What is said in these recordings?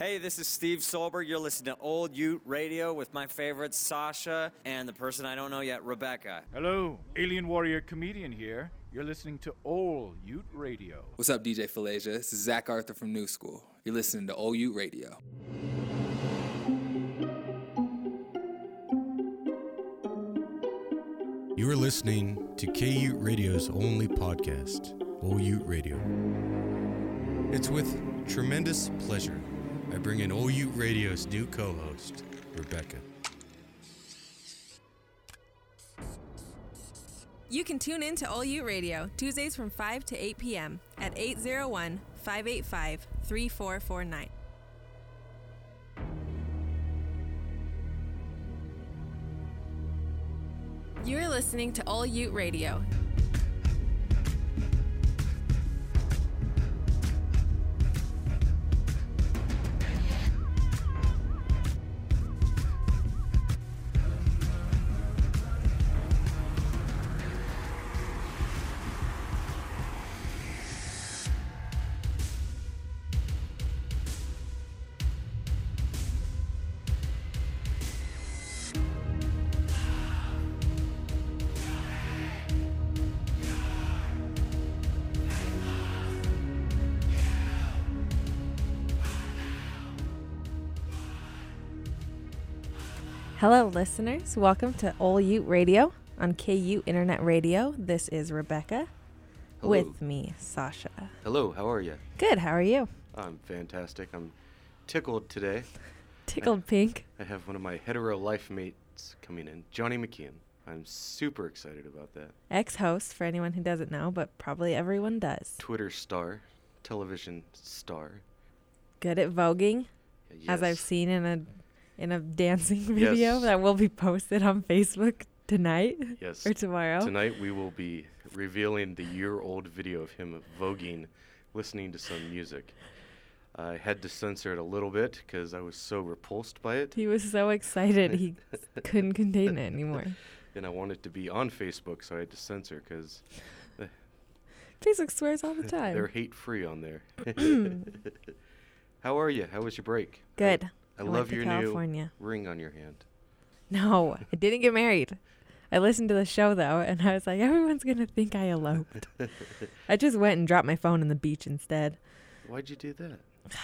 Hey, this is Steve Soelberg. You're listening to Old Ute Radio with my favorites, Sasha, and the person I don't know yet, Rebecca. Hello, Alien Warrior Comedian here. You're listening to Old Ute Radio. What's up, DJ Falasia? This is Zach Arthur from New School. You're listening to Old Ute Radio. You are listening to KU Radio's only podcast, OU Radio. It's with tremendous pleasure I bring in OU Radio's new co host, Rebecca. You can tune in to You Radio Tuesdays from 5 to 8 p.m. at 801 585 3449. You're listening to All Ute Radio. Hello, listeners. Welcome to All Ute Radio on KU Internet Radio. This is Rebecca. Hello. With me, Sasha. Hello, how are you? Good. How are you? I'm fantastic. I'm tickled today. Tickled pink. I have one of my hetero life mates coming in, Johnny McKeon. I'm super excited about that. Ex host, for anyone who doesn't know, but probably everyone does. Twitter star, television star. Good at voguing, yes. as I've seen in a in a dancing video Yes. that will be posted on Facebook tonight Yes. or tomorrow. Tonight we will be revealing the year-old video of him voguing, listening to some music. I had to censor it a little bit because I was so repulsed by it, He was so excited he couldn't contain it anymore. and I wanted to be on Facebook, so I had to censor because eh. Facebook swears all the time. they're hate-free on there. How are you? How was your break? Good. I, went love your California. new ring on your hand. No, I didn't get married. I listened to the show though, and I was like, everyone's gonna think I eloped. I just went and dropped my phone on the beach instead. Why'd you do that?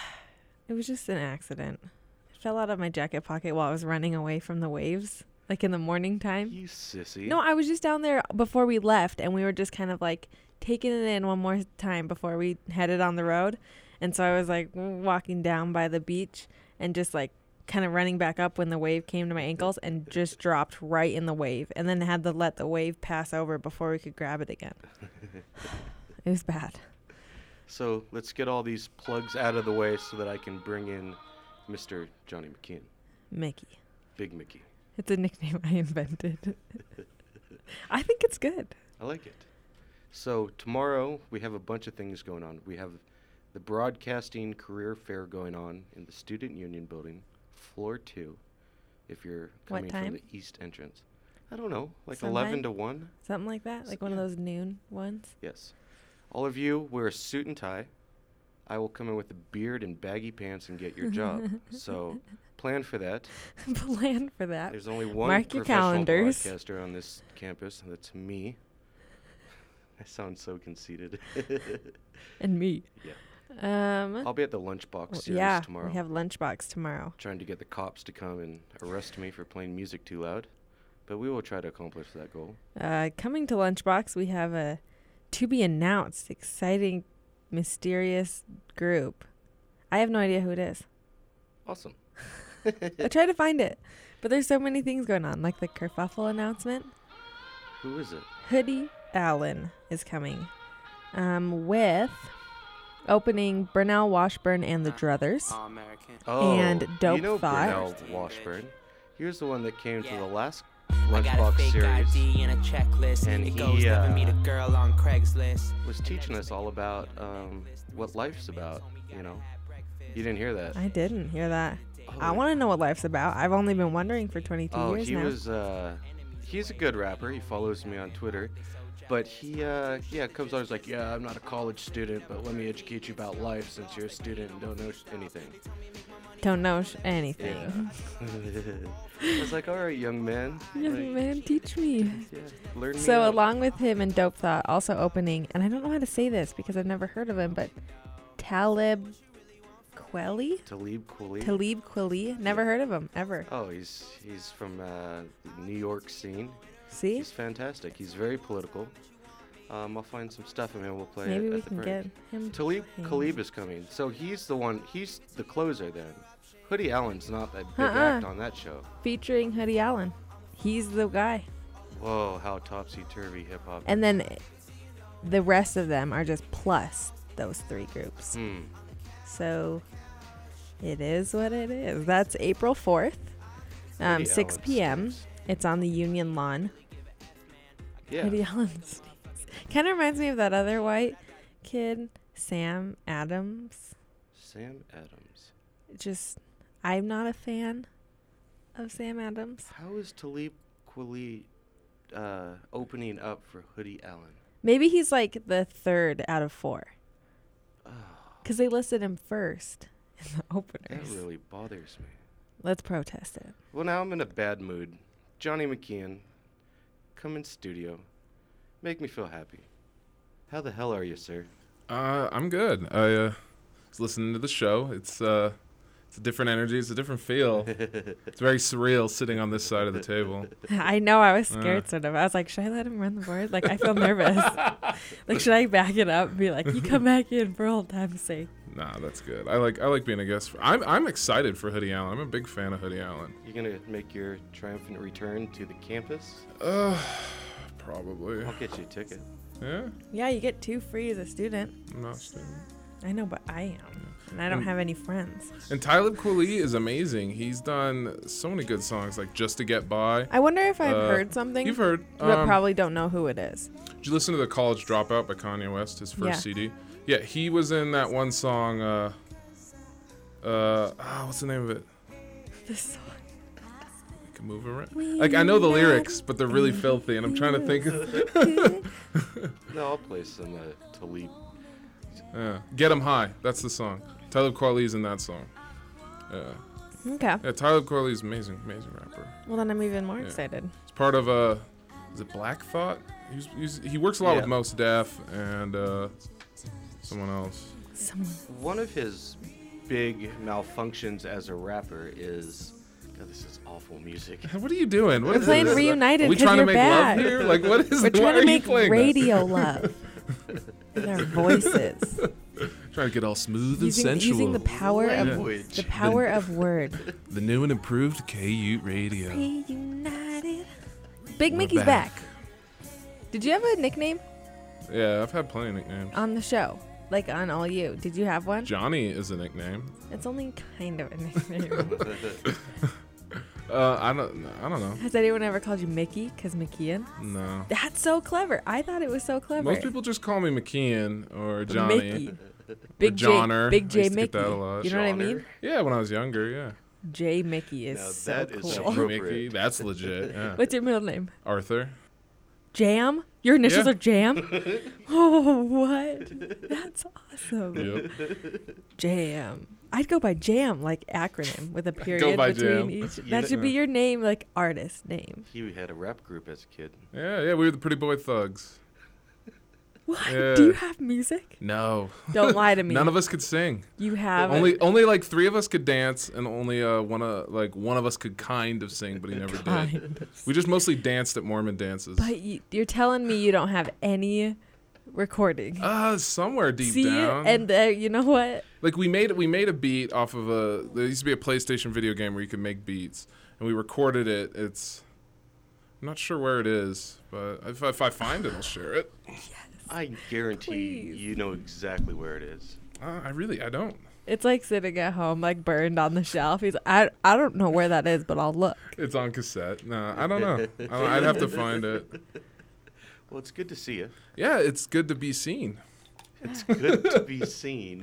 It was just an accident. It fell out of my jacket pocket while I was running away from the waves, like in the morning time. You sissy. No, I was just down there before we left, and we were just kind of like taking it in one more time before we headed on the road. And so I was like walking down by the beach and just like kind of running back up when the wave came to my ankles and just dropped right in the wave and then had to let the wave pass over before we could grab it again. it was bad. So let's get all these plugs out of the way so that I can bring in Mr. Johnny McKeon, Mickey. Big Mickey. It's a nickname I invented. I think it's good. I like it. So tomorrow we have a bunch of things going on. We have the Broadcasting Career Fair going on in the Student Union Building, floor two. If you're coming from the east entrance, I don't know, like 11 to 1. Something like that, like one of those noon ones. Yes. All of you wear a suit and tie. I will come in with a beard and baggy pants and get your job. so plan for that. Plan for that. There's only one Mark your professional calendars. broadcaster on this campus, and that's me. I sound so conceited. And me. Yeah. Um. I'll be at the Lunchbox series yeah, tomorrow, we have lunchbox tomorrow. trying to get the cops to come and arrest me for playing music too loud. But we will try to accomplish that goal. Uh, coming to lunchbox, we have a to be announced, exciting, mysterious group. I have no idea who it is. Awesome. I tried to find it, but there's so many things going on, like the kerfuffle announcement. Who is it? Hoodie Allen is coming, um, with opening Burnell Washburn and the Druthers. Oh, And Dope you know Thought. Burnell Washburn. Here's the one that came to the last I got Lunchbox series. ID and a checklist. and it he, goes never meet a uh, girl on Craigslist. was teaching us all about um, what life's about. You know, you didn't hear that. I didn't hear that. I Oh, want to know what life's about. I've only been wondering for 22 Oh, years he now. was. Uh, he's a good rapper. He follows me on Twitter. But he, uh, yeah, comes on. He's like, yeah, I'm not a college student, but let me educate you about life since you're a student and don't know sh- anything. Don't know sh- anything. I was like, all right, young man. Young like, man, teach me. Yeah, learn So out." along with him and Dope Thought, also opening, and I don't know how to say this because I've never heard of him, but Talib Kweli, Talib Kweli. Talib Kweli, never heard of him ever. Oh, he's he's from uh, the New York scene. See, He's fantastic. He's very political. Um, I'll find some stuff and we'll play maybe it we at can get him. Talib. Khalib is coming. So he's the one. He's the closer then. Hoodie Allen's not that big Uh-uh. act on that show. featuring Hoodie Allen. He's the guy, Whoa, how topsy turvy hip hop. and then the rest of them are just plus those three groups. Hmm. So it is what it is. That's April fourth, um, 6 Allen p.m. It's on the Union Lawn. Yeah. Hoodie Allen kind of reminds me of that other white kid, Sam Adams. Sam Adams. Just, I'm not a fan of Sam Adams. How is Talib Kweli uh, opening up for Hoodie Allen? Maybe he's like the third out of four. Oh, Because they listed him first in the openers. that really bothers me. Let's protest it. Well, now I'm in a bad mood. Johnny McKeon, come in studio. Make me feel happy. How the hell are you, sir? Uh, I'm good. I uh, was listening to the show. It's uh, it's a different energy. It's a different feel. it's very surreal sitting on this side of the table. I know I was Uh. scared sort of. I was like, should I let him run the board? Like, I feel nervous. like, should I back it up and be like, you come back in for old time's sake? Nah, that's good. I like I like being a guest. For, I'm I'm excited for Hoodie Allen. I'm a big fan of Hoodie Allen. You gonna make your triumphant return to the campus? Uh, probably. I'll get you a ticket. Yeah, Yeah, you get two free as a student. I'm not a student. I know, but I am. And I don't And- have any friends. And Talib Kweli is amazing. He's done so many good songs, like Just to Get By. I wonder if I've Uh, heard something, You've heard. but um, probably don't know who it is. Did you listen to the College Dropout by Kanye West? His first Yeah. CD. Yeah, he was in that one song. Uh, uh, ah, what's the name of it? This song. I can move around. Like I know the lyrics, but they're really filthy, and I'm trying to think. No, I'll play some uh, Talib. yeah, Get 'em High. That's the song. Talib Kweli's in that song. Yeah, Okay. yeah. Talib Kweli's amazing, amazing rapper. Well, then I'm even more Yeah. excited. It's part of uh, is it Black Thought? He's, he's, he works a lot with Yeah. Mos Def and uh, someone else. Someone. One of his big malfunctions as a rapper is. God, this is awful music. What are you doing? What We're is playing this? Reunited Are we 'cause trying you're to make bad. love here? Like what is? We're trying to make playing this? radio love with our voices. Trying to get all smooth and using, sensual. using the power of Language. the power of word. The new and improved KU Radio. Reunited. Big We're Mickey's back. back. Did you have a nickname Yeah, I've had plenty of nicknames. on the show? Like on All You? Did you have one? Johnny is a nickname. It's only kind of a nickname. Uh, I don't. I don't know. Has anyone ever called you Mickey? Because McKeon? No. That's so clever. I thought it was so clever. Most people just call me McKeon or Johnny. Mickey. Big J. Johnner. Big I J used to Mickey. get that a lot. You know what I mean? Yeah, when I was younger. Yeah. J Mickey is Now so that is cool. so- J Mickey. That's legit. Yeah. What's your middle name? Arthur. Jam? Your initials Yeah. are Jam? oh, what? That's awesome. Yep. Jam. I'd go by Jam, like acronym with a period by between Jam. each. You That should be your name, like artist name. He had a rap group as a kid. Yeah, yeah. We were the Pretty Boy Thugs. What? Yeah. Do you have music? No. Don't lie to me. None of us could sing. you have Only, only like three of us could dance, and only uh, one of like one of us could kind of sing, but he never did. We just mostly danced at Mormon dances. But you, you're telling me you don't have any recording. Uh, somewhere deep See, down. and uh, you know what? like we made we made a beat off of a there used to be a PlayStation video game where you could make beats, and we recorded it. It's I'm not sure where it is, but if, if I find it, I'll share it. I guarantee Please. you know exactly where it is. Uh, I really I don't. It's like sitting at home, like burned on the shelf. He's, I, I don't know where that is, but I'll look. It's on cassette. No, I don't know. I don't- I'd have to find it. Well, it's good to see you. Yeah, it's good to be seen It's good to be seen.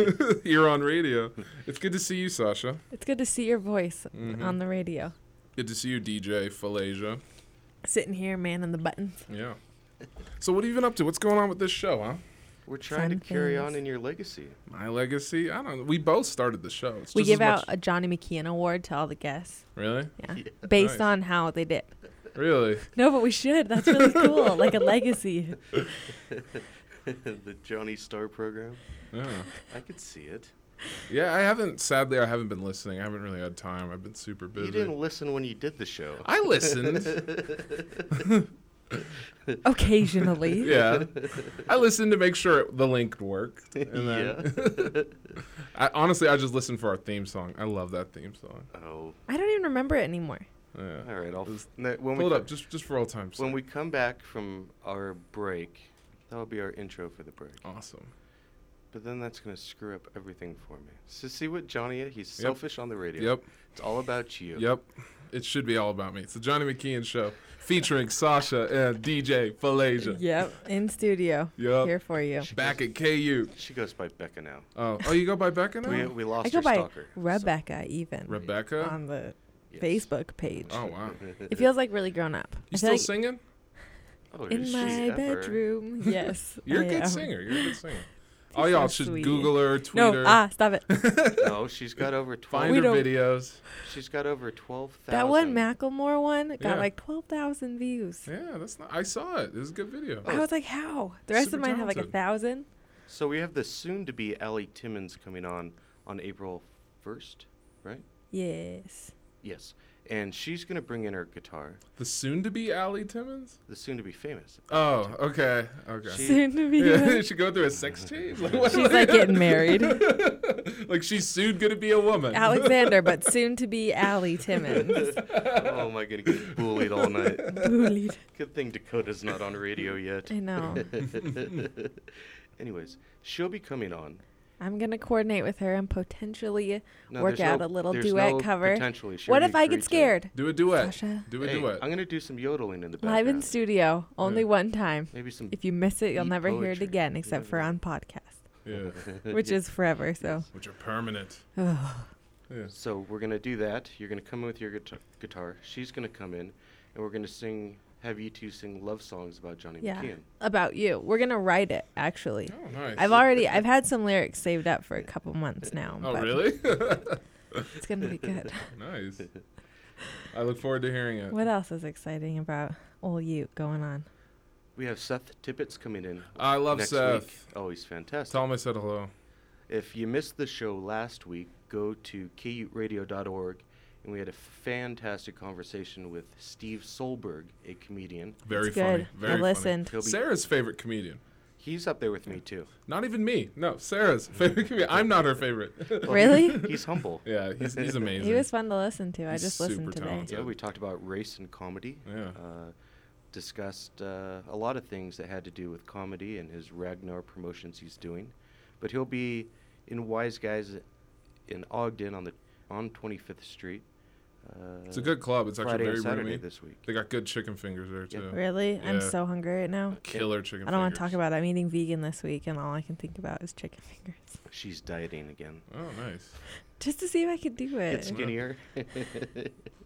You're on radio. It's good to see you, Sasha. It's good to see your voice Mhm. on the radio. Good to see you, DJ Falasia. Sitting here, man, on the buttons. Yeah. So what have you been up to? What's going on with this show, huh? We're trying Fun to carry on in your legacy. My legacy? I don't know. We both started the show. It's We just give out a Johnny McKeon award to all the guests. Really? Yeah. Yeah. Based Nice. on how they did. Really? No, but we should. That's really cool. like a legacy. the Johnny Star program. Yeah. I could see it. Yeah, I haven't. Sadly, I haven't been listening. I haven't really had time. I've been super busy. You didn't listen when you did the show. I listened. Occasionally. yeah, I listened to make sure the link worked. And then, I, honestly, I just listened for our theme song. I love that theme song. Oh, I don't even remember it anymore. Yeah. all right. I'll It was- when Pull we it up, just just for all times. when we come back from our break, that will be our intro for the break. awesome. But then that's gonna screw up everything for me. So see what Johnny is? He's Yep. selfish on the radio. Yep. It's all about you. Yep. It should be all about me. It's the Johnny McKeon Show featuring Sasha and DJ Falasia. Yep. In studio. Yep. Here for you. Back at KU. She goes by Becca now. Oh, oh, you go by Becca now? We, we lost I go by stalker. so- Rebecca even. Rebecca. On the Yes. Facebook page. oh wow. It feels like really grown up. You I still like singing? Oh, in my ever. bedroom. Yes. You're a I good am. singer. You're a good singer. All so y'all should sweet. Google her, tweet No, her, ah, stop it. No, she's got over twelve. find We her don't- videos. She's got over twelve thousand. that one Macklemore one got Yeah. like 12,000 views. Yeah, that's not. I saw it. It was a good video. I was like, how? The rest Super of mine have like a thousand. So we have the soon-to-be Ellie Timmons coming on on April first, right? Yes. Yes, and she's gonna bring in her guitar. The soon-to-be Allie Timmons. The soon-to-be famous. Oh, okay, okay. She- Soon to be. Yeah, one. she go through a sex change. Like, what- She's like getting married. like she's soon gonna be a woman. Alexander, but soon to be Allie Timmons. oh my, gonna get bullied all night. Bullied. Good thing Dakota's not on radio yet. I know. Anyways, she'll be coming on. I'm gonna coordinate with her and potentially No, work out no- a little duet no cover. Potentially, What if I agreed get to. scared? Do a duet. Sasha. Do a Hey, duet. I'm gonna do some yodeling in the Live in studio, only Yeah. one time. Maybe some. If you miss it, you'll Beat never hear it again, except never for on podcast, yeah, which is forever. So, which are permanent. Ugh. Yeah. So we're gonna do that. You're gonna come in with your guitar. guitar. She's gonna come in, and we're gonna sing. Have you two sing love songs about Johnny yeah, McKeon. about you. We're gonna write it actually. Oh, nice. I've already I've had some lyrics saved up for a couple months now. Oh, but really? It's gonna be good. nice. I look forward to hearing it. What else is exciting about old Ute going on? We have Seth Tippett's coming in. I love next Seth. Week. Oh, he's fantastic. Tell him I said hello. If you missed the show last week, go to kuradio.org, and we had a fantastic conversation with Steve Soelberg, a comedian. Very It's funny. good. Very I funny. listened. Be- Sarah's favorite comedian. He's up there with me too. Not even me. No, Sarah's favorite comedian. I'm not her favorite. Well, Really? he's humble. yeah, he's, he's amazing. He was fun to listen to. I He's just listened to him. Yeah, we talked about race and comedy. Yeah. Uh, discussed uh, a lot of things that had to do with comedy and his Ragnar promotions he's doing. But he'll be in Wise Guys in Ogden on the on 25th Street. Uh, It's a good club. It's actually very and roomy. this week. They got good chicken fingers there too. Really? I'm so hungry right now. Killer chicken. I don't want to talk about it. I'm eating vegan this week, and all I can think about is chicken fingers. She's dieting again. Oh, nice. Just to see if I could do it. Get it. skinnier.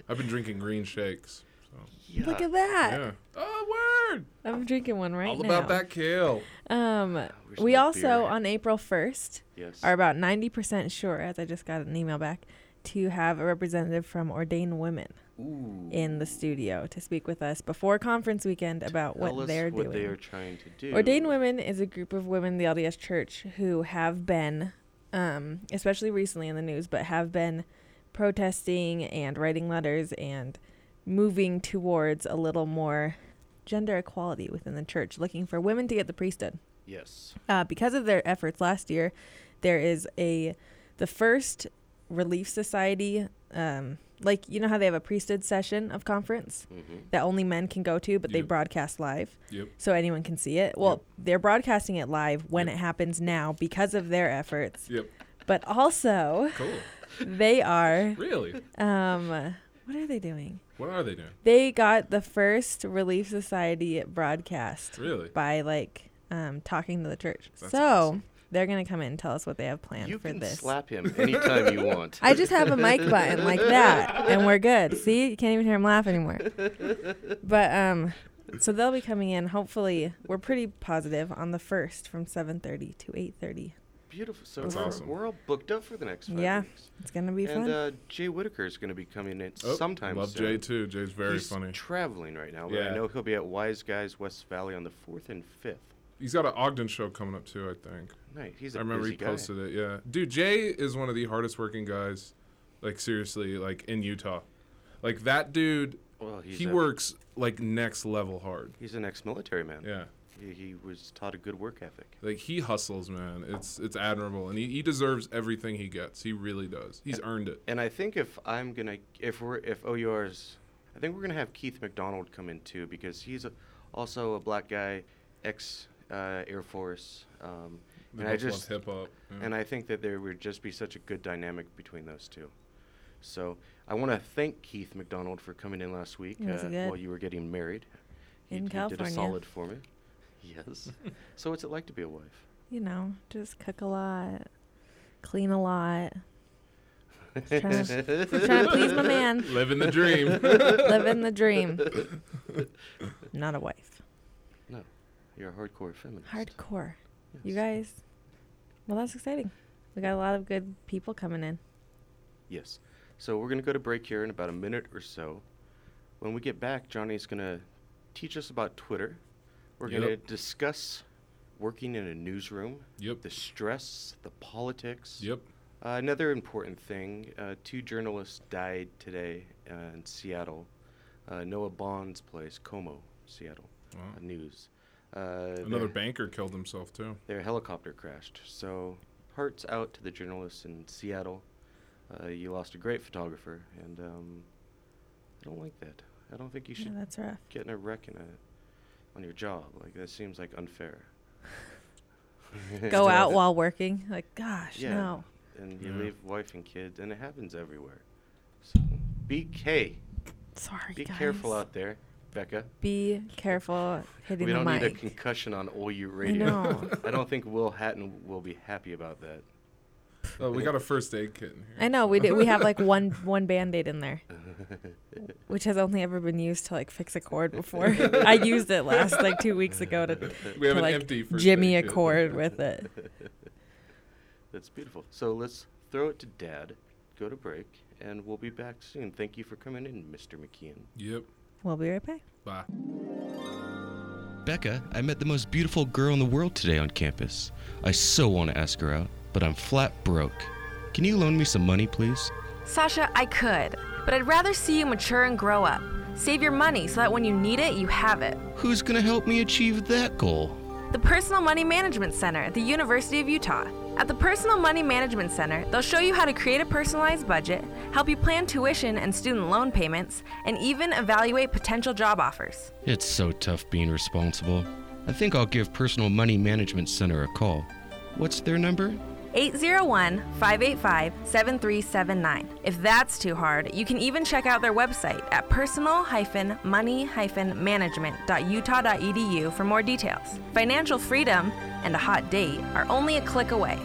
I've been drinking green shakes. So. Look at that. Yeah. Oh, word! I'm drinking one right All now. about that kale. Um, Where's we also beer? on April 1st Yes. are about 90% sure, as I just got an email back, to have a representative from Ordained Women Ooh. in the studio to speak with us before conference weekend about Tell what us they're what doing. they are trying to do. Ordained Women is a group of women in the LDS Church who have been, um, especially recently in the news, but have been protesting and writing letters and moving towards a little more gender equality within the church, looking for women to get the priesthood. Yes. Uh, because of their efforts last year, there is a the first Relief Society. Um, like you know how they have a priesthood session of conference Mm-hmm. that only men can go to, but they broadcast live Yep. so anyone can see it. Well, Yep. they're broadcasting it live when Yep. it happens now because of their efforts. Yep. But also, Cool. they are Really? um what are they doing? What are they doing? They got the first Relief Society broadcast Really? by like um talking to the church. That's so, awesome. They're going to come in and tell us what they have planned You for can this. slap him anytime you want. I just have a mic button like that and we're good. See? You can't even hear him laugh anymore. But um so they'll be coming in. Hopefully, we're pretty positive on the first from 7:30 to 8:30. Beautiful. So That's we're, awesome. we're all booked up for the next five Yeah, weeks. It's gonna be and fun. uh, Jay Whitaker is going to be coming in Oh, sometime Love soon. Jay too. Jay's very He's funny. traveling right now, but I know he'll be at Wise Guys West Valley on the 4th and 5th. He's got an Ogden show coming up too. I think. Nice. He's a I remember he guy. posted it. Yeah, dude, Jay is one of the hardest working guys, like seriously, like in Utah. Like that dude, Well, he a, works like next level hard. He's an ex-military man. Yeah, He, he was taught a good work ethic. like he hustles, man. It's it's admirable, and he, he deserves everything he gets. He really does. He's earned it. And I think if I'm gonna, if we're, if OUR's, I think we're gonna have Keith McDonald come in too because he's a, also a black guy, ex uh, Air Force, um, and I just, hip hop. yeah. and I think that there would just be such a good dynamic between those two. So I want to thank Keith McDonald for coming in last week uh, while you were getting married. He, In he did a solid for me. Yes. so what's it like to be a wife? you know, just cook a lot, clean a lot, trying to- we're trying to please my man, Living the dream. living the dream. Not a wife. No, you're a hardcore feminist. Hardcore. You guys. Well, that's exciting. We got a lot of good people coming in. Yes. So we're going to go to break here in about a minute or so. When we get back, Johnny's going to teach us about Twitter. We're going to discuss working in a newsroom, Yep. the stress, the politics. Yep. Uh, another important thing uh, two journalists died today uh, in Seattle. Uh, Noah Bond's place, KOMO, Seattle Wow. uh, News. Uh, Another their- banker killed himself too. their helicopter crashed. So, hearts out to the journalists in Seattle. Uh, you lost a great photographer, and um, I don't like that. I don't think you should. Yeah, should that's rough. get in a wreck in a, on your job. Like that seems like unfair. Go out while working. Like, gosh, Yeah. no. and you Yeah. leave wife and kids, and it happens everywhere. So be hey, Sorry, guys. be guys. careful out there, Becca. Be careful hitting we the don't need a concussion on OU I radio. know. I don't think Will Hatton will be happy about that. Oh, we got a first aid kit in here. I know we do. We have like one one band aid in there, which has only ever been used to like fix a cord before. I used it last like two weeks ago to, we have to an like empty first jimmy aid a kit. cord with it. That's beautiful. So let's throw it to Dad, go to break, and we'll be back soon. Thank you for coming in, Mr. McKeon. Yep. We'll be right back. Bye. Becca, I met the most beautiful girl in the world today on campus. I so want to ask her out, but I'm flat broke. Can you loan me some money, please? Sasha, I could, but I'd rather see you mature and grow up. Save your money so that when you need it, you have it. Who's gonna help me achieve that goal? The Personal Money Management Center at the University of Utah. At the Personal Money Management Center, they'll show you how to create a personalized budget, help you plan tuition and student loan payments, and even evaluate potential job offers. It's so tough being responsible. I think I'll give Personal Money Management Center a call. What's their number? 801 585 7379. If that's too hard, you can even check out their website at personal money management.utah.edu for more details. Financial freedom and a hot date are only a click away.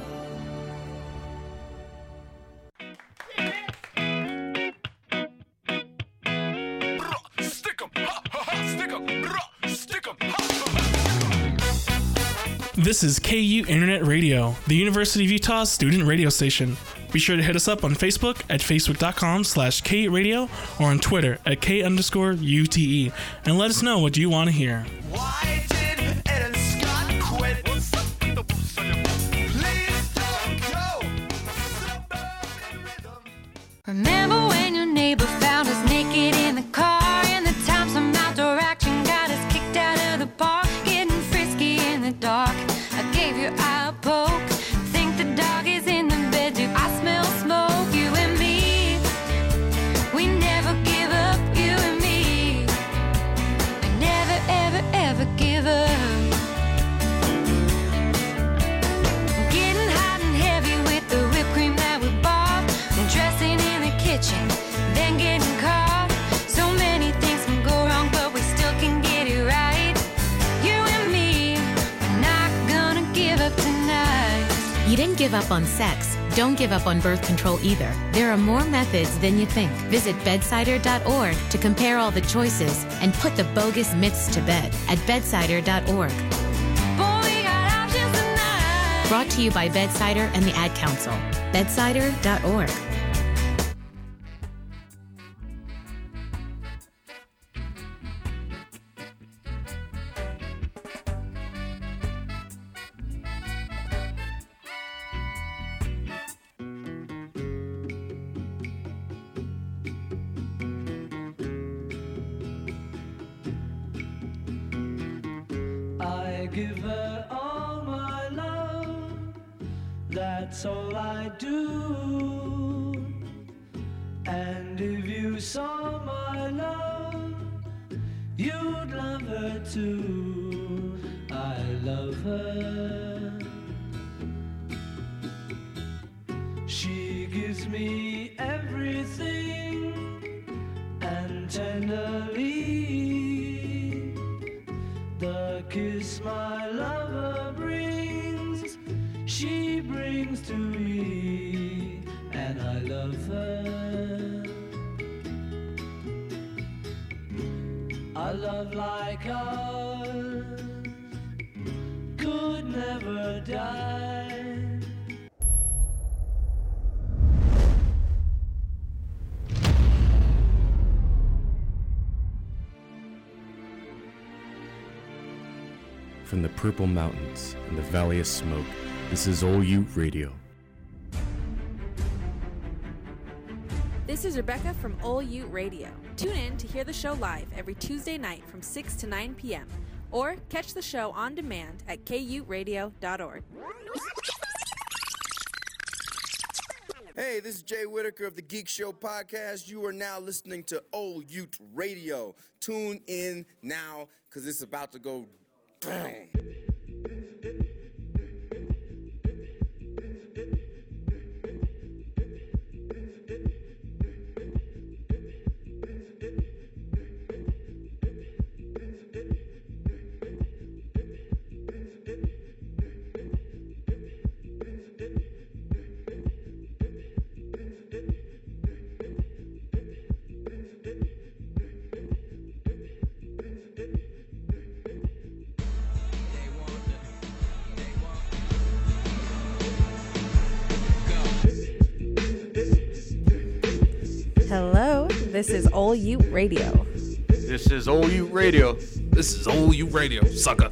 This is KU Internet Radio, the University of Utah's student radio station. Be sure to hit us up on Facebook at facebook.com slash KU Radio or on Twitter at K underscore UTE and let us know what you want to hear. Why did Ed and Scott quit? Please don't go. Remember when your neighbor found us naked in the car? Give up tonight. You didn't give up on sex, Don't give up on birth control either. There are more methods than you think. Visit bedsider.org to compare all the choices and put the bogus myths to bed at bedsider.org. Brought to you by Bedsider and the Ad Council. Bedsider.org. That's all I do. And if you saw my love, you'd love her too. I love her. She gives me everything and tenderly the kiss my love like ours could never die. From the Purple Mountains and the Valley of Smoke, this is OU Radio. Is Rebecca from Ol Ute Radio. Tune in to hear the show live every Tuesday night from 6 to 9 p.m. or catch the show on demand at kuradio.org. Hey, this is Jay Whitaker of the Geek Show podcast. You are now listening to Old Ute Radio. Tune in now because it's about to go down. This is Ol Ute Radio. This is OU Radio. This is OU Radio, sucker.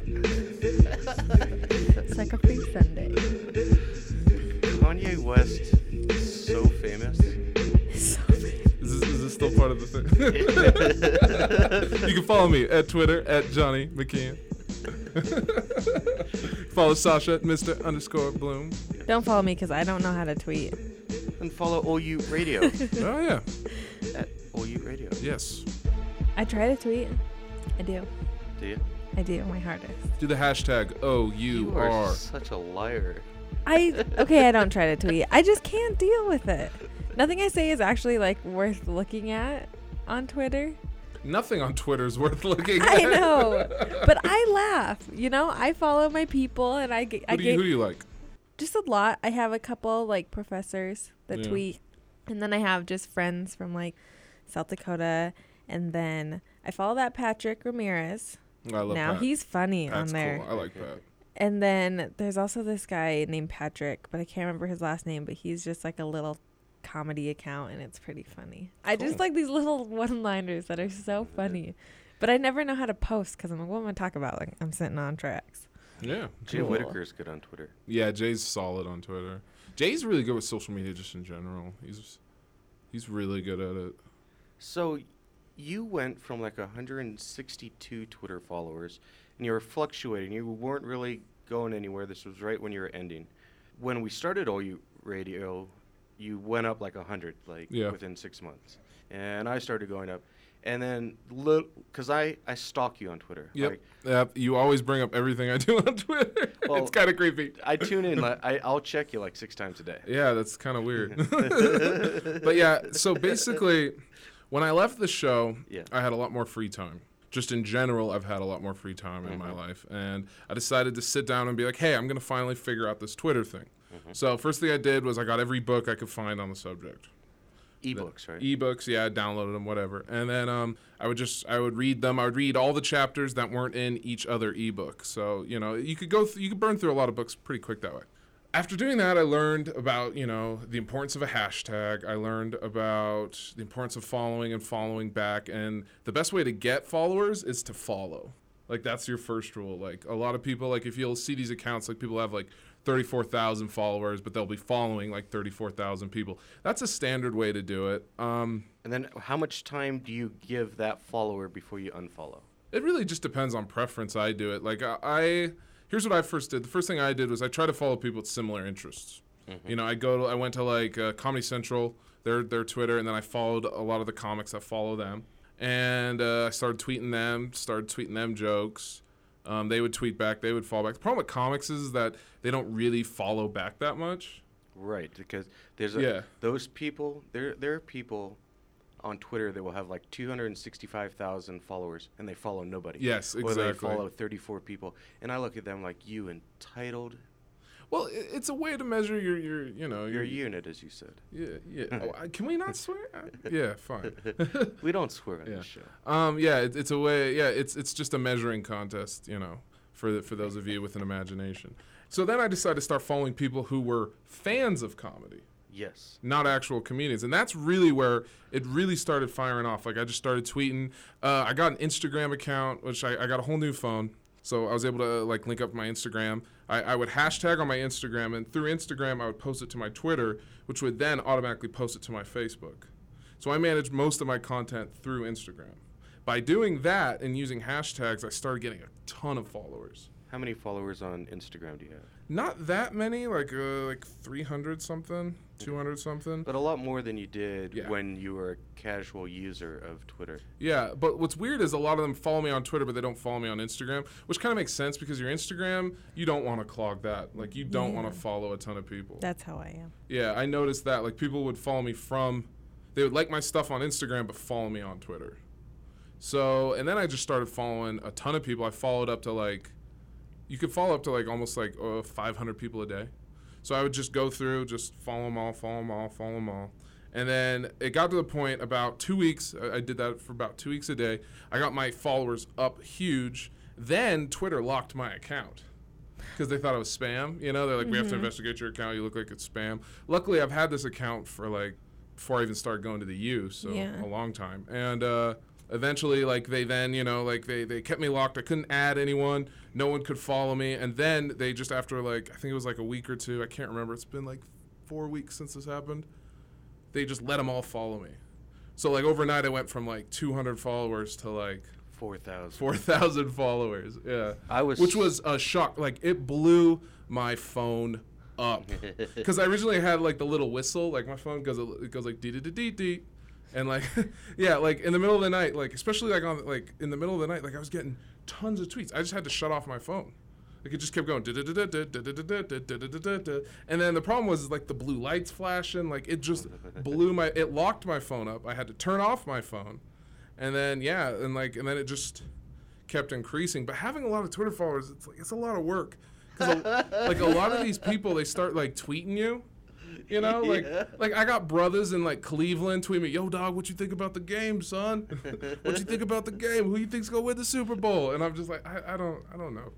Sucker Free Sunday. Kanye West is so famous. Is this, is this still part of the thing? you can follow me at Twitter at Johnny McKeon. follow Sasha at Mr. underscore Bloom. Don't follow me because I don't know how to tweet. And follow OU Radio. oh yeah. At OU Radio. Yes. I try to tweet. I do. Do you? I do my hardest. Do the hashtag O U You are R. such a liar. I okay. I don't try to tweet. I just can't deal with it. Nothing I say is actually like worth looking at on Twitter. Nothing on Twitter is worth looking at. I know, but I laugh. You know, I follow my people, and I get. I Who do, you, get who do you like? just a lot. I have a couple like professors that Yeah. tweet, and then I have just friends from like South Dakota, and then I follow that Patrick Ramirez. Oh, I love now Pat. he's funny Pat's on there. Cool. I like Pat. And then there's also this guy named Patrick, but I can't remember his last name, but he's just like a little comedy account and it's pretty funny. I just like these little one-liners that are so funny. But I never know how to post cuz I'm like what am I talking about? Like I'm sitting on tracks. Yeah. Jay Cool. Whitaker is good on Twitter. Yeah, Jay's solid on Twitter. Jay's really good with social media just in general. He's he's really good at it. So you went from like 162 Twitter followers and you were fluctuating. You weren't really going anywhere. This was right when you were ending. When we started OU Radio, you went up like 100 like Yeah. within 6 months. And I started going up. And then cuz I I stalk you on Twitter. Yep. Like, yep. You always bring up everything I do on Twitter. Well, it's kind of creepy. I tune in. like, I, I'll check you like six times a day. Yeah, that's kind of weird. but yeah, so basically, when I left the show, Yeah. I had a lot more free time. Just in general, I've had a lot more free time in my life, and I decided to sit down and be like, "Hey, I'm gonna finally figure out this Twitter thing." So first thing I did was I got every book I could find on the subject. Ebooks, right? Ebooks, yeah, I downloaded them, whatever. And then um, I would just I would read them. I would read all the chapters that weren't in each other ebook. So you know you could go th- you could burn through a lot of books pretty quick that way. After doing that, I learned about you know the importance of a hashtag. I learned about the importance of following and following back. And the best way to get followers is to follow. Like that's your first rule. Like a lot of people, like if you'll see these accounts, like people have like 34,000 followers, but they'll be following like 34,000 people. That's a standard way to do it. Um, And then how much time do you give that follower before you unfollow? it really just depends on preference. I do it. Like I, I here's what I first did. The first thing I did was I try to follow people with similar interests. You know, I go to I went to like uh, Comedy Central, their their Twitter, and then I followed a lot of the comics that follow them, and uh, I started tweeting them, started tweeting them jokes. Um, they would tweet back, they would follow back. The problem with comics is that they don't really follow back that much. Right, because there's a, Yeah. those people. There there are people on Twitter that will have like 265,000 followers and they follow nobody. Yes, exactly. Or they follow 34 people, and I look at them like you entitled. Well, it's a way to measure your your you know Your unit, as you said. Yeah, yeah. Oh, can we not swear? Yeah, fine. we don't swear on yeah. this show. Um, yeah, it, it's a way. Yeah, it's it's just a measuring contest, you know, for the, for those of you with an imagination. So then I decided to start following people who were fans of comedy. Yes. Not actual comedians, and that's really where it really started firing off. Like I just started tweeting. Uh, I got an Instagram account, which I, I got a whole new phone, so I was able to like link up my Instagram. I, I would hashtag on my Instagram, and through Instagram I would post it to my Twitter, which would then automatically post it to my Facebook. So I managed most of my content through Instagram. By doing that and using hashtags, I started getting a ton of followers. How many followers on Instagram do you have? Not that many, like uh, like 300 something, 200 something. But a lot more than you did Yeah. when you were a casual user of Twitter. Yeah, but what's weird is a lot of them follow me on Twitter, but they don't follow me on Instagram, which kind of makes sense because your Instagram, you don't want to clog that. Like, you don't want to follow a ton of people. That's how I am. Yeah, I noticed that. Like, people would follow me from, they would like my stuff on Instagram, but follow me on Twitter. So, and then I just started following a ton of people. I followed up to like, you could follow up to like almost like uh, 500 people a day. So I would just go through, just follow them all, follow them all, follow them all. And then it got to the point about two weeks, I did that for about two weeks a day. I got my followers up huge. Then Twitter locked my account because they thought it was spam. You know, they're like, we have to Mhm. investigate your account. You look like it's spam. Luckily, I've had this account for like before I even started going to the U, so Yeah. a long time. And uh, eventually, like they then, you know, like they they kept me locked. I couldn't add anyone. No one could follow me. And then they just after like I think it was like a week or two. I can't remember. It's been like four weeks since this happened. They just let them all follow me. So like overnight, I went from like 200 followers to like 4,000. 4,000 followers. Yeah. I was- Which was a shock. Like, it blew my phone up. Because I originally had, like, the little whistle. Like, my phone goes, it goes like, dee dee dee dee dee. And, like, yeah, like, in the middle of the night, like, especially, like, on, like, in the middle of the night, like, I was getting tons of tweets. I just had to shut off my phone. Like, it just kept going. And then the problem was, like, the blue lights flashing. Like, it just blew my, it locked my phone up. I had to turn off my phone and then yeah and like and then it just kept increasing but having a lot of twitter followers it's like it's a lot of work 'Cause a, like a lot of these people they start like tweeting you you know like Yeah. like i got brothers in like cleveland tweeting me yo dog what you think about the game son what you think about the game who you think's gonna win the super bowl and i'm just like i, I don't i don't know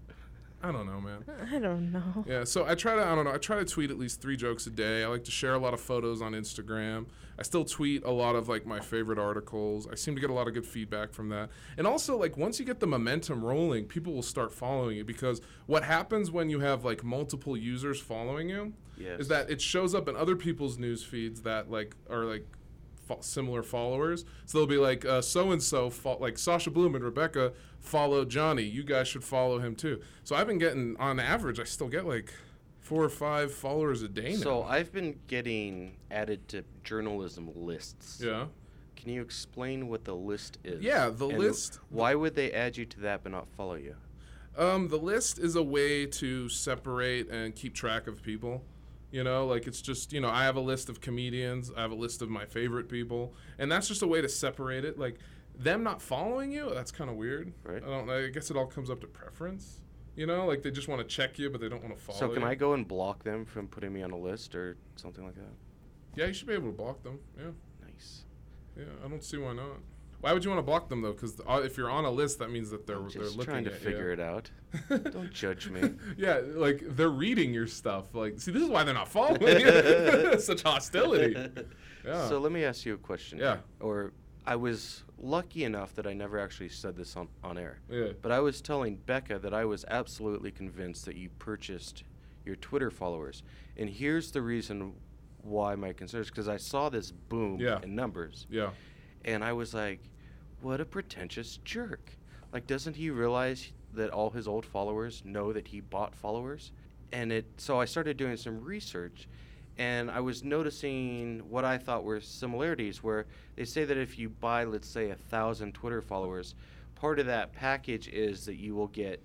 i don't know man I don't know. yeah, so I try to I don't know, I try to tweet at least 3 jokes a day. I like to share a lot of photos on Instagram. I still tweet a lot of like my favorite articles. I seem to get a lot of good feedback from that. And also like once you get the momentum rolling, people will start following you because what happens when you have like multiple users following you Yes. is that it shows up in other people's news feeds that like are like fo- similar followers. So they'll be like, uh, so and so, like Sasha Bloom and Rebecca follow Johnny. You guys should follow him too. So I've been getting, on average, I still get like four or five followers a day now. So I've been getting added to journalism lists. Yeah. Can you explain what the list is? Yeah, the And list- Why would they add you to that but not follow you? Um, the list is a way to separate and keep track of people. You know, like it's just, you know, I have a list of comedians, I have a list of my favorite people, and that's just a way to separate it. Like them not following you, that's kind of weird. Right. I don't. I guess it all comes up to preference. You know, like they just want to check you, but they don't want to follow. So can you. I go and block them from putting me on a list or something like that? Yeah, you should be able to block them. Yeah. Nice. Yeah, I don't see why not. Why would you want to block them though? Because uh, if you're on a list, that means that they're they're Just looking trying to at figure you. it out. Don't judge me. yeah, like they're reading your stuff. Like, see, this is why they're not following you. Such hostility. Yeah. So let me ask you a question. Yeah. Or I was lucky enough that I never actually said this on, on air. Yeah. But I was telling Becca that I was absolutely convinced that you purchased your Twitter followers. And here's the reason why my concern is because I saw this boom Yeah. in numbers. Yeah. And I was like, what a pretentious jerk. Like, doesn't he realize that all his old followers know that he bought followers? And it, so I started doing some research and I was noticing what I thought were similarities where they say that if you buy, let's say, a thousand Twitter followers, part of that package is that you will get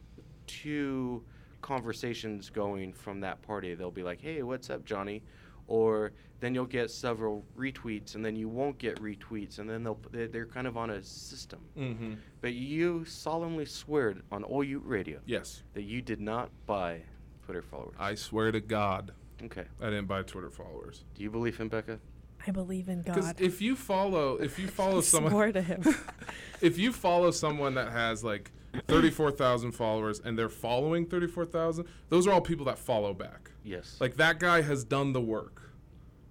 two conversations going from that party. They'll be like, hey, what's up, Johnny? Or then you'll get several retweets, and then you won't get retweets, and then they'll they're, they're kind of on a system. Mhm. But you solemnly swear on OU Radio, Yes. that you did not buy Twitter followers. I swear to God. Okay. I didn't buy Twitter followers. Do you believe him, Becca? I believe in Because God. if you follow, if you follow someone, swore to him. if you follow someone that has like thirty-four thousand followers and they're following thirty-four thousand, those are all people that follow back. Yes. Like that guy has done the work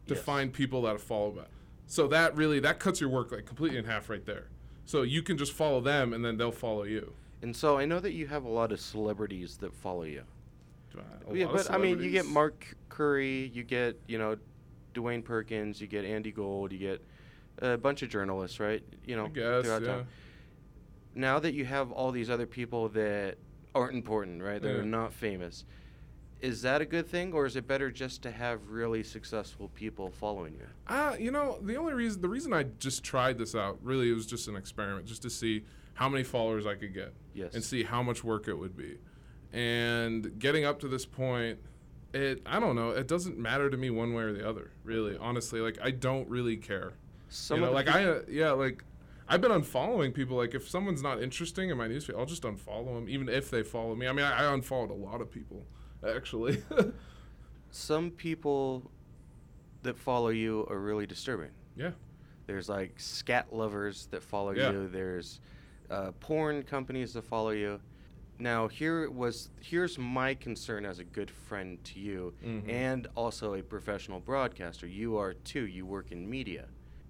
to Yes. find people that follow back. So that really that cuts your work like completely in half right there. So you can just follow them and then they'll follow you. And so I know that you have a lot of celebrities that follow you. A yeah, lot of but I mean, you get. Mark Curry, you get you know, Dwayne Perkins, you get Andy Gold, you get a bunch of journalists, right? You know, guess, throughout yeah. town. Now that you have all these other people that aren't important, right? That Yeah. are not famous. Is that a good thing, or is it better just to have really successful people following you? Ah, you know, the only reason the reason I just tried this out really it was just an experiment, just to see how many followers I could get, Yes. and see how much work it would be. And getting up to this point, it I don't know, it doesn't matter to me one way or the other, really. Honestly, like I don't really care. Some you know, like I uh, yeah, like I've been unfollowing people. Like if someone's not interesting in my newsfeed, I'll just unfollow them, even if they follow me. I mean, I, I unfollowed a lot of people, actually. Some people that follow you are really disturbing. Yeah. There's like scat lovers that follow Yeah. you. There's uh, porn companies that follow you. Now here was here's my concern as a good friend to you, Mhm. and also a professional broadcaster. You are too. You work in media.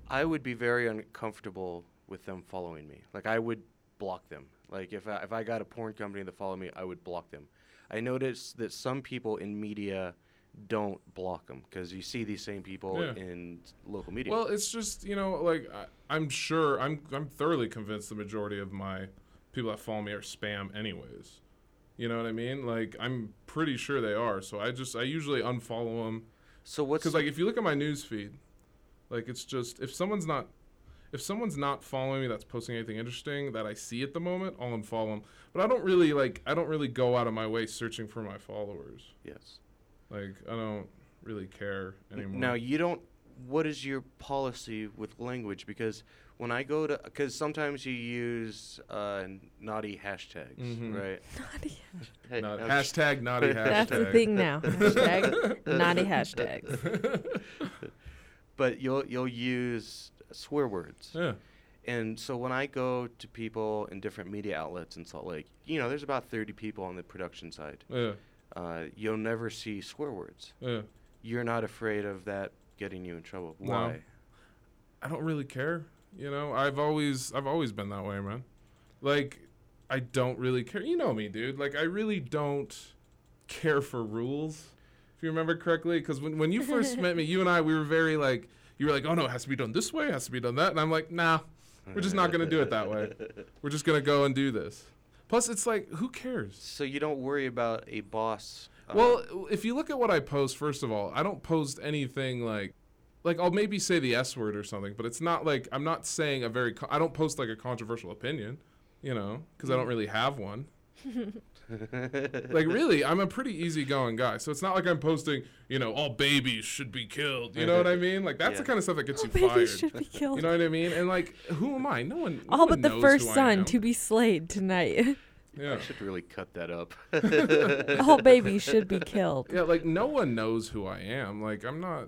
I would be very uncomfortable with them following me. Like I would block them. Like if I, if I got a porn company that followed me, I would block them. I noticed that some people in media don't block them because you see these same people Yeah. in local media. Well, it's just you know, like I, I'm sure I'm I'm thoroughly convinced the majority of my people that follow me are spam, anyways. You know what I mean? Like I'm pretty sure they are. So I just I usually unfollow them. So what's because like if you look at my news feed, like it's just if someone's not if someone's not following me that's posting anything interesting that I see at the moment, I'll unfollow them. But I don't really like I don't really go out of my way searching for my followers. Yes. Like I don't really care anymore. Now you don't. What is your policy with language? Because when I go to, because sometimes you use uh, naughty hashtags, Mhm. right? Naughty Hey, Not- I'm hashtag naughty That's the thing now. Hashtag naughty hashtags. but you'll you'll use swear words. Yeah. And so when I go to people in different media outlets in Salt Lake, you know, there's about 30 people on the production side. Yeah. Uh, you'll never see swear words. Yeah. You're not afraid of that getting you in trouble. No. Why? I don't really care. You know, I've always I've always been that way, man. Like I don't really care. You know me, dude. Like I really don't care for rules. If you remember correctly, because when when you first met me, you and I we were very like you were like, oh no, it has to be done this way, it has to be done that, and I'm like, nah, we're just not gonna do it that way. We're just gonna go and do this. Plus, it's like, who cares? So you don't worry about a boss. uh, Well, if you look at what I post, first of all, I don't post anything like, like I'll maybe say the S word or something, but it's not like I'm not saying a very. Co- I don't post like a controversial opinion, you know, because I don't really have one. like really, I'm a pretty easygoing guy, so it's not like I'm posting, you know, all babies should be killed. You know what I mean? Like that's the kind of stuff that gets All you fired. babies should be killed. You know what I mean? And like, who am I? No one. no All one but the knows first son to be slayed tonight. Yeah. I should really cut that up. All babies should be killed. Yeah, like no one knows who I am. Like I'm not,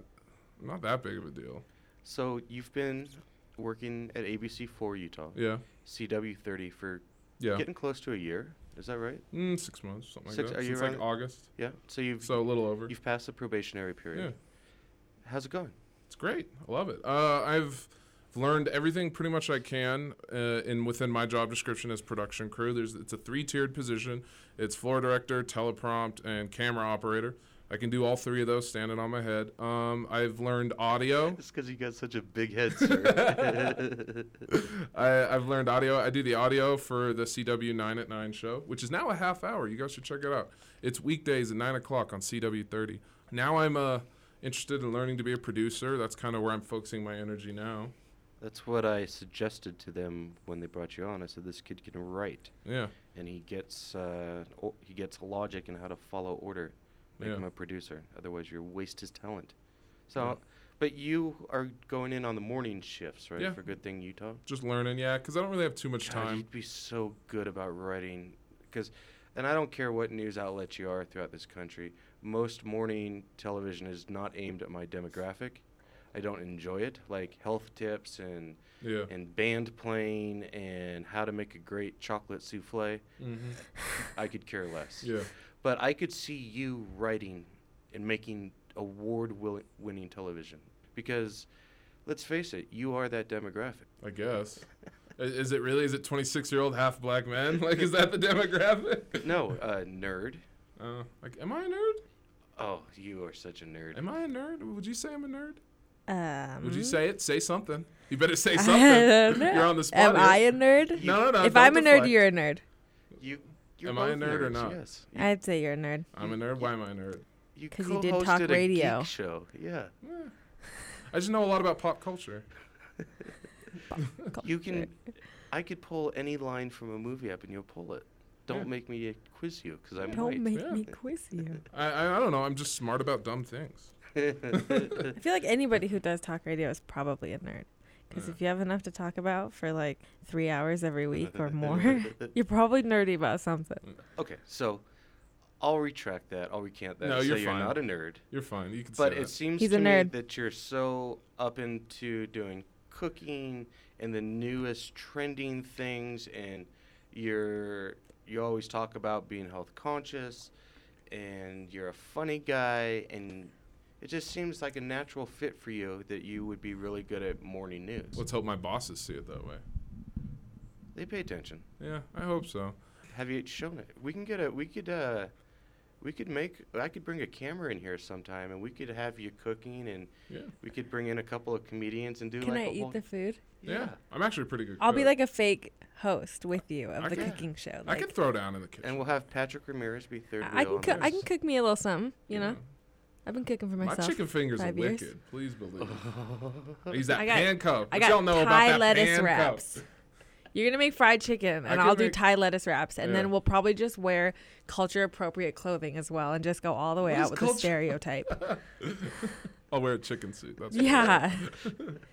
I'm not that big of a deal. So you've been working at ABC4 Utah. Yeah. CW30 for Yeah. getting close to a year. Is that right? Mm, six months, something like Six, that. Are you Since, like, around- August. Yeah. So you've So a little over. You've passed the probationary period. Yeah. How's it going? It's great. I love it. Uh, I've learned everything pretty much I can uh, in within my job description as production crew. There's it's a three tiered position. It's floor director, teleprompt, and camera operator. I can do all three of those standing on my head. Um, I've learned audio. It's because you got such a big head, sir. I, I've learned audio. I do the audio for the CW 9 at 9 show, which is now a half hour. You guys should check it out. It's weekdays at 9 o'clock on CW 30. Now I'm uh, interested in learning to be a producer. That's kind of where I'm focusing my energy now. That's what I suggested to them when they brought you on. I said this kid can write. Yeah. And he gets uh, o- he gets logic and how to follow order. Make Yeah. him a producer. Otherwise, you waste his talent. So, Yeah. but you are going in on the morning shifts, right? Yeah. For Good Thing Utah. Just learning, yeah, because I don't really have too much God, time. You'd be so good about writing, because, and I don't care what news outlet you are throughout this country. Most morning television is not aimed at my demographic. I don't enjoy it, like health tips and Yeah. and band playing and how to make a great chocolate souffle. Mhm. I could care less. Yeah. But I could see you writing and making award-winning television because, let's face it, you are that demographic. I guess. Is it really? Is it 26 year old half black men? Like, is that the demographic? No, uh, nerd. Uh, like, am I a nerd? Oh, you are such a nerd. Am I a nerd? Would you say I'm a nerd? Um, Would you say it? Say something. You better say something. You're on the spot. Am here. I a nerd? No, no, no. If I'm a nerd, deflect. you're a nerd. You. You're Am I a both nerd or not? Yes. I'd say you're a nerd. I'm a nerd. Why am I a nerd? Because you did co-hosted talk a radio. geek show. Yeah. I just know a lot about pop culture. You can. I could pull any line from a movie up and you'll pull it. Don't Yeah. make me uh, quiz you because I'm Don't white. make Yeah. me quiz you. I, I I don't know. I'm just smart about dumb things. I feel like anybody who does talk radio is probably a nerd. Because if you have enough to talk about for like three hours every week or more, you're probably nerdy about something. Okay, so I'll retract that. I'll recant that. No, you're say fine. You're not a nerd. You're fine. You can But say it that. seems He's to a me nerd. that you're so up into doing cooking and the newest trending things, and you're you always talk about being health conscious, and you're a funny guy, and it just seems like a natural fit for you that you would be really good at morning news. Let's hope my bosses see it that way. They pay attention. Yeah, I hope so. Have you shown it? We can get a. We could. uh we could make. I could bring a camera in here sometime, and we could have you cooking, and Yeah. we could bring in a couple of comedians and do Can like I a eat the food? Yeah. I'm actually a pretty good. I'll be like a fake host with you of I the could- cooking show. I Like, could throw down in the kitchen. And we'll have Patrick Ramirez be third I wheel. can on cook. I can cook me a little something. You know, I've been cooking for myself. My chicken fingers are five years. wicked. Please believe. it. He's that I got, handcuff. I What got y'all know Thai about that lettuce handcuff? wraps. You're gonna make fried chicken, and I'll do Thai lettuce wraps, and Yeah. then we'll probably just wear culture appropriate clothing as well, and just go all the way What is out with the stereotype. I'll wear a chicken suit. That's yeah.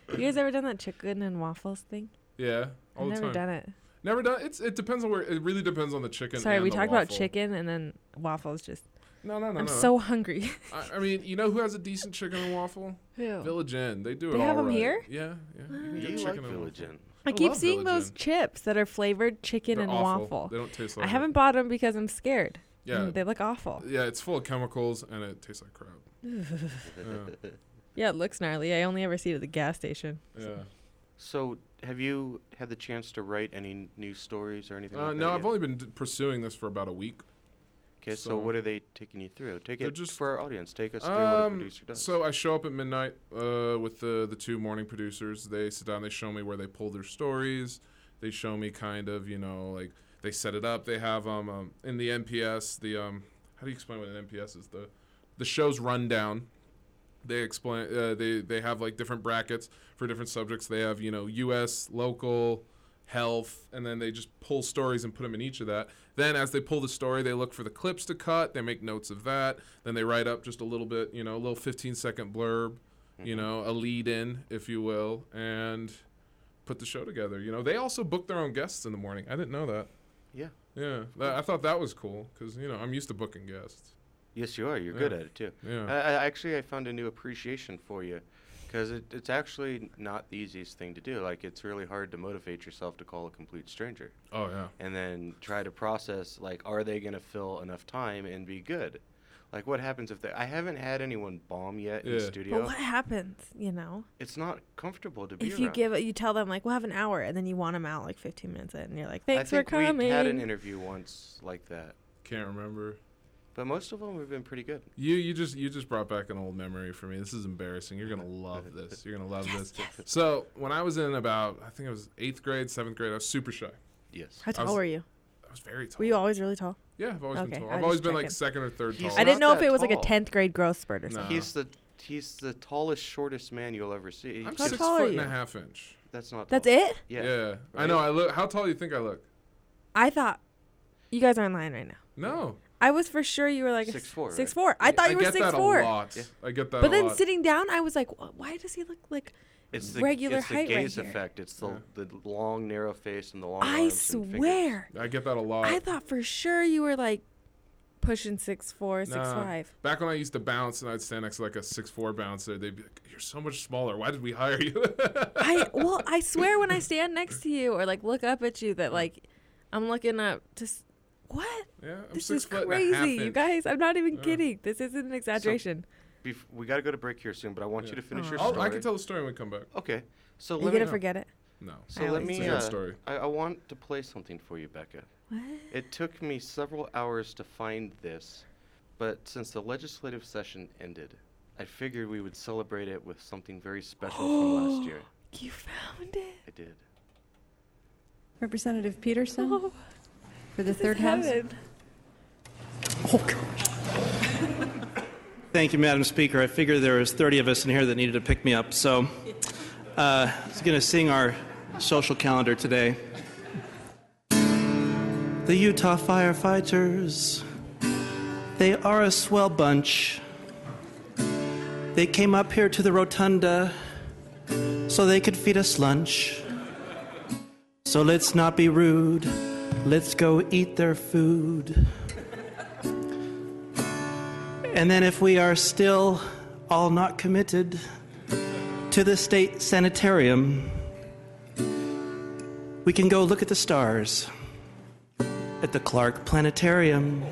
you guys ever done that chicken and waffles thing? Yeah, all I've the never time. done it. Never done. It's it depends on where. It really depends on the chicken. Sorry, and we the talked about chicken and then waffles. Just No, no, no, I'm no. so hungry. I, I mean, you know who has a decent chicken and waffle? Who? Village Inn. They do it They have all 'em right. here? Yeah, yeah. You can You get like chicken and Village waffle. Inn. I keep seeing Village those Inn. chips that are flavored chicken They're and awful. waffle. They don't taste I like haven't bought them because I'm scared. Yeah. Mm, they look awful. Yeah, it's full of chemicals and it tastes like crap. yeah. Yeah, it looks gnarly. I only ever see it at the gas station. Yeah. So, have you had the chance to write any news stories or anything? Uh, like no, that I've yet? only been d- pursuing this for about a week. Okay, so, so- what are they taking you through? Take it just- for our audience. Take us through what a Um, producer does. so I show up at midnight uh, with the the two morning producers. They sit down. They show me where they pull their stories. They show me kind of you know like they set it up. They have um, um in the ENPS the um how do you explain what an ENPS is the the show's rundown. They explain uh, they they have like different brackets for different subjects. They have you know U.S. local health, and then they just pull stories and put them in each of that. Then, as they pull the story, they look for the clips to cut. They make notes of that. Then they write up just a little bit, you know, a little 15 second blurb, you mm-hmm. know, a lead in, if you will, and put the show together. You know, they also book their own guests in the morning. I didn't know that. Yeah. Yeah, that, I thought that was cool because you know I'm used to booking guests. Yes, you are. You're good at it too. Yeah. I actually I found a new appreciation for you, because it, it's actually not the easiest thing to do. Like it's really hard to motivate yourself to call a complete stranger. Oh, yeah. And then try to process like, are they gonna fill enough time and be good? Like what happens if they? I haven't had anyone bomb yet in the studio. But what happens, you know? It's not comfortable to be If you around. give it, you tell them like we'll have an hour, and then you want them out like 15 minutes in, and you're like, thanks I think for coming. we had an interview once like that. Can't remember. But most of them have been pretty good. You you just you just brought back an old memory for me. This is embarrassing. You're gonna love this. You're gonna love this. So when I was in about I think it was eighth grade, seventh grade, I was super shy. Yes. How tall was- were you? I was very tall. Were you always really tall? Yeah, I've always Okay, been tall. I I've always just been like checking. second or third He's tall. I didn't know if it was like a 10th grade growth spurt or No. something. He's the he's the tallest, shortest man you'll ever see. I'm How six tall are foot and a you? half inch. That's not. That's tall. it? Yeah. Yeah. I know. I look. How tall do you think I look? I thought you guys aren't lying right now. No. I was for sure you were like a Six four, Six right? four. I thought you were I get six that four. a lot. I get that. But a then lot. sitting down, I was like, why does he look like It's the regular it's the height right gaze here? effect. It's the the long narrow face and the long. I arms and swear. I get that a lot. I thought for sure you were like pushing six four, six Nah. five. Back when I used to bounce and I'd stand next to like a six four bouncer, they'd be like, "You're so much smaller. Why did we hire you?" I well, I swear when I stand next to you or like look up at you that like I'm looking up just what? Yeah, I'm this six is foot and a half crazy, you guys. I'm not even Yeah. kidding. This isn't an exaggeration. Bef- we got to go to break here soon, but I want you to finish your I'll- story. I can tell the story when we come back. Okay. So you let gonna me, forget it? No. So I let me. do. It's a Uh, story. I, I want to play something for you, Becca. What? It took me several hours to find this, but since the legislative session ended, I figured we would celebrate it with something very special from last year. You found it. I did. Representative Peterson Oh, for the this third house. heaven. Thank you, Madam Speaker. I figured there was 30 of us in here that needed to pick me up, so uh, I was going to sing our social calendar today. The Utah firefighters, they are a swell bunch. They came up here to the rotunda so they could feed us lunch. So let's not be rude. Let's go eat their food. And then, if we are still all not committed to the state sanitarium, we can go look at the stars at the Clark Planetarium.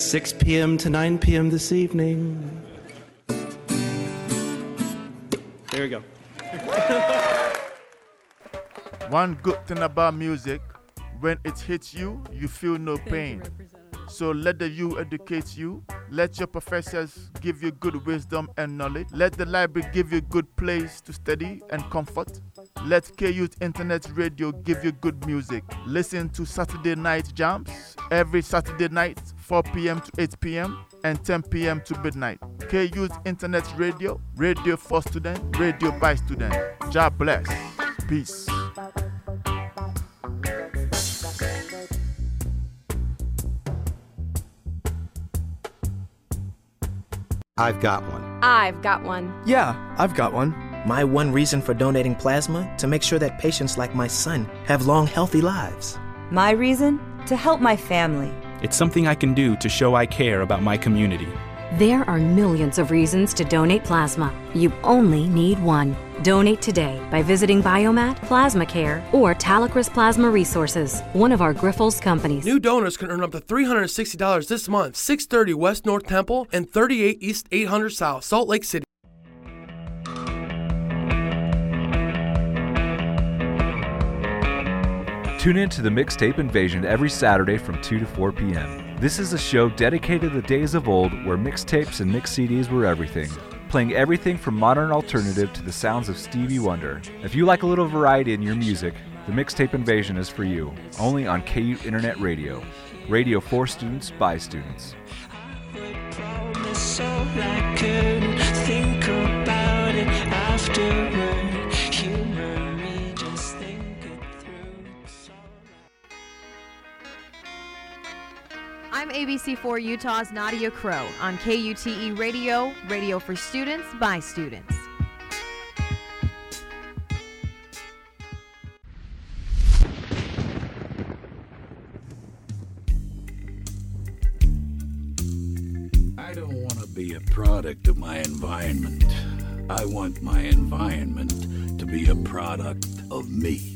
6 p.m. to 9 p.m. this evening. There we go. One good thing about music, when it hits you, you feel no pain. So let the you educate you. Let your professors give you good wisdom and knowledge. Let the library give you a good place to study and comfort. Let KU's Internet Radio give you good music. Listen to Saturday Night Jams every Saturday night, 4 p.m. to 8 p.m. and 10 p.m. to midnight. KU's Internet Radio, radio for students, radio by students. God bless. Peace. I've got one. I've got one. Yeah, I've got one. My one reason for donating plasma to make sure that patients like my son have long, healthy lives. My reason? To help my family. It's something I can do to show I care about my community. There are millions of reasons to donate plasma. You only need one. Donate today by visiting Biomat, Plasma Care, or Talecris Plasma Resources, one of our Grifols companies. New donors can earn up to $360 this month, 630 West North Temple and 38 East 800 South, Salt Lake City. Tune in to the Mixtape Invasion every Saturday from 2 to 4 p.m. This is a show dedicated to the days of old where mixtapes and mix CDs were everything, playing everything from modern alternative to the sounds of Stevie Wonder. If you like a little variety in your music, the Mixtape Invasion is for you, only on KU Internet Radio. Radio for students by students. I'm ABC4 Utah's Nadia Crow on KUTE Radio, radio for students by students. I don't want to be a product of my environment. I want my environment to be a product of me.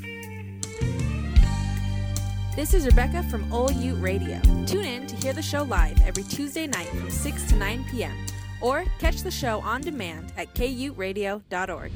This is Rebecca from Ole Ute Radio. Tune in to hear the show live every Tuesday night from 6 to 9 p.m. or catch the show on demand at kuradio.org.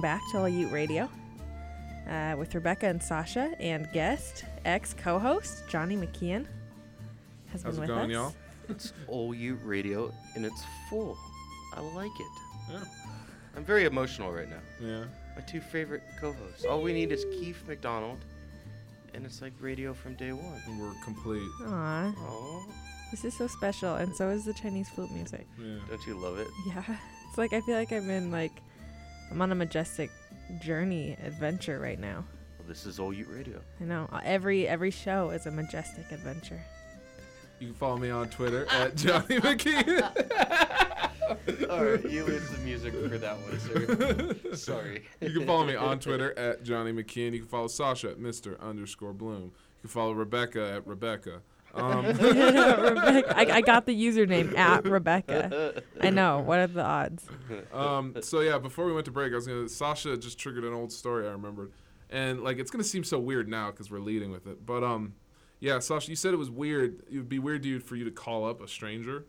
Welcome back to All Ute Radio uh, with Rebecca and Sasha and guest, ex co host Johnny McKeon has How's been it with going, us. y'all? It's OU radio and it's full. I like it. Yeah. I'm very emotional right now. Yeah. My two favorite co-hosts. All we need is Keith McDonald, and it's like radio from day one. And we're complete. Aw. Aw. This is so special, and so is the Chinese flute music. Yeah. Don't you love it? Yeah. It's like I feel like I'm in like I'm on a majestic journey adventure right now. Well, this is all you radio. I know. uh, Every every show is a majestic adventure. You can follow me on Twitter at Johnny McKeon. All right, you lose the music for that one, sir. Sorry. You can follow me on Twitter at Johnny McKeon. You can follow Sasha at Mr. underscore Bloom. You can follow Rebecca at Rebecca. Um, Rebecca, I, I got the username at Rebecca. I know. What are the odds? um, so yeah, before we went to break, I was gonna. Sasha just triggered an old story I remembered, and like it's gonna seem so weird now because we're leading with it. But um, yeah, Sasha, you said it was weird. It would be weird to you for you to call up a stranger.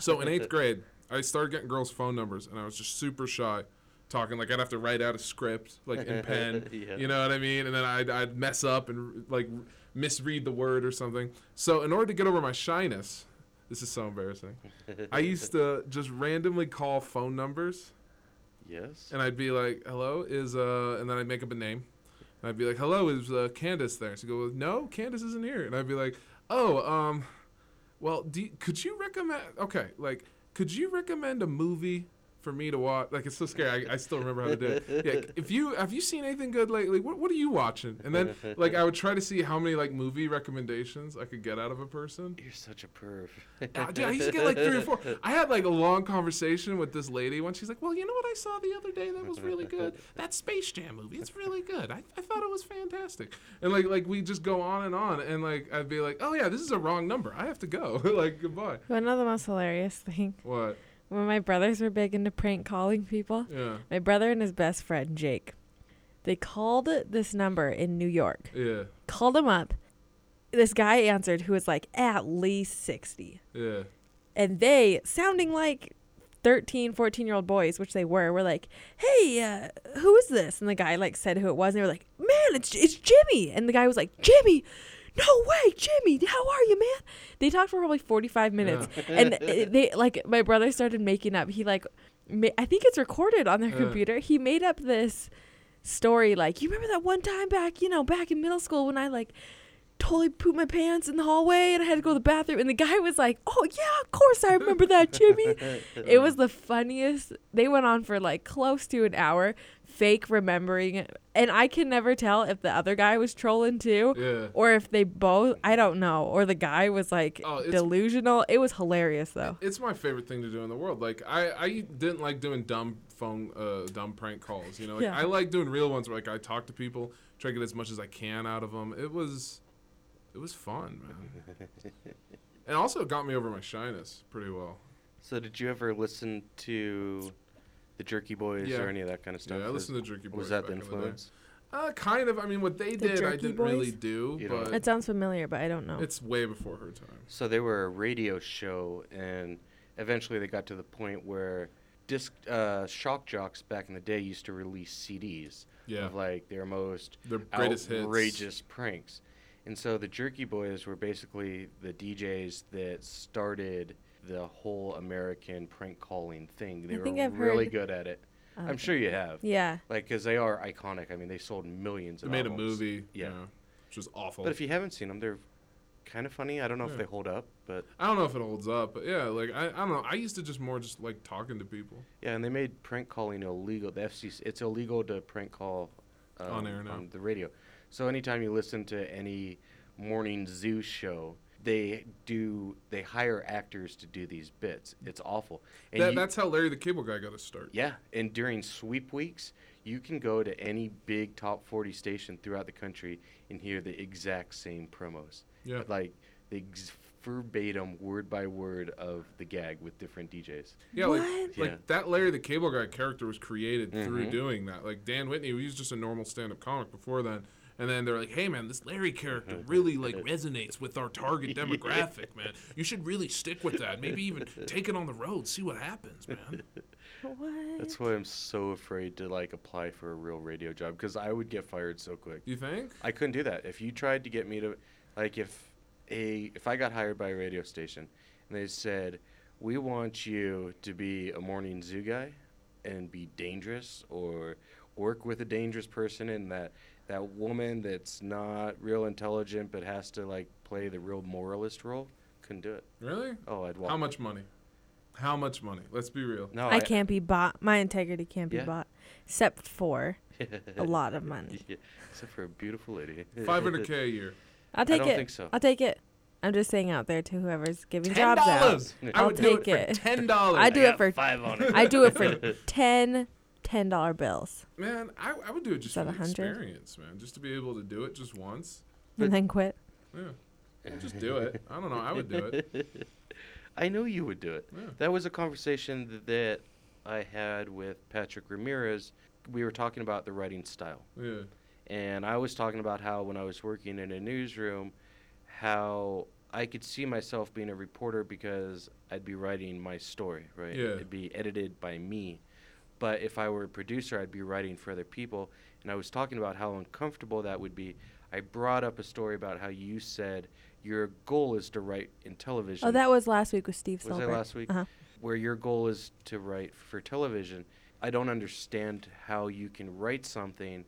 So in eighth grade, I started getting girls' phone numbers, and I was just super shy, talking like I'd have to write out a script like in pen. Yeah. You know what I mean? And then I'd, I'd mess up and like misread the word or something. So in order to get over my shyness, this is so embarrassing. I used to just randomly call phone numbers. Yes. And I'd be like, "Hello, is uh," and then I'd make up a name. And I'd be like, "Hello, is uh, Candace there?" So go, "No, Candace isn't here." And I'd be like, "Oh, um, well, do you- could you recommend? Okay, like, could you recommend a movie for me to watch? Like, it's so scary. I, I still remember how to do it. Yeah, if you have you seen anything good lately? What what are you watching? And then like I would try to see how many like movie recommendations I could get out of a person. You're such a perv. Uh, dude, I used to get like three or four. I had like a long conversation with this lady once. She's like, "Well, you know what I saw the other day that was really good? That Space Jam movie. It's really good. I, I thought it was fantastic." And like like we just go on and on, and like I'd be like, "Oh yeah, this is a wrong number. I have to go. like goodbye." You wanna know the most hilarious thing? What? When my brothers were big into prank calling people, Yeah. my brother and his best friend Jake, they called this number in New York. Yeah. Called him up. This guy answered who was like at least 60. Yeah. And they, sounding like 13, 14 year old boys, which they were, were like, hey, uh, who is this? And the guy like said who it was. And they were like, man, it's, it's Jimmy. And the guy was like, Jimmy, no way, Jimmy, how are you, man? They talked for probably 45 minutes. Yeah. and eh, they, like, my brother started making up, he like, ma- I think it's recorded on their Yeah. computer. He made up this story like, you remember that one time back, you know, back in middle school when I like, totally pooped my pants in the hallway and I had to go to the bathroom. And the guy was like, Oh, yeah, of course I remember that, Jimmy. it was the funniest. They went on for like close to an hour, fake remembering it. And I can never tell if the other guy was trolling too Yeah. or if they both, I don't know, or the guy was like Oh, delusional. It was hilarious though. It's my favorite thing to do in the world. Like I, I didn't like doing dumb phone, uh, dumb prank calls. You know, like, Yeah. I like doing real ones where like I talk to people, try to get as much as I can out of them. It was, it was fun, man. and also it got me over my shyness pretty well. So did you ever listen to the Jerky Boys Yeah. or any of that kind of stuff? Yeah, I Was- listened to Jerky Boys Was that back the in the influence? Uh, kind of. I mean, what they The did, I didn't really Boys? do, You don't- but It sounds familiar, but I don't know. it's way before her time. So they were a radio show, and eventually they got to the point where disc uh, shock jocks back in the day used to release CDs Yeah. of like their most Their greatest hits. outrageous pranks. And so the Jerky Boys were basically the DJs that started the whole American prank calling thing. They I were I've really heard- good at it. I'm sure you have. Yeah. Like, because they are iconic. I mean, they sold millions. They of made a movie, Yeah. yeah, which was awful. But if you haven't seen them, they're kind of funny. I don't know Yeah. if they hold up, but I don't know if it holds up, but yeah, like I, I don't know. I used to just more just like talking to people. yeah. And they made prank calling illegal. The FCC. It's illegal to prank call um, On air now. on the radio. So anytime you listen to any morning zoo show. They do. They hire actors to do these bits. It's awful. And That, you- that's how Larry the Cable Guy got his start. Yeah, and during sweep weeks, you can go to any big top 40 station throughout the country and hear the exact same promos. Yeah. Like the ex- verbatim, word by word of the gag with different DJs. Yeah, like Yeah. like that Larry the Cable Guy character was created through Mhm. doing that. Like Dan Whitney, he was just a normal stand-up comic before then, and then they're like, "Hey man, this Larry character really like resonates with our target demographic, man. You should really stick with that. Maybe even take it on the road, see what happens, man." What? That's why I'm so afraid to like apply for a real radio job because I would get fired so quick. You think? I couldn't do that. If you tried to get me to, like, if a if I got hired by a radio station and they said, "We want you to be a morning zoo guy and be dangerous or work with a dangerous person and that that woman that's not real intelligent but has to like play the real moralist role," couldn't do it. Really? Oh, I'd walk. How much money? How much money? Let's be real. No, I, can't be bought. My integrity can't be Yeah. bought, except for a lot of money. Yeah, except for a beautiful lady. 500K a year. I'll take I don't it. think so. I'll take it. I'm just saying out there to whoever's giving $10. jobs out. I I'll would do take it for $10. I do I it for five on it. I do it for 10 ten dollar bills Man, I, I would do it just that for the 100? experience, man. Just to be able to do it just once. and then quit. Yeah. Yeah, just do it. I don't know. I would do it. I knew you would do it. Yeah. That was a conversation that I had with Patrick Ramirez. We were talking about the writing style. Yeah. And I was talking about how when I was working in a newsroom, how I could see myself being a reporter because I'd be writing my story, right? Yeah. It'd be edited by me. But if I were a producer, I'd be writing for other people. And I was talking about how uncomfortable that would be. I brought up a story about how you said your goal is to write in television. Oh, that was last week with Steve Was Soelberg. that last week? Uh-huh. Where your goal is to write for television. I don't understand how you can write something,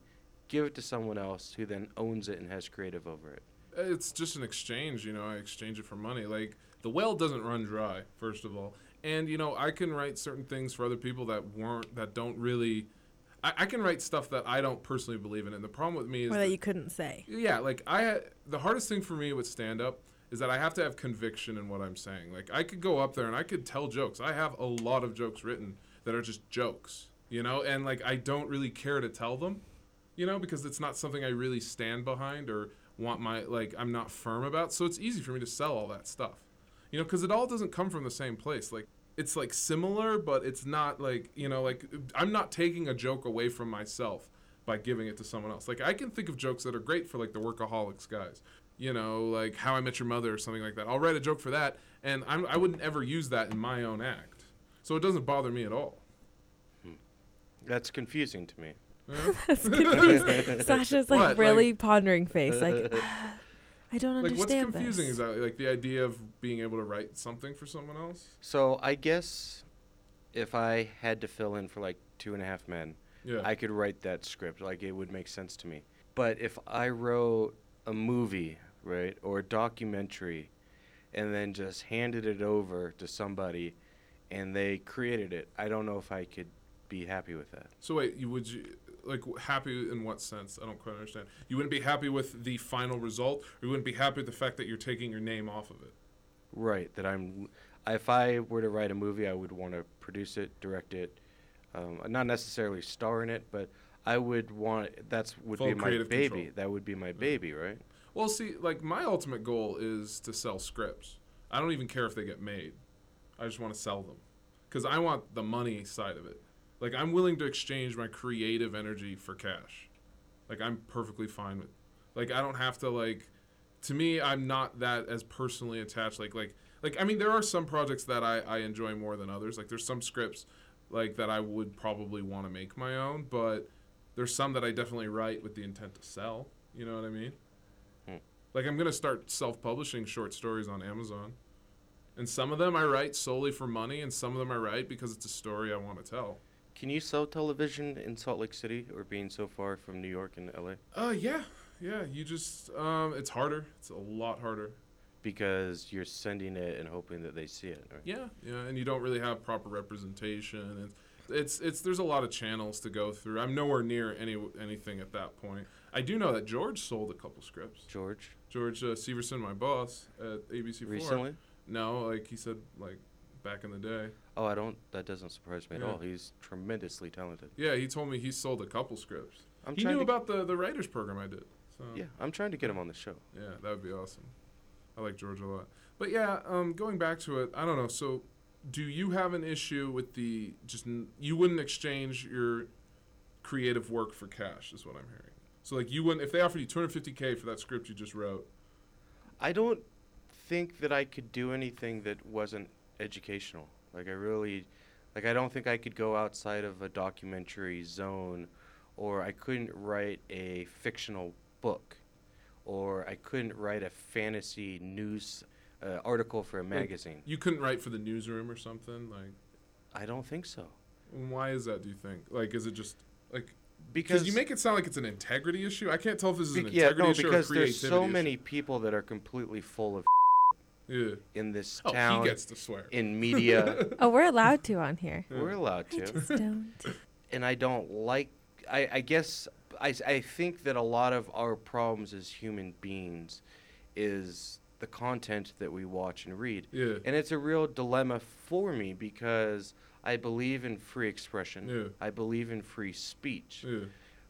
give it to someone else who then owns it and has creative over it. It's just an exchange, you know. I exchange it for money. Like the well doesn't run dry, first of all, and you know I can write certain things for other people that weren't that don't really. I, I can write stuff that I don't personally believe in, and the problem with me is Or that- that you couldn't say. yeah, like I the hardest thing for me with stand up is that I have to have conviction in what I'm saying. Like I could go up there and I could tell jokes. I have a lot of jokes written that are just jokes, you know, and like I don't really care to tell them, you know, because it's not something I really stand behind or want my like I'm not firm about. So it's easy for me to sell all that stuff. You know, cuz it all doesn't come from the same place. Like it's like similar, but it's not like, you know, like I'm not taking a joke away from myself by giving it to someone else. Like I can think of jokes that are great for like the workaholics guys. You know, like How I Met Your Mother or something like that. I'll write a joke for that, and I'm, I wouldn't ever use that in my own act. So it doesn't bother me at all. Hmm. That's confusing to me. That's confusing. Sasha's like What? really pondering face. Like I don't like what's understand confusing this. is that like the idea of being able to write something for someone else. So I guess if I had to fill in for like Two and a Half Men, Yeah. I could write that script. Like it would make sense to me. But if I wrote a movie, right, or a documentary, and then just handed it over to somebody, and they created it, I don't know if I could be happy with that. So wait, you would you like happy in what sense? I don't quite understand. You wouldn't be happy with the final result, or you wouldn't be happy with the fact that you're taking your name off of it. Right. That I'm. If I were to write a movie, I would want to produce it, direct it, um, not necessarily star in it, but I would want. That's would Full be my baby. control. That would be my baby, right? Well, see, like my ultimate goal is to sell scripts. I don't even care if they get made. I just want to sell them because I want the money side of it. Like I'm willing to exchange my creative energy for cash. Like I'm perfectly fine with. Like I don't have to like. To me, I'm not that as personally attached. Like like like I mean, there are some projects that I I enjoy more than others. Like there's some scripts like that I would probably want to make my own, but there's some that I definitely write with the intent to sell. You know what I mean? Hmm. Like I'm gonna start self-publishing short stories on Amazon, and some of them I write solely for money, and some of them I write because it's a story I want to tell. Can you sell television in Salt Lake City or being so far from New York and LA? Uh, yeah, yeah. You just um, it's harder. It's a lot harder. Because you're sending it and hoping that they see it. Right? Yeah, yeah, and you don't really have proper representation, and it's it's there's a lot of channels to go through. I'm nowhere near any anything at that point. I do know that George sold a couple scripts. George. George uh, Severson, my boss at ABC4. Recently? No, like he said, like back in the day. Oh, I don't. That doesn't surprise me Yeah. at all. He's tremendously talented. Yeah, he told me he sold a couple scripts. I'm he trying knew to- about the the writers program I did. So Yeah, I'm trying to get him on the show. Yeah, that would be awesome. I like George a lot. But yeah, um, going back to it, I don't know. So, do you have an issue with the just n- you wouldn't exchange your creative work for cash? Is what I'm hearing. So, like, you wouldn't if they offered you 250k for that script you just wrote. I don't think that I could do anything that wasn't educational. Like I really, like I don't think I could go outside of a documentary zone, or I couldn't write a fictional book, or I couldn't write a fantasy news uh, article for a magazine. you couldn't write for the newsroom or something. Like, I don't think so. and why is that? Do you think? Like, is it just like Because- you make it sound like it's an integrity issue? I can't tell if this is an Bec- yeah, integrity no, issue or a because there's so issue. many people that are completely full of Yeah. in this Oh, he town. gets to swear. in media. Oh, we're allowed to on here. We're allowed I to. just don't. And I don't like. I, I guess I, s- I think that a lot of our problems as human beings is the content that we watch and read. Yeah. And it's a real dilemma for me because I believe in free expression. Yeah. I believe in free speech. Yeah.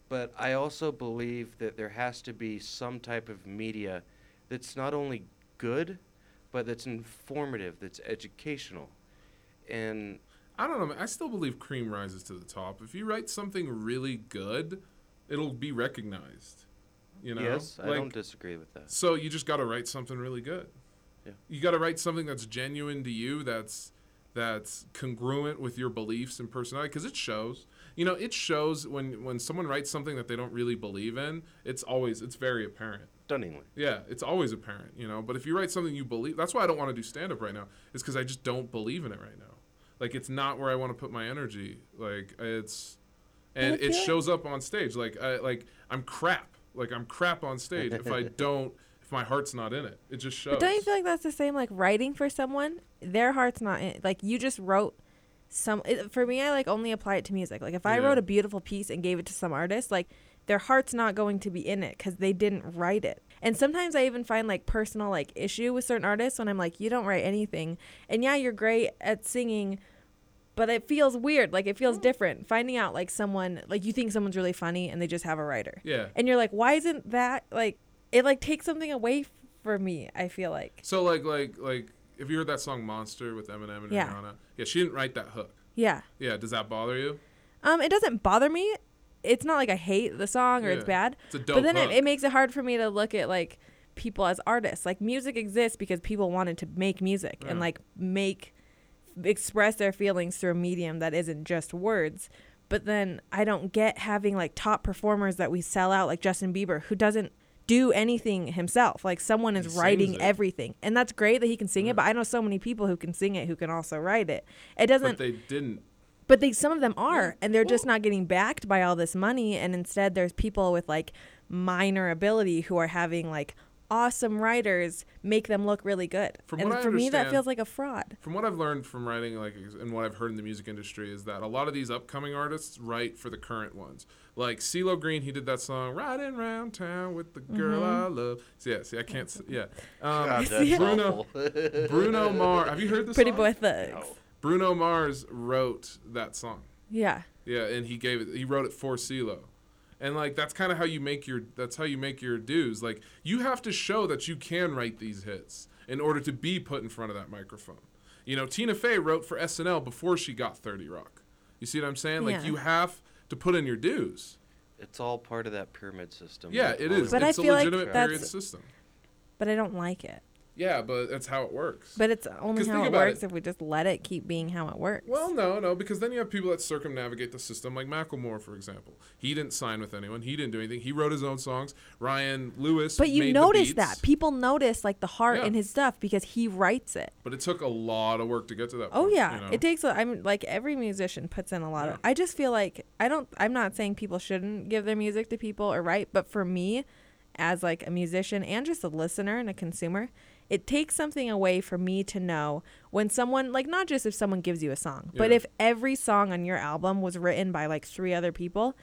But I also believe that there has to be some type of media that's not only good, but that's informative, that's educational. And I don't know. I still believe cream rises to the top. If you write something really good, it'll be recognized. You know. yes, I Like, don't disagree with that. So you just got to write something really good. Yeah. You got to write something that's genuine to you. That's that's congruent with your beliefs and personality because it shows. You know, it shows when when someone writes something that they don't really believe in. It's always it's very apparent. Stunningly. Yeah, it's always apparent. You know, but if you write something you believe, that's why I don't want to do stand up right now. Is because I just don't believe in it right now. Like it's not where I want to put my energy. Like it's, and I it shows up on stage. Like I like I'm crap. Like I'm crap on stage if I don't if my heart's not in it. It just shows. But don't you feel like that's the same like writing for someone? Their heart's not in it. Like you just wrote some it, for me I like only apply it to music. Like if I Yeah. wrote a beautiful piece and gave it to some artist, like their heart's not going to be in it cuz they didn't write it. And sometimes I even find like personal like issue with certain artists when I'm like you don't write anything. And yeah, you're great at singing but it feels weird. Like it feels different finding out like someone like you think someone's really funny and they just have a writer. Yeah. And you're like, why isn't that like it like takes something away f- from me, I feel like. So like like like if you heard that song Monster with Eminem and Yeah. Rihanna, yeah, she didn't write that hook. Yeah. Yeah, does that bother you? Um, it doesn't bother me. It's not like I hate the song or it's bad. It's a but then it, it makes it hard for me to look at like people as artists. Like music exists because people wanted to make music Yeah. and like make express their feelings through a medium that isn't just words. But then I don't get having like top performers that we sell out like Justin Bieber who doesn't do anything himself. Like someone is writing it. everything. And that's great that he can sing it, but I know so many people who can sing it who can also write it. It doesn't But they didn't. But they some of them are and they're just not getting backed by all this money and instead there's people with like minor ability who are having like awesome writers make them look really good From and what I for me that feels like a fraud From what I've learned from writing, like, and what I've heard in the music industry, is that a lot of these upcoming artists write for the current ones. Like CeeLo Green, he did that song "Riding Round Town with the Girl I Mhm. Love." So, yeah, see, I can't. s- Yeah, God, Bruno. Bruno Mars. Have you heard this? Pretty song? Boy Thugs. Bruno Mars wrote that song. yeah Yeah, and he gave it. He wrote it for CeeLo, and like that's kind of how you make your. That's how you make your dues. Like you have to show that you can write these hits in order to be put in front of that microphone. You know, Tina Fey wrote for SNL before she got Thirty Rock. You see what I'm saying? Like Yeah. you have to put in your dues. It's all part of that pyramid system. Yeah, that it Hollywood is. But it's a feel like legitimate that's- period system. but i don't like it Yeah, but that's how it works. But it's only how it works if we just let it keep being how it works. Well, no, no, because then you have people that circumnavigate the system, like Macklemore, for example. He didn't sign with anyone. He didn't do anything. He wrote his own songs. Ryan Lewis. But you notice that people notice like the heart Yeah. in his stuff because he writes it. But it took a lot of work to get to that. Oh point, yeah, you know? it takes. A, I'm like every musician puts in a lot of. I just feel like I don't. I'm not saying people shouldn't give their music to people or write, but for me, as like a musician and just a listener and a consumer, it takes something away for me to know when someone like not just if someone gives you a song, but if every song on your album was written by like three other people.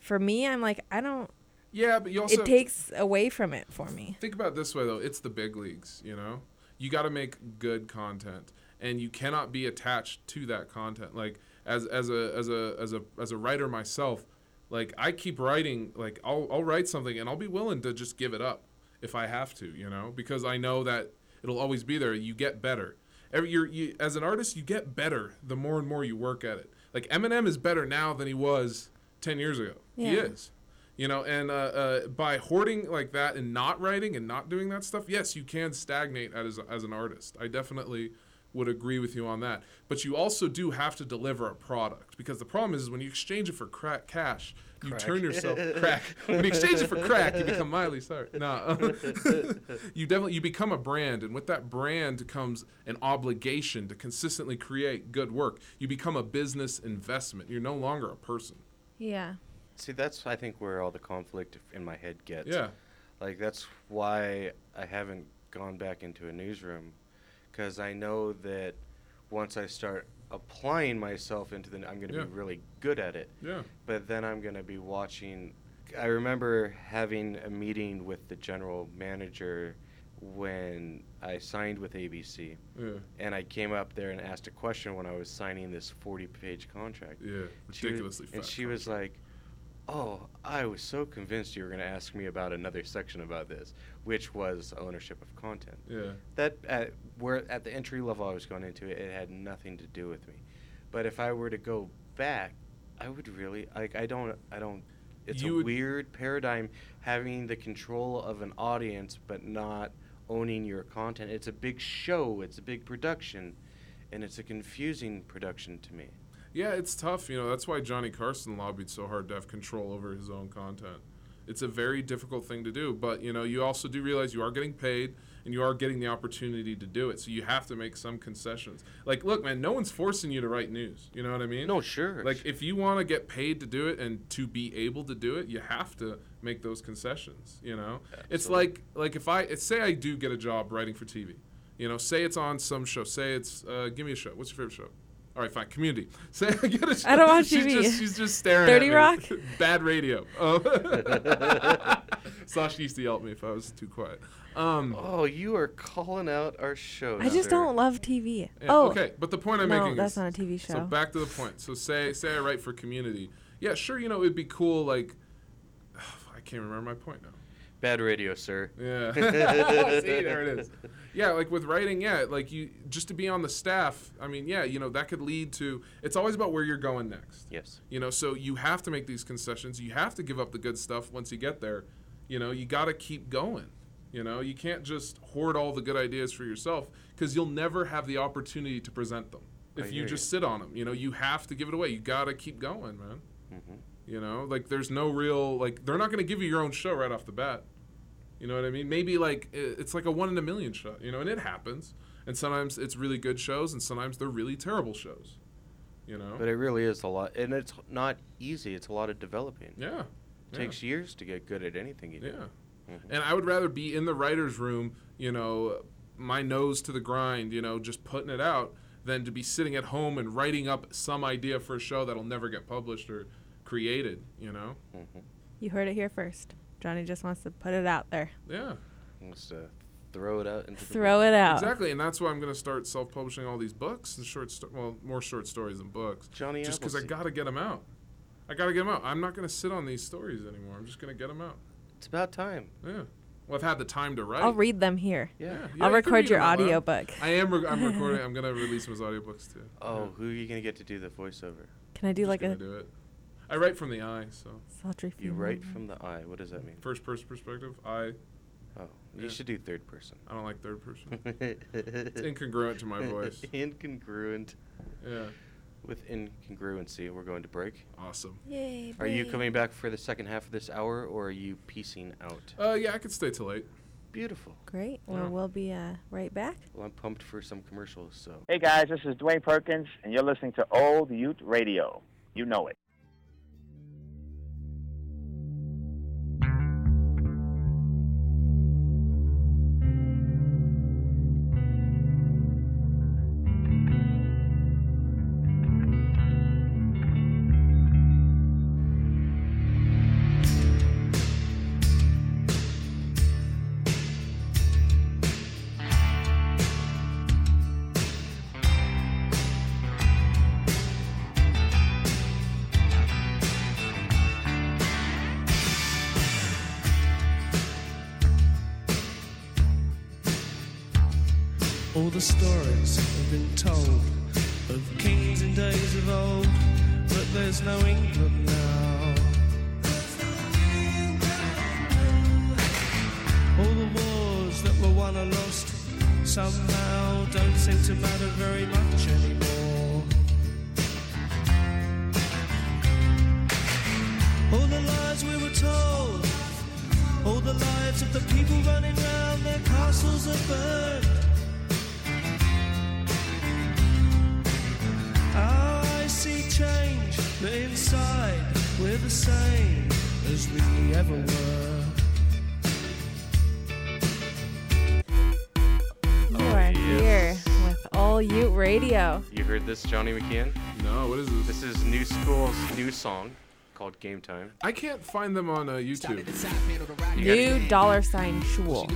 For me, I'm like I don't. Yeah, but you also it takes away from it for me. Think about it this way though, it's the big leagues, you know? You got to make good content and you cannot be attached to that content. Like as as a as a as a as a writer myself, like I keep writing like I'll I'll write something and I'll be willing to just give it up if I have to, you know? Because I know that it'll always be there. You get better. Every you're, you as an artist, you get better the more and more you work at it. Like Eminem is better now than he was 10 years ago. He is you know and uh, uh, by hoarding like that and not writing and not doing that stuff yes you can stagnate as, as an artist i definitely would agree with you on that but you also do have to deliver a product because the problem is, is when you exchange it for crack cash you Crack. turn yourself crack when you exchange it for crack you become miley sorry no you definitely you become a brand and with that brand comes an obligation to consistently create good work you become a business investment you're no longer a person Yeah. See, that's I think where all the conflict in my head gets. Yeah. Like that's why I haven't gone back into a newsroom, because I know that once I start applying myself into the, I'm going to Yeah. be really good at it. Yeah. But then I'm going to be watching. I remember having a meeting with the general manager when I signed with ABC. Yeah. And I came up there and asked a question when I was signing this 40-page contract. Yeah, She ridiculously And fat she was like, "Oh, I was so convinced you were going to ask me about another section about this, which was ownership of content." Yeah. That at where at the entry level I was going into it, it had nothing to do with me. But if I were to go back, I would really like. I don't. I don't. It's You a weird paradigm having the control of an audience, but not owning your content. It's a big show. It's a big production, and it's a confusing production to me. Yeah, it's tough. You know, that's why Johnny Carson lobbied so hard to have control over his own content. It's a very difficult thing to do, but you know, you also do realize you are getting paid and you are getting the opportunity to do it. So you have to make some concessions. Like, look, man, no one's forcing you to write news. You know what I mean? No, sure. Like, if you want to get paid to do it and to be able to do it, you have to make those concessions. You know, Absolutely. it's like like if I say I do get a job writing for TV. You know, say it's on some show. Say it's uh, give me a show. What's your favorite show? All right, fine. Community. Say I get a show. I don't watch she's TV. Just, she's just staring. 30 at me. Rock? Bad radio. Oh. Sasha used to yell at me if I was too quiet. Um, oh, you are calling out our show. I just sir. don't love TV. yeah, oh, okay, but the point I'm making is. no, making that's is not a TV show. So back to the point. So say say I write for Community. Yeah, sure. You know, it'd be cool. Like, I can't remember my point now. Bad radio, sir. Yeah. See, there it is. Yeah, like with writing, yeah, like you just to be on the staff. I mean, yeah, you know that could lead to. It's always about where you're going next. Yes. You know, so you have to make these concessions. You have to give up the good stuff once you get there. You know, you got to keep going. You know, you can't just hoard all the good ideas for yourself because you'll never have the opportunity to present them if you just you. sit on them. You know, you have to give it away. You got to keep going, man. Mhm. You know, like there's no real like they're not going to give you your own show right off the bat. You know what I mean? Maybe like it's like a one in a million shot. You know, and it happens. And sometimes it's really good shows, and sometimes they're really terrible shows. You know. But it really is a lot, and it's not easy. It's a lot of developing. Yeah. It yeah. takes years to get good at anything you do. Yeah. Mhm. And I would rather be in the writer's room, you know, my nose to the grind, you know, just putting it out, than to be sitting at home and writing up some idea for a show that'll never get published or created, you know? Mm-hmm. You heard it here first. Johnny just wants to put it out there. Yeah. Wants to throw it out into Throw world. it out. Exactly, and that's why I'm going to start self-publishing all these books and short, sto- well, more short stories than books. Johnny just because I got to get them out. I got to get them out. I'm not going to sit on these stories anymore. I'm just going to get them out. It's about time. Yeah. Well, I've had the time to write. I'll read them here. Yeah. Yeah, I'll you record your them out loud. audiobook. I am. Re- I'm recording. I'm gonna release his audiobooks too. Oh, who are you gonna get to do the voiceover? Can I do Just like gonna a do it. I write from the eye, so sultry You write from the eye. What does that mean? first person perspective. I. Oh, you should do third person. I don't like third person. it's incongruent to my voice. incongruent. Yeah. With incongruency, we're going to break. Awesome. Yay, Are you coming back for the second half of this hour, or are you piecing out? Uh, yeah, I could stay till eight. Beautiful. Great. Well, Yeah. we'll be uh, right back. Well, I'm pumped for some commercials. So. Hey guys, this is Dwayne Perkins, and you're listening to Old Ute Radio. You know it. England now. All the wars that were won lost somehow don't seem to matter very much anymore. All the lies we were told, all the lives of the people running round, their castles are burned. But inside we're the same as we ever were. You are oh, here with All Ute Radio. You heard this, Johnny McKeon? No, what is this? This is New School's new song called Game Time. I can't find them on uh, YouTube. New dollar sign shul.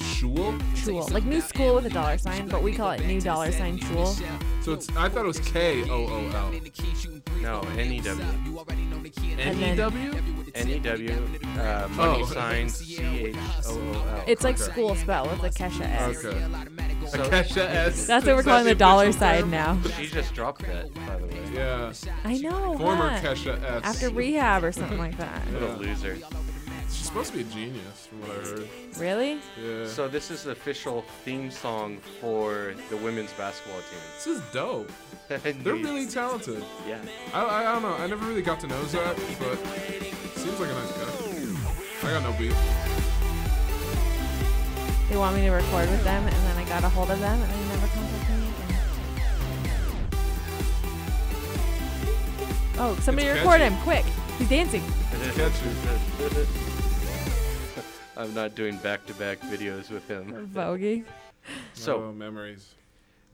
Shul? Shul. Like new school with a dollar sign, but we call it new dollar sign shul. So it's I thought it was K O O L. No, N E W. And then- N E W. Uh, money Oh. sign C H O O L. It's like school spell with a Kesha S. Okay. So- Kesha S. That's what we're calling the the dollar official sign now. She just dropped that, by the way. Yeah. I know. Former huh? Kesha S. After rehab or something like that. What a loser. She's supposed to be a genius, from what I heard. Really? Yeah. So this is the official theme song for the women's basketball team. This is dope. They're really talented. Yeah. I, I, I don't know. I never really got to know Zach, but seems like a nice guy. I got no beef. They want me to record with them, and then I got a hold of them, and they never contacted me again. Oh, somebody It's record catchy. him, quick! He's dancing. I'm not doing back-to-back videos with him. Vogie. So Oh, memories.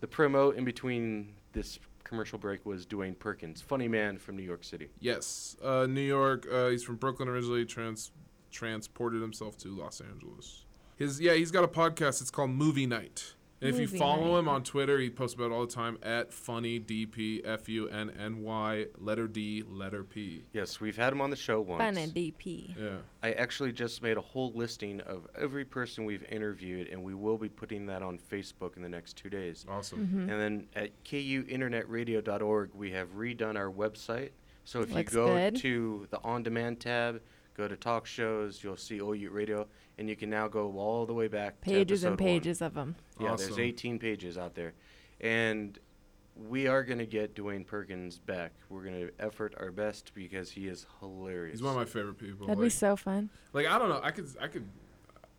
the promo in between this commercial break was Dwayne Perkins, funny man from New York City. Yes, uh, New York. Uh, he's from Brooklyn originally. Trans transported himself to Los Angeles. His yeah, he's got a podcast. It's called Movie Night. And if you follow Night. him on Twitter, he posts about it all the time at funny dp f u n n y letter d letter p. Yes, we've had him on the show once. Fun and DP. Yeah. I actually just made a whole listing of every person we've interviewed, and we will be putting that on Facebook in the next two days. Awesome. Mhm. And then at kuinternetradio.org, we have redone our website. So if Looks you go good. to the on demand tab, go to talk shows, you'll see OU Radio, and you can now go all the way back Pages to and episode one. pages of them. Yeah, there's 18 pages out there. And we are going to get Dwayne Perkins back. We're going to effort our best because he is hilarious. He's one of my favorite people. That'd be so fun. Like I don't know, I could I could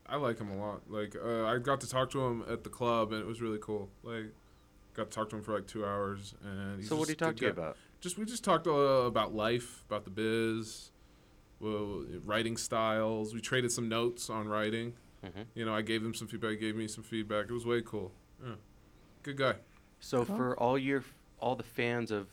I like him a lot. Like uh, I got to talk to him at the club and it was really cool. Like got to talk to him for like two hours and he's So what just did he talk to you good about? Just we just talked uh, about life, about the biz, well, writing styles. We traded some notes on writing. Mhm. You know, I gave him some feedback. He gave me some feedback. It was way cool. Yeah. Good guy. So for all your all the fans of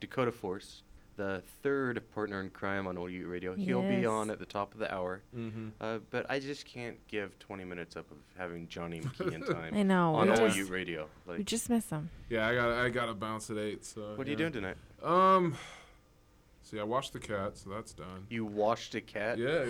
Dakota Force, the third partner in crime on OU Radio, he'll be on at the top of the hour. Mhm. Uh, but I just can't give 20 minutes up of having Johnny McKeon time. I know, on we OU just- Radio. Like, We just miss him. Yeah, I got I got to bounce at eight. So What are you doing tonight? Um, see, I washed the cat, so that's done. You washed a cat? Yeah.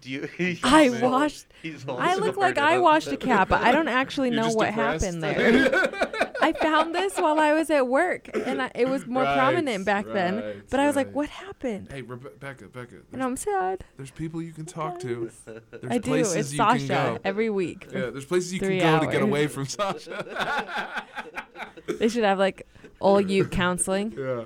Do you? I he's all- washed. he's all I look like I up. washed a cat, but I don't actually You're know what depressed? happened there. I found this while I was at work, and I, it was more Right, prominent back then. right, But I was like, "What happened?" Hey, Rebe- Becca, Becca. And there's- I'm sad. There's people you can talk to. There's I do. places It's you Sasha can go. every week Yeah, there's places you can three go to get away from Sasha. They should have like all youth counseling. yeah.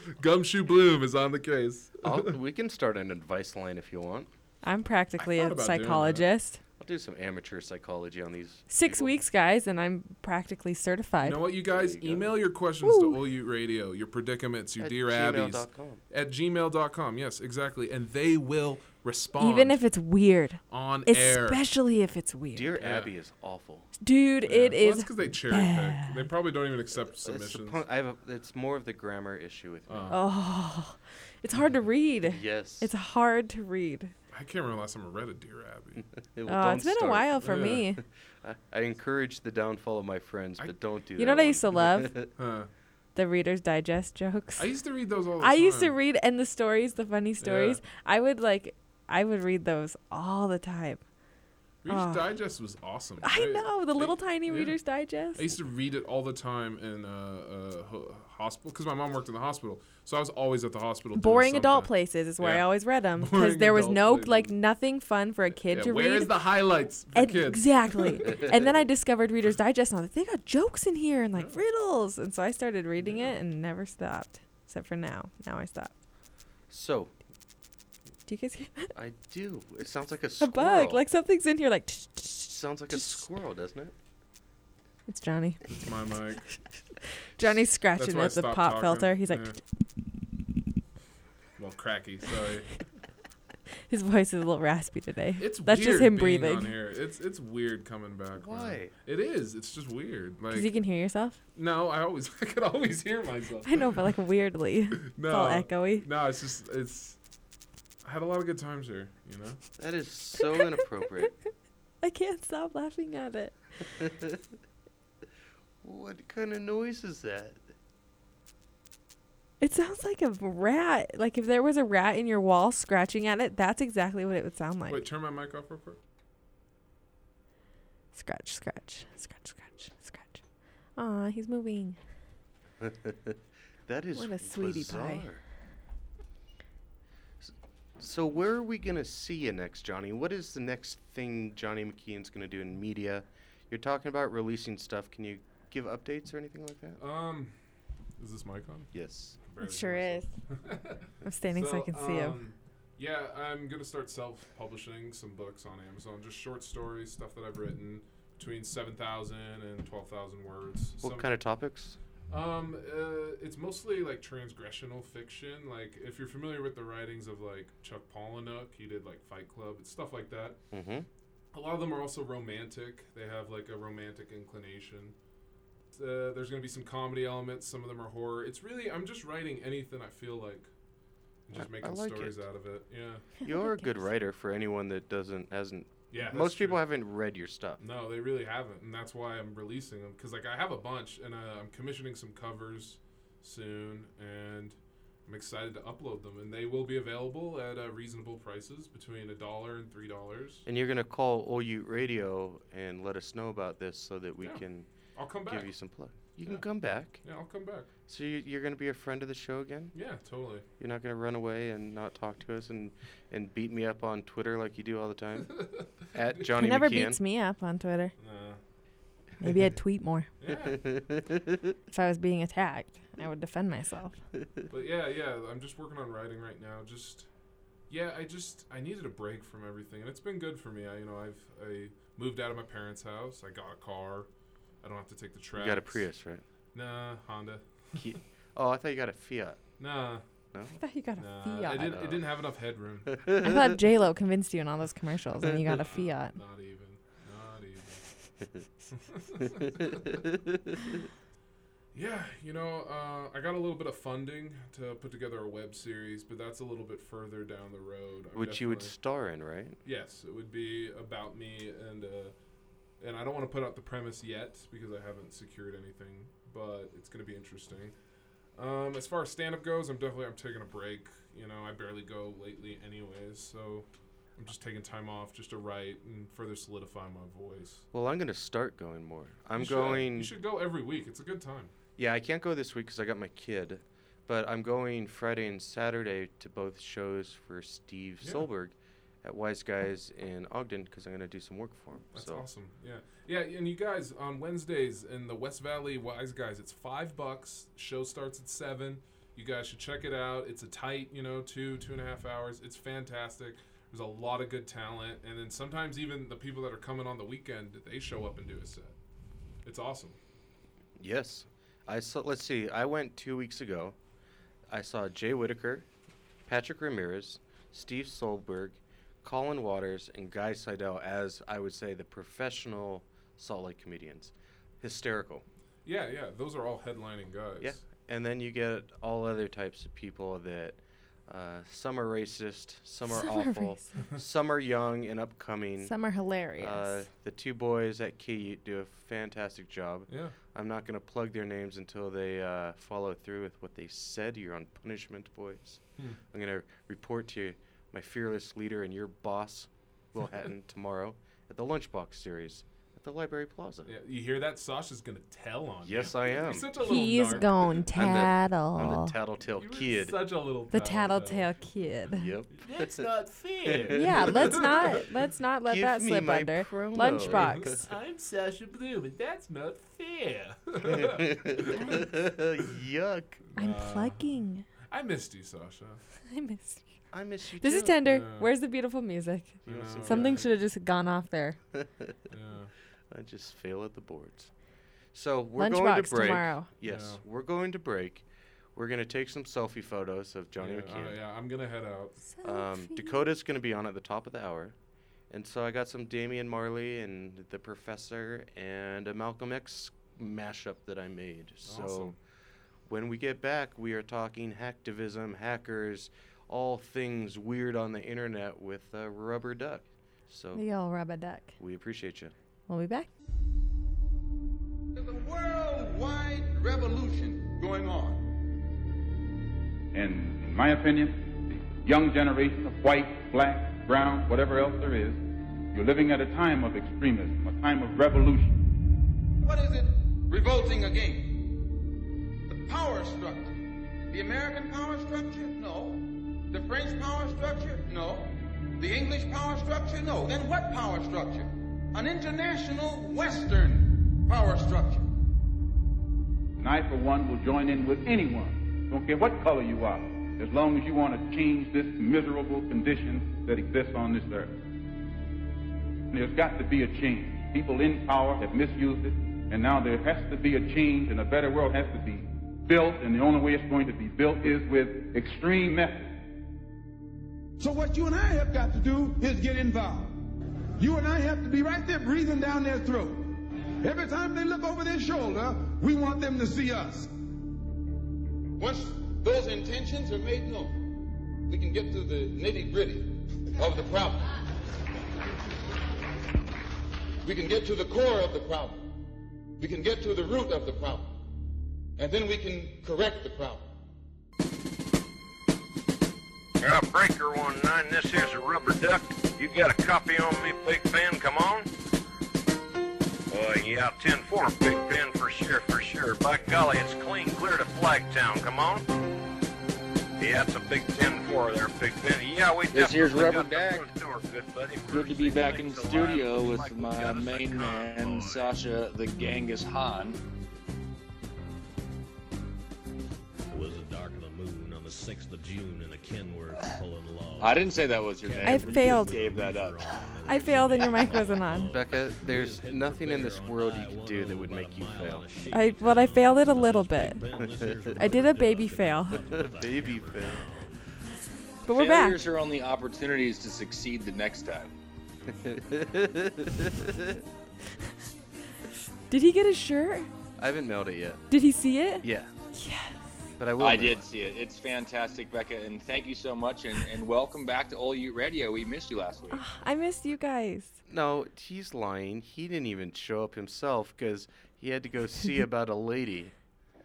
Gumshoe Bloom is on the case. I'll, we can start an advice line if you want. I'm practically a about doing that. psychologist. I'll do some amateur psychology on these. Six weeks, guys, and I'm practically certified. You know what, you guys? Email your questions to OU Radio, your predicaments, your At dear abbies. gmail.com. At gmail.com, yes, exactly. And they will respond. Even if it's weird. on air. Especially if it's weird. Dear Yeah. Abby is awful. Dude, it Well, is. that's because they cherry bad. pick. They probably don't even accept It's, the submissions. point, I have a, it's more of the grammar issue with me. Oh. oh, it's hard to read. Yes. It's hard to read. I can't remember the last time I read a Dear Abby. Well, Oh, don't it's been a start. while for Yeah. me. I, I encourage the downfall of my friends, but don't do that. You know what I one. used to love? Huh. The Reader's Digest jokes. I used to read those all the I time. used to read and the stories, the funny stories. I would like, I would read those all the time. Reader's Oh. Digest was awesome. I know the I- little tiny yeah. Reader's Digest. I used to read it all the time in uh, uh, ho- hospital because my mom worked in the hospital, so I was always at the hospital. doing Boring adult places is where I always read them because there was no places. like nothing fun for a kid Yeah, to where read. is the highlights for And- kids? Exactly. and then I discovered Reader's Digest and I was like, they got jokes in here and like riddles. And so I started reading it and never stopped. Except for now. Now I stop. So, Do you guys hear that? I do. It sounds like a A bug. Like something's in here like sounds like a squirrel, doesn't it? it's Johnny. It's my mic. Johnny's scratching why at the pop talking. filter. He's like Yeah. well, cracky. Sorry. his voice is a little raspy today. It's That's weird just him being breathing. On here. It's it's weird coming back. man. Why? It is. It's just weird. Like Because you can hear yourself. no, I always I could always hear myself. I know, but like weirdly. No, it's all echoey. No, it's just it's. I had a lot of good times here. You know. That is so inappropriate. I can't stop laughing at it. what kind of noise is that? It sounds like a rat. Like if there was a rat in your wall scratching at it, that's exactly what it would sound like. Wait, turn my mic off real quick. Scratch, scratch, scratch, scratch, scratch. Aw, he's moving. that is What a sweetie bizarre. pie. S- So where are we gonna see you next, Johnny? What is the next thing Johnny McKeon's gonna do in media? You're talking about releasing stuff. Can you give updates or anything like that? Um, is this mic on? Yes. It sure is. I'm standing so I can see you. um, Yeah, I'm gonna start self-publishing some books on Amazon, just short stories, stuff that I've written between 7,000 and 12,000 words. What Some- kind of topics? Um, uh, it's mostly like transgressional fiction. Like if you're familiar with the writings of like Chuck Palahniuk, he did like Fight Club. It's stuff like that. Mm-hmm. A lot of them are also romantic. They have like a romantic inclination. Uh, there's gonna be some comedy elements. Some of them are horror. It's really I'm just writing anything I feel like, and just I- I making like stories it. out of it. Yeah. You're a good writer for anyone that doesn't hasn't. Yeah, Most people true. haven't read your stuff. No, they really haven't, and that's why I'm releasing them. Cause like I have a bunch, and uh, I'm commissioning some covers soon, and I'm excited to upload them, and they will be available at uh, reasonable prices, between a dollar and three dollars. And you're gonna call OU Radio and let us know about this so that we Yeah. can I'll come give you some plug. You Yeah. can come back. Yeah, I'll come back. So you, you're gonna be a friend of the show again? Yeah, totally. You're not gonna run away and not talk to us and, and beat me up on Twitter like you do all the time. At Johnny he never McKeon. beats me up on Twitter. Nah. Maybe I'd tweet more. Yeah. If I was being attacked, I would defend myself. But yeah, yeah, I'm just working on writing right now. Just yeah, I just I needed a break from everything, and it's been good for me. I you know I've I moved out of my parents' house. I got a car. I don't have to take the trash. You got a Prius, right? Nah, Honda. Ki- oh, I thought you got a Fiat. Nah. No. I thought you got a Nah, Fiat. It, did, it didn't have enough headroom. I thought J Lo convinced you in all those commercials, and you got a Fiat. Not even. Not even. yeah, you know, uh, I got a little bit of funding to put together a web series, but that's a little bit further down the road. I'm Which you would star in, right? Yes, it would be about me and uh, and I don't want to put out the premise yet because I haven't secured anything, but it's going to be interesting. Um, as far as stand up goes, I'm definitely I'm taking a break. You know, I barely go lately anyways, so I'm just taking time off just to write and further solidify my voice. Well, I'm gonna start going more. I'm You should. going. You should go every week. It's a good time. Yeah, I can't go this week because I got my kid, but I'm going Friday and Saturday to both shows for Steve Yeah. Soelberg at Wise Guys in Ogden because I'm gonna do some work for him. That's so awesome. Yeah, yeah. And you guys on Wednesdays in the West Valley Wise Guys, it's five bucks. Show starts at seven. You guys should check it out. It's a tight, you know, two two and a half hours. It's fantastic. There's a lot of good talent, and then sometimes even the people that are coming on the weekend, they show up and do a set. It's awesome. yes, I saw. Let's see. I went two weeks ago. I saw Jay Whitaker, Patrick Ramirez, Steve Soelberg, Colin Waters, and Guy Seidel as I would say the professional Salt Lake comedians. Hysterical. Yeah, yeah. Those are all headlining guys. Yeah, and then you get all other types of people that uh, some are racist, some are Some awful, racist. some are young and upcoming. Some are hilarious. Uh, the two boys at KU do a fantastic job. Yeah. I'm not going to plug their names until they uh, follow through with what they said. You're on punishment, boys. Hmm. I'm going to report to my fearless leader and your boss, Will Hatton, tomorrow at the Lunchbox series at the Library Plaza. Yeah, you hear that? Sasha's gonna tell on you. Yes, I am. You're such a little He's narc. going I'm the- tattle. I'm the tattletale kid. Such a little. the tattletale kid. Yep. That's not fair. Yeah, let's not let's not let Give that me slip my under. promo. Lunchbox. I'm Sasha Bloom, and that's not fair. Yuck. I'm Uh, plugging. I missed you, Sasha. I missed you. I miss you This is tender. Yeah. Where's the beautiful music? You want Something Jack? should have just gone off there. Yeah. I just fail at the boards. So we're going to break. tomorrow. Yes, Yeah. we're going to break. We're going to take some selfie photos of Johnny yeah, McKeon. uh, yeah, I'm gonna head out. Um, Dakota's going to be on at the top of the hour. And so I got some Damian Marley and the Professor and a Malcolm X mashup that I made. So when we get back, we are talking hacktivism, hackers, all things weird on the internet with uh, Rubber Duck. So The old rubber duck. we appreciate you. We'll be back. There's a worldwide revolution going on. And in my opinion, the young generation of white, black, brown, whatever else there is, you're living at a time of extremism, a time of revolution. What is it revolting against? The power structure. The American power structure? No. The French power structure? No. The English power structure? No. Then what power structure? An international Western power structure. And I, for one, will join in with anyone, don't care what color you are, as long as you want to change this miserable condition that exists on this earth. There's got to be a change. People in power have misused it, and now there has to be a change, and a better world has to be built, and the only way it's going to be built is with extreme methods. So what you and I have got to do is get involved. You and I have to be right there breathing down their throat. Every time they look over their shoulder, we want them to see us. Once those intentions are made known, we can get to the nitty gritty of the problem. We can get to the core of the problem. We can get to the root of the problem. And then we can correct the problem. Breaker 19, this here's a rubber duck. You got a copy on me, Pig Pen? Come on. Uh, yeah, 10-4, Pig Pen, for sure, for sure. By golly, it's clean clear to Flagtown. Come on. Yeah, it's a big 10-4 there, Pig Pen. Yeah, we This here's Rubber got the Duck. front door, good buddy. Good to be back in studio with my main man, Sasha the Genghis Khan. 6th of June in a Kenworth pulling along. I didn't say that was your name. I You failed. Gave that up. I failed and your mic wasn't on. Becca, there's nothing in this world you can do that would make you fail. I well I failed it a little bit. I did a baby fail. A baby fail. But we're back. Failures are only opportunities to succeed the next time. Did he get his shirt? I haven't mailed it yet. Did he see it? Yeah. Yes. But I will. I mail did see it. It's fantastic, Becca, and thank you so much, and, and welcome back to All You Radio. We missed you last week. Ah, I missed you guys. No, he's lying. He didn't even show up himself because he had to go see about a lady.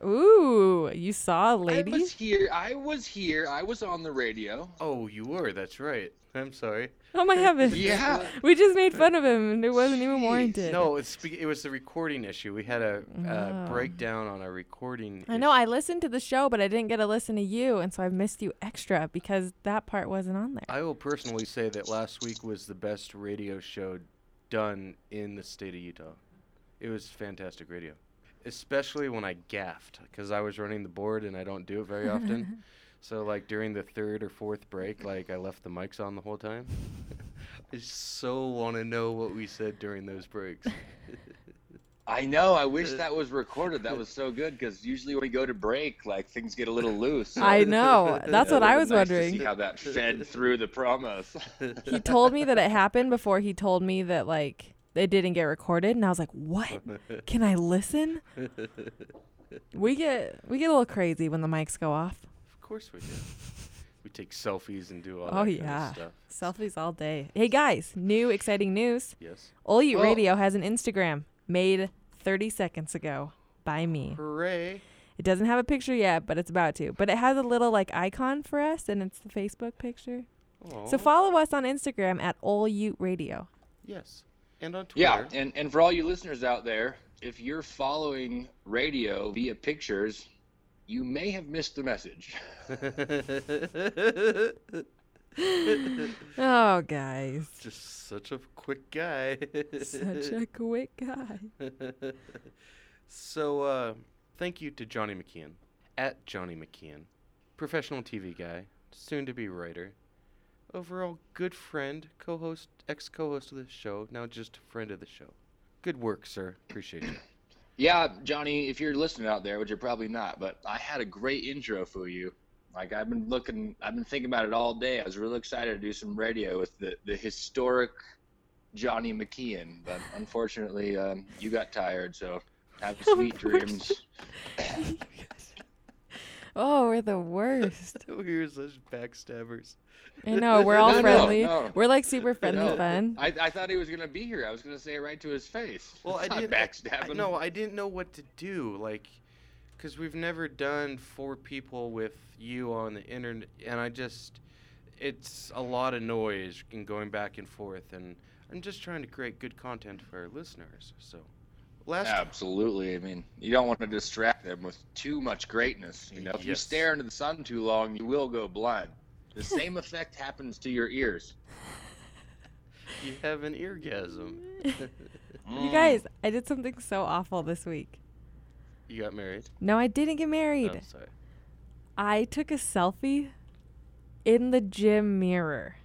Ooh, you saw a lady? I was here. I was here. I was on the radio. Oh, you were. That's right. I'm sorry. Oh my heavens. Yeah. We just made fun of him and it wasn't even warranted. No, it's be- it was the recording issue. We had a Oh. uh, breakdown on our recording. I know I listened to the show, but I didn't get to listen to you, and so I've missed you extra because that part wasn't on there. I will personally say that last week was the best radio show done in the state of Utah. It was fantastic radio, especially when I gaffed because I was running the board and I don't do it very often. so like during the third or fourth break, like I left the mics on the whole time. I so want to know what we said during those breaks. I know. I wish that was recorded. That was so good because usually when we go to break, like things get a little loose. I know. That's what I was been nice to wondering. see how that fed through the promos. he told me that it happened before he told me that like it didn't get recorded, and I was like, "What? Can I listen?" We get we get a little crazy when the mics go off. Of course we do. We take selfies and do all Oh that yeah, kind of stuff. selfies all day. Hey guys, new exciting news. Yes. Ole Ute Oh. Radio has an Instagram made 30 seconds ago by me. Hooray! It doesn't have a picture yet, but it's about to. But it has a little like icon for us, and it's the Facebook picture. So follow us on Instagram at Ole Ute Radio. Yes. And on Twitter. Yeah, and, and for all you listeners out there, if you're following radio via pictures, you may have missed the message. Oh, guys. Just such a quick guy. Such a quick guy. so, uh, thank you to Johnny McKeon, at Johnny McKeon, professional TV guy, soon to be writer, overall good friend, co host, ex co host of the show, now just a friend of the show. Good work, sir. Appreciate you. Yeah, Johnny, if you're listening out there, which you're probably not, but I had a great intro for you. Like I've been looking, I've been thinking about it all day. I was really excited to do some radio with the the historic Johnny McKeon, but unfortunately, um, you got tired. So have sweet dreams. Oh, we're the worst. we're such backstabbers. I know, we're all No, no, friendly. no. We're like super friendly No. fun. I, I thought he was gonna be here. I was gonna say it right to his face. Well, I It's not didn't. backstabbing. I, no, I didn't know what to do. Like, because we've never done four people with you on the internet, and I just, it's a lot of noise and going back and forth, and I'm just trying to create good content for our listeners. So, last Absolutely. I mean, you don't want to distract them with too much greatness. You know, if you stare into the sun too long, you will go blind. The same effect happens to your ears. you have an eargasm. You guys, I did something so awful this week. you got married. No, I didn't get married. Oh, sorry. I took a selfie in the gym mirror.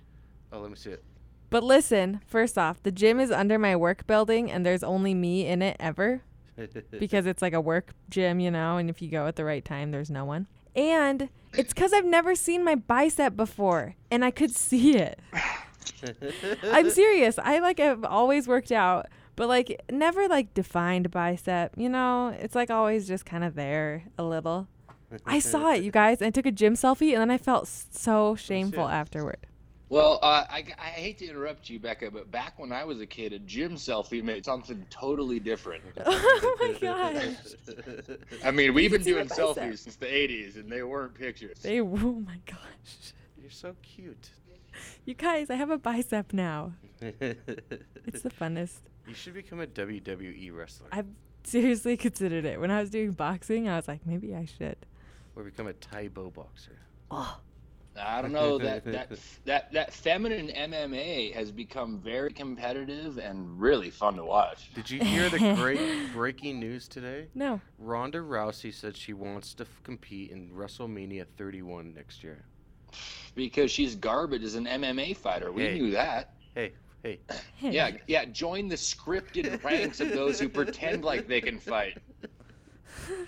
Oh, let me see it. But listen, first off, the gym is under my work building and there's only me in it ever because it's like a work gym, you know, and if you go at the right time, there's no one. And it's because I've never seen my bicep before and I could see it. I'm serious. I like have always worked out, but like never like defined bicep, you know? It's like always just kind of there a little. I saw it, you guys. I took a gym selfie and then I felt so oh, shameful afterward. Well, uh, I, I hate to interrupt you, Becca, but back when I was a kid, a gym selfie meant something totally different. Oh my gosh. I mean, we've been can see doing bicep. selfies since the 80s, and they weren't pictures. They oh my gosh. You're so cute. You guys, I have a bicep now. It's the funnest. You should become a WWE wrestler. I've seriously considered it. When I was doing boxing, I was like, maybe I should. Or become a Tae Bo boxer. Oh. I don't know that that that that feminine MMA has become very competitive and really fun to watch. Did you hear the great breaking news today? No. Ronda Rousey said she wants to f- compete in WrestleMania 31 next year. Because she's garbage as an MMA fighter. We Hey. knew that. Hey, hey. Yeah, yeah. Join the scripted ranks of those who pretend like they can fight.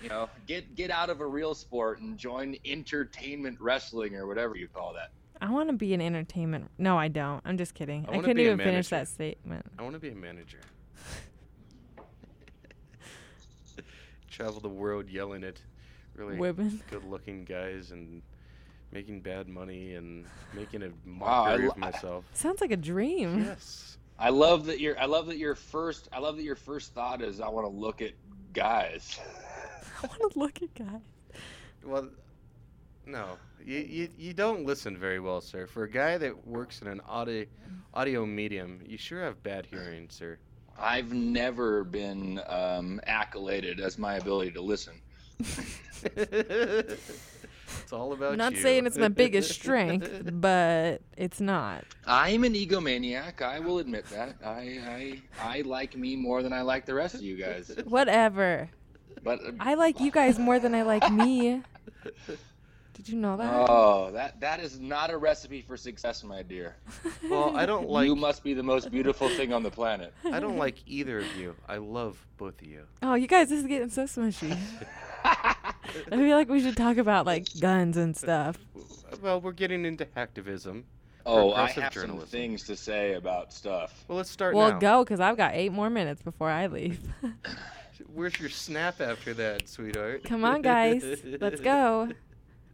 You know, get get out of a real sport and join entertainment wrestling or whatever you call that. I want to be an entertainment. No, I don't. I'm just kidding. I I, couldn't even finish that statement. I want to be a manager. Travel the world yelling at really Women. good-looking guys and making bad money and making a Wow, I mockery lo- of myself. Sounds like a dream. Yes. I love that your I love that your first I love that your first thought is I want to look at guys. I want to look at guys. Well, no, you, you you don't listen very well, sir. For a guy that works in an audio audio medium, you sure have bad hearing, sir. I've never been um, accoladed as my ability to listen. It's all about I'm not you. saying it's my biggest strength, but it's not. I'm an egomaniac. I will admit that. I, I I like me more than I like the rest of you guys. Whatever. But uh, I like you guys more than I like me. Did you know that? oh, that that is not a recipe for success, my dear. Well, I don't like You must be the most beautiful thing on the planet. I don't like either of you. I love both of you. Oh, you guys, this is getting so smushy. I feel like we should talk about like guns and stuff. Well, we're getting into hacktivism. Oh, I progressive have some things to say about stuff. Well, let's start Well, now. go, because I've got eight more minutes before I leave. Where's your snap after that, sweetheart? Come on, guys. Let's go.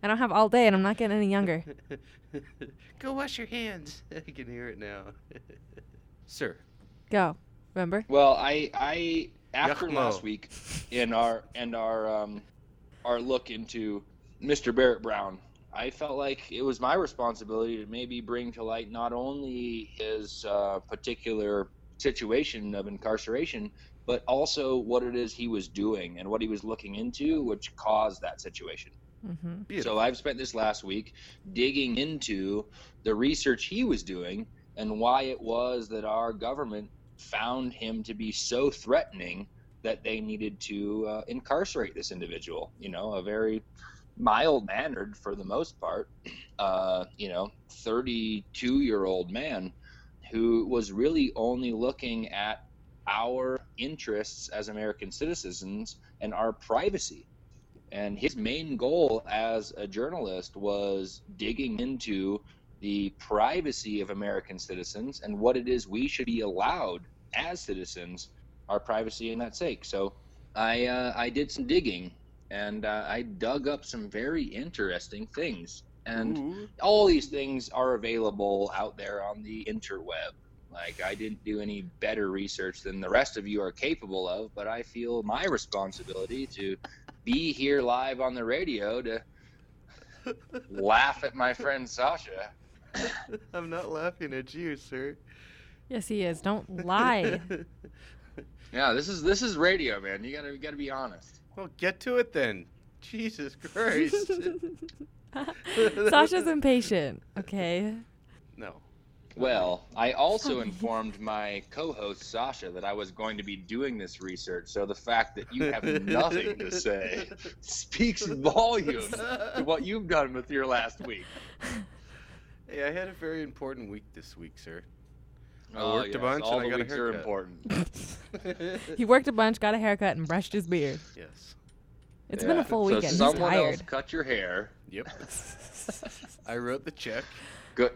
I don't have all day, and I'm not getting any younger. Go wash your hands. I can hear it now. Sir. Go. Remember? Well, I I after Yuckmo. last week in our and our um our look into Mr. Barrett Brown, I felt like it was my responsibility to maybe bring to light not only his uh, particular situation of incarceration, but also what it is he was doing and what he was looking into, which caused that situation. Mm-hmm. So I've spent this last week digging into the research he was doing and why it was that our government found him to be so threatening that they needed to uh, incarcerate this individual. You know, a very mild mannered, for the most part, uh, you know, 32 year old man who was really only looking at our interests as American citizens and our privacy. And his main goal as a journalist was digging into the privacy of American citizens and what it is we should be allowed as citizens, our privacy and that sake. So I, uh, I did some digging and uh, I dug up some very interesting things. And all these things are available out there on the interweb. Like, I didn't do any better research than the rest of you are capable of, but I feel my responsibility to be here live on the radio to laugh at my friend Sasha. I'm not laughing at you, sir. Yes, he is. Don't lie. Yeah, this is this is radio, man. You gotta you gotta be honest. Well, get to it then. Jesus Christ. Sasha's impatient. Okay. No. Well, I also informed my co-host Sasha that I was going to be doing this research, so the fact that you have nothing to say speaks volumes to what you've done with your last week. Hey, I had a very important week this week, sir. I Oh, worked yes, a bunch all and I got a weeks are haircut. important. He worked a bunch, got a haircut, and brushed his beard. Yes. It's been a full so weekend. He's someone tired. else cut your hair. Yep. I wrote the check. Good.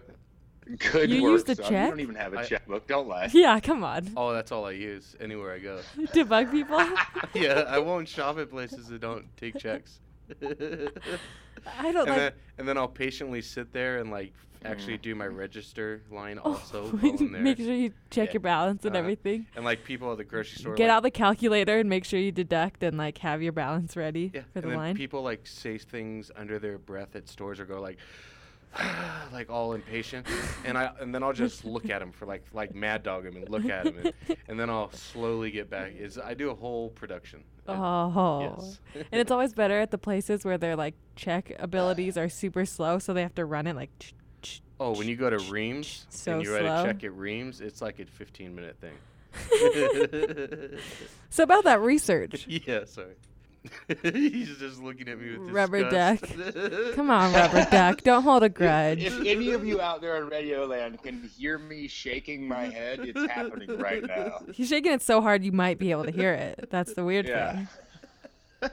Good You work. used a son. You don't even have a I- checkbook. Don't lie. Yeah, come on. Oh, that's all I use anywhere I go. To bug people? yeah, I won't shop at places that don't take checks. I don't and like. Then, and then I'll patiently sit there and like actually do my register line Oh, also while there. make sure you check Yeah. your balance and Uh, everything. And like people at the grocery store. Get like, out the calculator and make sure you deduct and like have your balance ready Yeah, for the and then line. people like say things under their breath at stores or go like, like all impatient, and I and then I'll just look at him for like like mad dog them and look at him, and, and then I'll slowly get back. Is I do a whole production. Oh. And- Oh. Yes. and it's always better at the places where their like check abilities are super slow, so they have to run it like. Oh, when you go to Reams so and you write slow. a check at Reams, it's like a 15 minute thing. So about that research. yeah, sorry. He's just looking at me with Rubber duck. Come on, rubber duck. Don't hold a grudge. If any of you out there in Radio Land can hear me shaking my head, it's happening right now. He's shaking it so hard you might be able to hear it. That's the weird Yeah. thing.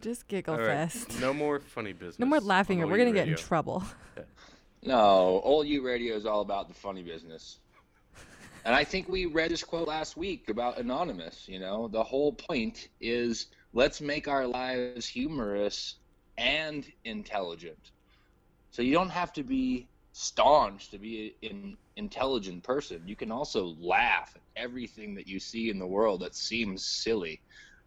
Just giggle All right, fest. No more funny business. No more laughing or we're gonna get in trouble. No, Old U Radio is all about the funny business. And I think we read this quote last week about Anonymous. You know, the whole point is let's make our lives humorous and intelligent. So you don't have to be staunch, to be an intelligent person, you can also laugh at everything that you see in the world that seems silly,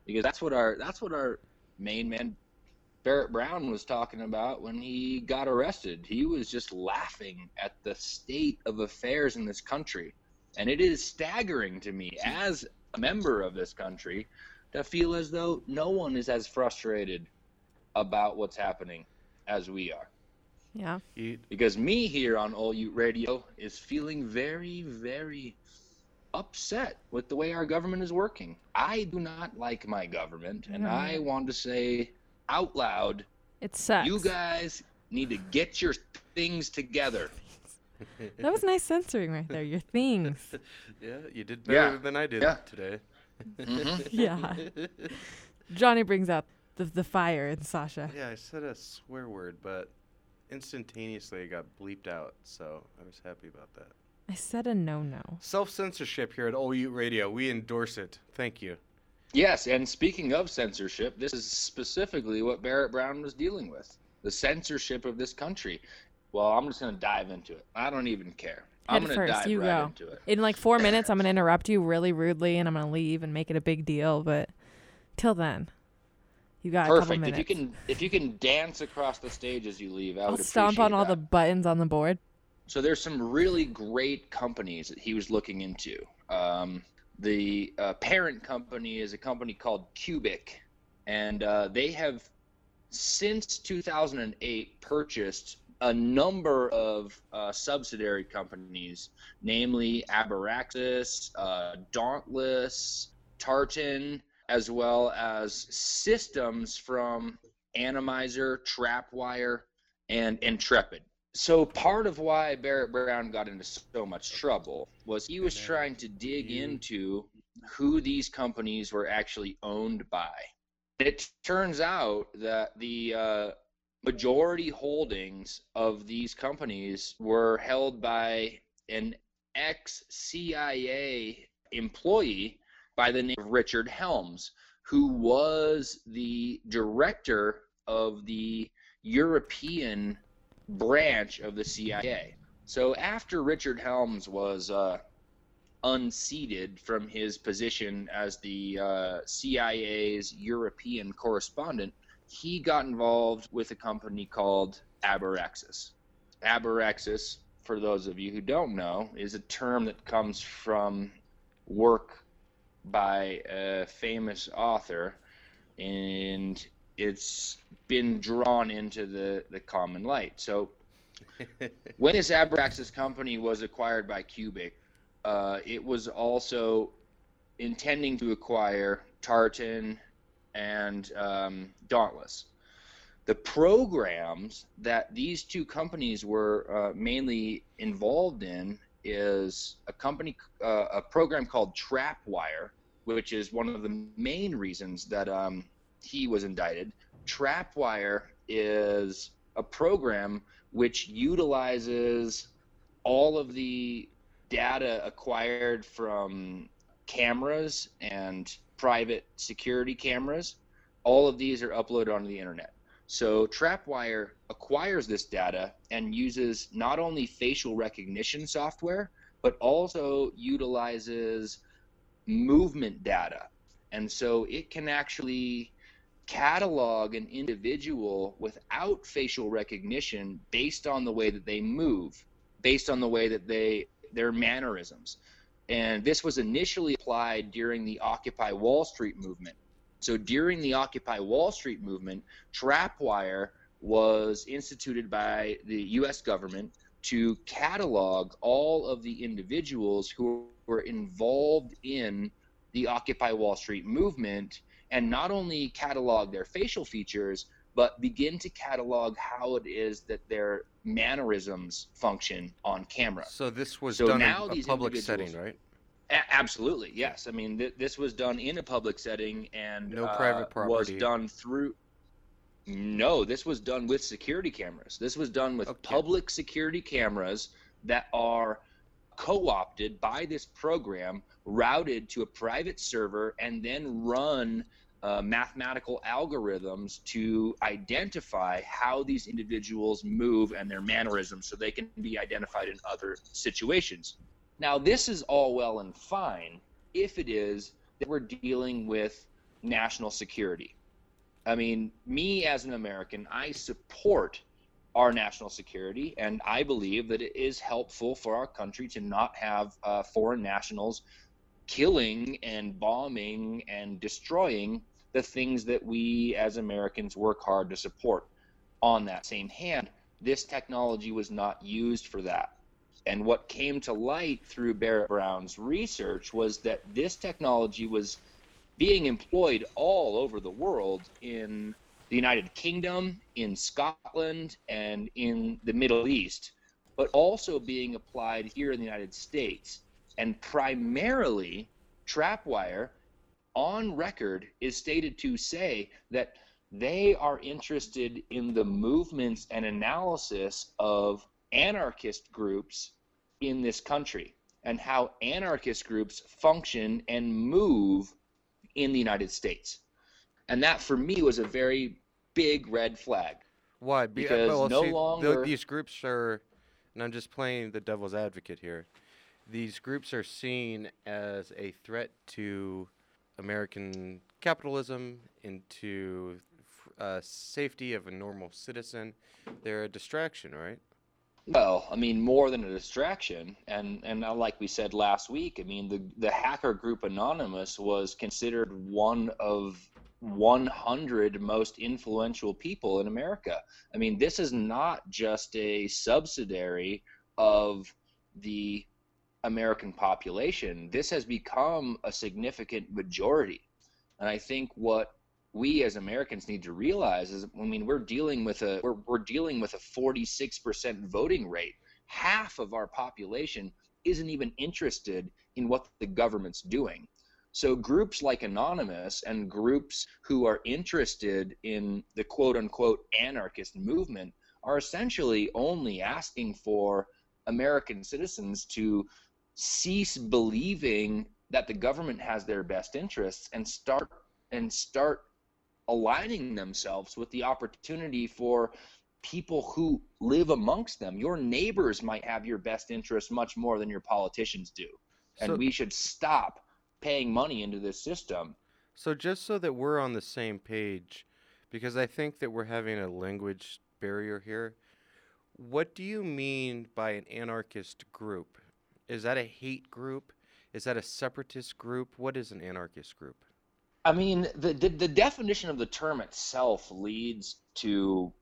because that's what our that's what our main man Barrett Brown was talking about when he got arrested. He was just laughing at the state of affairs in this country. And it is staggering to me as a member of this country to feel as though no one is as frustrated about what's happening as we are. Yeah. Because me here on All You Radio is feeling very, very upset with the way our government is working. I do not like my government, and Yeah. I want to say out loud, It sucks. you guys need to get your things together. That was nice censoring right there. Your things. yeah, you did better Yeah. than I did Yeah. today. Mhm. yeah. Johnny brings out the the fire in Sasha. Yeah, I said a swear word, but instantaneously it got bleeped out, so I was happy about that. I said a no no. Self censorship here at OU Radio. We endorse it. Thank you. Yes, and speaking of censorship, this is specifically what Barrett Brown was dealing with the censorship of this country. Well, I'm just going to dive into it. I don't even care. I'm Head going to first, dive you right go. into it. In like four minutes, I'm gonna interrupt you really rudely, and I'm gonna leave and make it a big deal. But till then, you got a couple Perfect. If you can, if you can dance across the stage as you leave, I I'll would stomp on appreciate all the buttons on the board. So there's some really great companies that he was looking into. Um, the uh, parent company is a company called Cubic, and uh, they have since 2008 purchased a number of uh, subsidiary companies, namely Abraxas, uh, Dauntless, Tartan, as well as systems from Anonymizer, Trapwire, and Intrepid. So part of why Barrett Brown got into so much trouble was he was trying to dig into who these companies were actually owned by. It turns out that the uh, majority holdings of these companies were held by an ex CIA employee by the name of Richard Helms, who was the director of the European branch of the CIA. So after Richard Helms was uh, unseated from his position as the uh, CIA's European correspondent, he got involved with a company called Abraxas. Abraxas, for those of you who don't know, is a term that comes from work by a famous author, and it's been drawn into the, the common light. So when this Abraxas company was acquired by Cubic, uh, it was also intending to acquire Tartan and um, Dauntless. The programs that these two companies were uh, mainly involved in is a company, uh, a program called Trapwire, which is one of the main reasons that um, he was indicted. Trapwire is a program which utilizes all of the data acquired from cameras and private security cameras. All of these are uploaded onto the internet. So Trapwire acquires this data and uses not only facial recognition software, but also utilizes movement data. And so it can actually catalog an individual without facial recognition based on the way that they move, based on the way that they their mannerisms. And this was initially applied during the Occupy Wall Street movement. So during the Occupy Wall Street movement, Trapwire was instituted by the US government to catalog all of the individuals who were involved in the Occupy Wall Street movement and not only catalog their facial features, but begin to catalog how it is that their mannerisms function on camera. So this was So done now in a these public setting, right? A- absolutely, yes. I mean, th- this was done in a public setting and No uh, private was done through. No, this was done with security cameras. This was done with public security cameras that are co-opted by this program, routed to a private server, and then run uh, mathematical algorithms to identify how these individuals move and their mannerisms so they can be identified in other situations. Now, this is all well and fine if it is that we're dealing with national security. I mean, me as an American, I support our national security, and I believe that it is helpful for our country to not have uh, foreign nationals killing and bombing and destroying the things that we as Americans work hard to support. On that same hand, this technology was not used for that. And what came to light through Barrett Brown's research was that this technology was being employed all over the world in the United Kingdom, in Scotland, and in the Middle East, but also being applied here in the United States. And primarily, Trapwire on record is stated to say that they are interested in the movements and analysis of anarchist groups in this country and how anarchist groups function and move in the United States. And that for me was a very big red flag. Why? Be- uh, Because well, no see, longer these groups are, and I'm just playing the devil's advocate here. These groups are seen as a threat to American capitalism, into uh, safety of a normal citizen. They're a distraction, right? Well, I mean, more than a distraction, and and like we said last week, I mean, the the hacker group Anonymous was considered one of 100 most influential people in America. I mean, this is not just a subsidiary of the American population. This has become a significant majority, and I think what we as Americans need to realize is I mean we're dealing with a we're, we're dealing with a 46% voting rate. Half of our population isn't even interested in what the government's doing. So groups like Anonymous and groups who are interested in the quote unquote anarchist movement are essentially only asking for American citizens to cease believing that the government has their best interests and start and start aligning themselves with the opportunity for people who live amongst them. Your neighbors might have your best interests much more than your politicians do. And So- we should stop paying money into this system. So just so that we're on the same page, because I think that we're having a language barrier here. What do you mean by an anarchist group? Is that a hate group? Is that a separatist group? What is an anarchist group? I mean, the, the the definition of the term itself leads to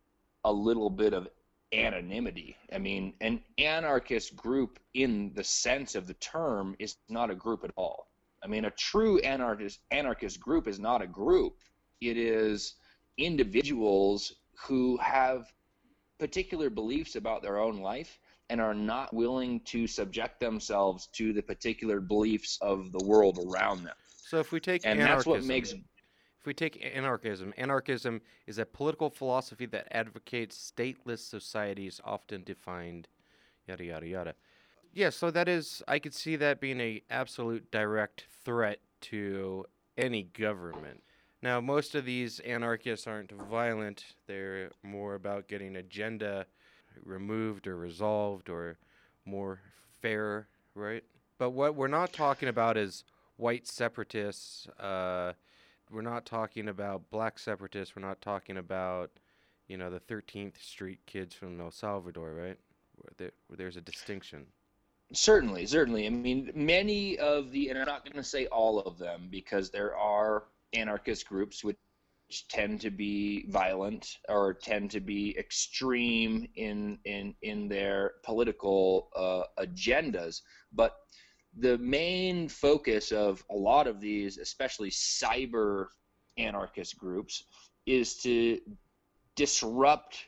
a little bit of anonymity. I mean, an anarchist group, in the sense of the term, is not a group at all. I mean, a true anarchist anarchist group is not a group. It is individuals who have particular beliefs about their own life and are not willing to subject themselves to the particular beliefs of the world around them. So if we take and anarchism, that's what makes if we take anarchism, anarchism is a political philosophy that advocates stateless societies, often defined, yada yada yada. Yeah, so that is, I could see that being a absolute direct threat to any government. Now, most of these anarchists aren't violent; they're more about getting agenda removed or resolved or more fair, right? But what we're not talking about is white separatists. Uh, we're not talking about black separatists. We're not talking about, you know, the 13th Street kids from El Salvador, right? Where, there, there's a distinction. Certainly, certainly. I mean, many of the, and I'm not going to say all of them because there are anarchist groups which tend to be violent or tend to be extreme in in in their political uh, agendas. But the main focus of a lot of these, especially cyber anarchist groups, is to disrupt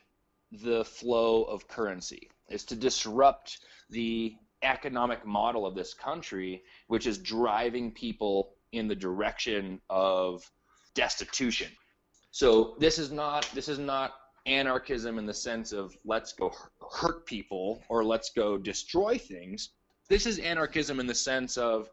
the flow of currency, is to disrupt the economic model of this country, which is driving people in the direction of destitution. So this is not this is not anarchism in the sense of let's go hurt people or let's go destroy things. This is anarchism in the sense of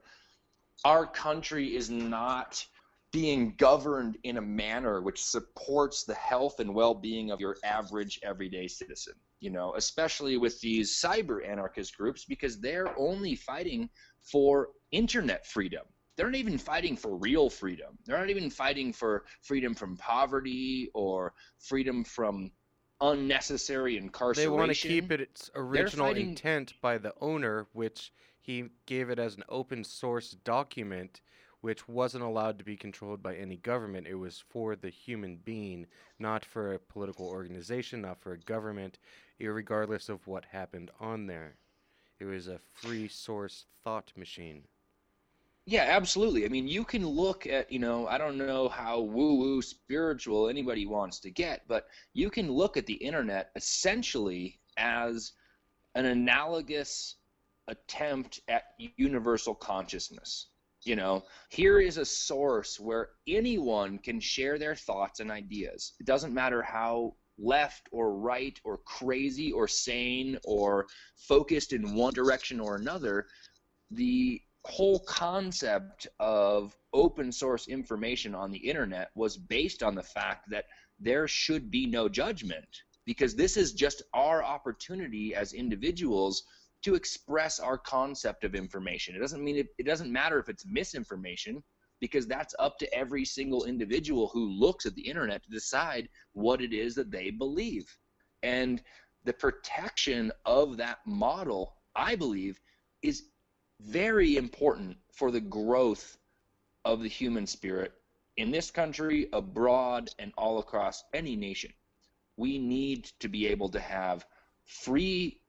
our country is not being governed in a manner which supports the health and well-being of your average everyday citizen you know especially with these cyber anarchist groups because they're only fighting for internet freedom they're not even fighting for real freedom they're not even fighting for freedom from poverty or freedom from unnecessary incarceration They want to keep it its original fighting- intent by the owner, which he gave it as an open source document, which wasn't allowed to be controlled by any government. It was for the human being, not for a political organization, not for a government, regardless of what happened on there. It was a free source thought machine. Yeah, absolutely. I mean, you can look at, you know, I don't know how woo woo spiritual anybody wants to get, but you can look at the internet essentially as an analogous attempt at universal consciousness. You know, here is a source where anyone can share their thoughts and ideas. It doesn't matter how left or right or crazy or sane or focused in one direction or another. The whole concept of open source information on the internet was based on the fact that there should be no judgment because this is just our opportunity as individuals to express our concept of information. It doesn't mean it, it doesn't matter if it's misinformation because that's up to every single individual who looks at the internet to decide what it is that they believe. And the protection of that model, I believe, is very important for the growth of the human spirit in this country, abroad, and all across any nation. We need to be able to have free,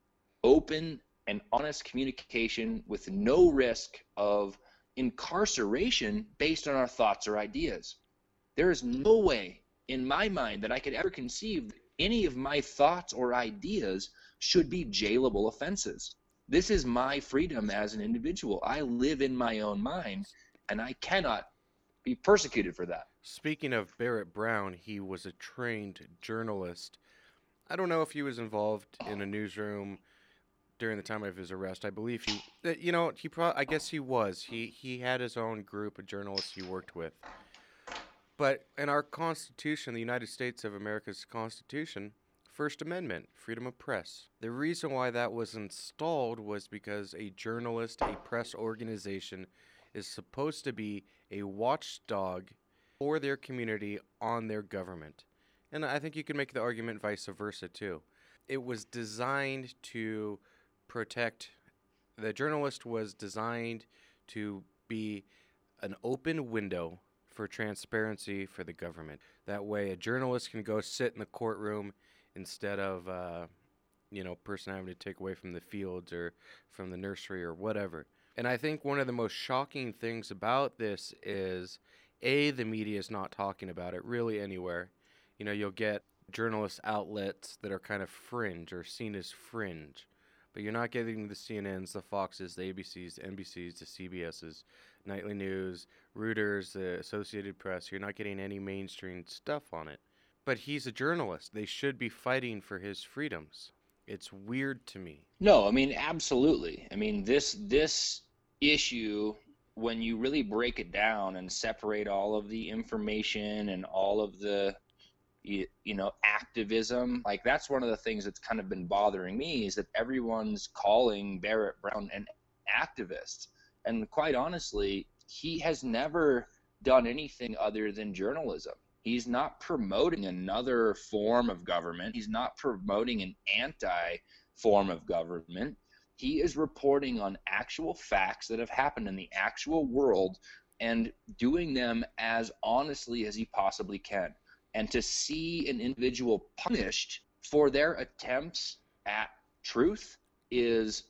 open, and honest communication with no risk of incarceration based on our thoughts or ideas. There is no way in my mind that I could ever conceive that any of my thoughts or ideas should be jailable offenses. This is my freedom as an individual. I live in my own mind, and I cannot be persecuted for that. Speaking of Barrett Brown, he was a trained journalist. I don't know if he was involved in a newsroom during the time of his arrest. I believe he, uh, you know, he probably, I guess he was. He he had his own group of journalists he worked with. But in our Constitution, the United States of America's Constitution, First Amendment, freedom of press. The reason why that was installed was because a journalist, a press organization, is supposed to be a watchdog for their community on their government. And I think you can make the argument vice versa too. It was designed to protect, the journalist was designed to be an open window for transparency for the government. That way, a journalist can go sit in the courtroom instead of, uh, you know, person having to take away from the fields or from the nursery or whatever. And I think one of the most shocking things about this is a the media is not talking about it really anywhere. You know, you'll get journalist outlets that are kind of fringe or seen as fringe, but you're not getting the CNNs, the Foxes, the ABCs, the NBCs, the CBSs, Nightly News, Reuters, the Associated Press. You're not getting any mainstream stuff on it. But he's a journalist. They should be fighting for his freedoms. It's weird to me. No, I mean absolutely. I mean this this issue when you really break it down and separate all of the information and all of the you, you know activism like that's one of the things that's kind of been bothering me is that everyone's calling Barrett Brown an activist and quite honestly he has never done anything other than journalism he's not promoting another form of government he's not promoting an anti form of government he is reporting on actual facts that have happened in the actual world and doing them as honestly as he possibly can. And to see an individual punished for their attempts at truth is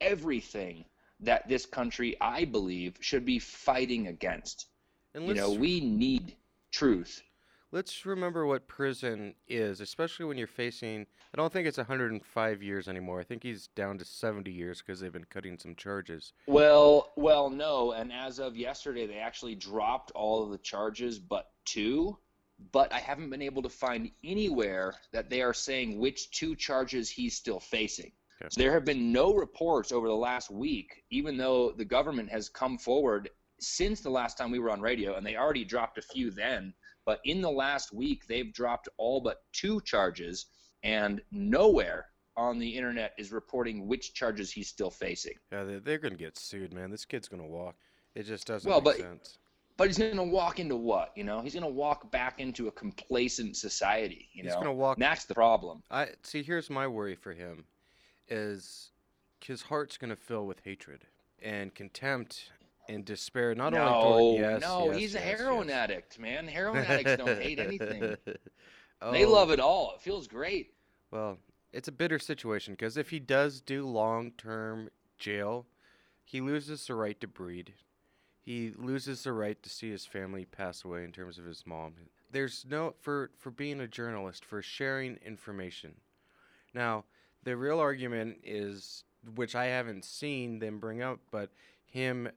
everything that this country, I believe, should be fighting against. And you know, we need truth. Let's remember what prison is, especially when you're facing. I don't think it's 105 years anymore. I think he's down to 70 years because they've been cutting some charges. Well, well, no. And as of yesterday, they actually dropped all of the charges but two. But I haven't been able to find anywhere that they are saying which two charges he's still facing. So there have been no reports over the last week, even though the government has come forward since the last time we were on radio, and they already dropped a few then, but in the last week, they've dropped all but two charges, and nowhere on the internet is reporting which charges he's still facing. Yeah, they're, they're gonna get sued, man. This kid's gonna walk. It just doesn't Well, make but- sense. But he's going to walk into what? You know, he's going to walk back into a complacent society. You He's know, gonna walk. And that's the problem. I see. Here's my worry for him, is his heart's gonna fill with hatred and contempt and despair. Not no, only toward yes, no, yes, he's a heroin yes. addict, man. Heroin addicts don't hate anything. Oh. They Oh. love it all. It feels great. Well, it's a bitter situation because if he does do long-term jail, he loses the right to breed. He loses the right to see his family pass away in terms of his mom. There's no for for being a journalist for sharing information. Now, the real argument is which I haven't seen them bring up, but him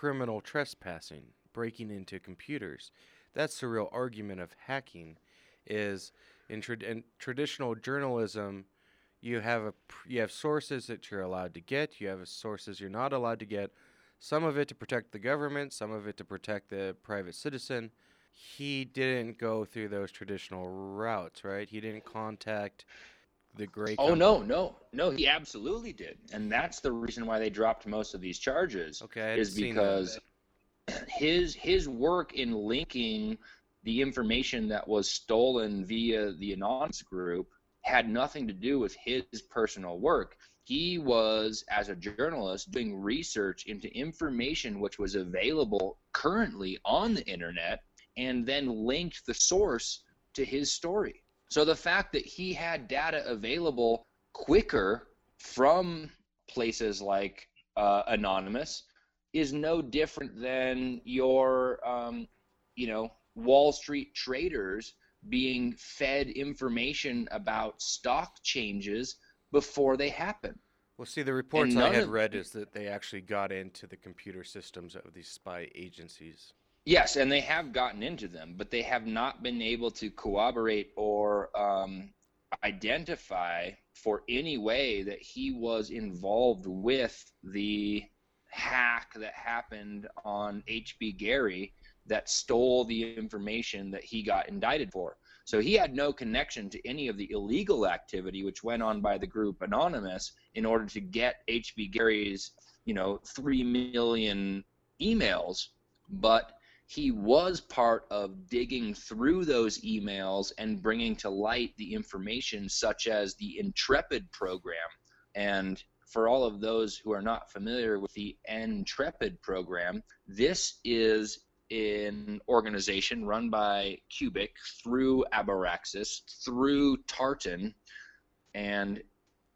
criminal trespassing, breaking into computers. That's the real argument of hacking is in, trad in traditional journalism you have a you have sources that you're allowed to get, you have sources you're not allowed to get. Some of it to protect the government, some of it to protect the private citizen. He didn't go through those traditional routes, right? He didn't contact the great Oh no, no, no. He absolutely did, and that's the reason why they dropped most of these charges. Okay, is because his his work in linking the information that was stolen via the anonymous group had nothing to do with his personal work. He was, as a journalist, doing research into information which was available currently on the internet and then linked the source to his story. So the fact that he had data available quicker from places like uh, Anonymous is no different than your, um, you know, Wall Street traders being fed information about stock changes before they happen. Well, see, the reports I had of- read is that they actually got into the computer systems of these spy agencies. Yes, and they have gotten into them, but they have not been able to corroborate or um, identify for any way that he was involved with the hack that happened on HB Gary that stole the information that he got indicted for. So he had no connection to any of the illegal activity which went on by the group Anonymous in order to get HB Gary's, you know, 3 million emails, but he was part of digging through those emails and bringing to light the information such as the Intrepid program. And for all of those who are not familiar with the Intrepid program, this is an organization run by Cubic through Abraxas, through Tartan, and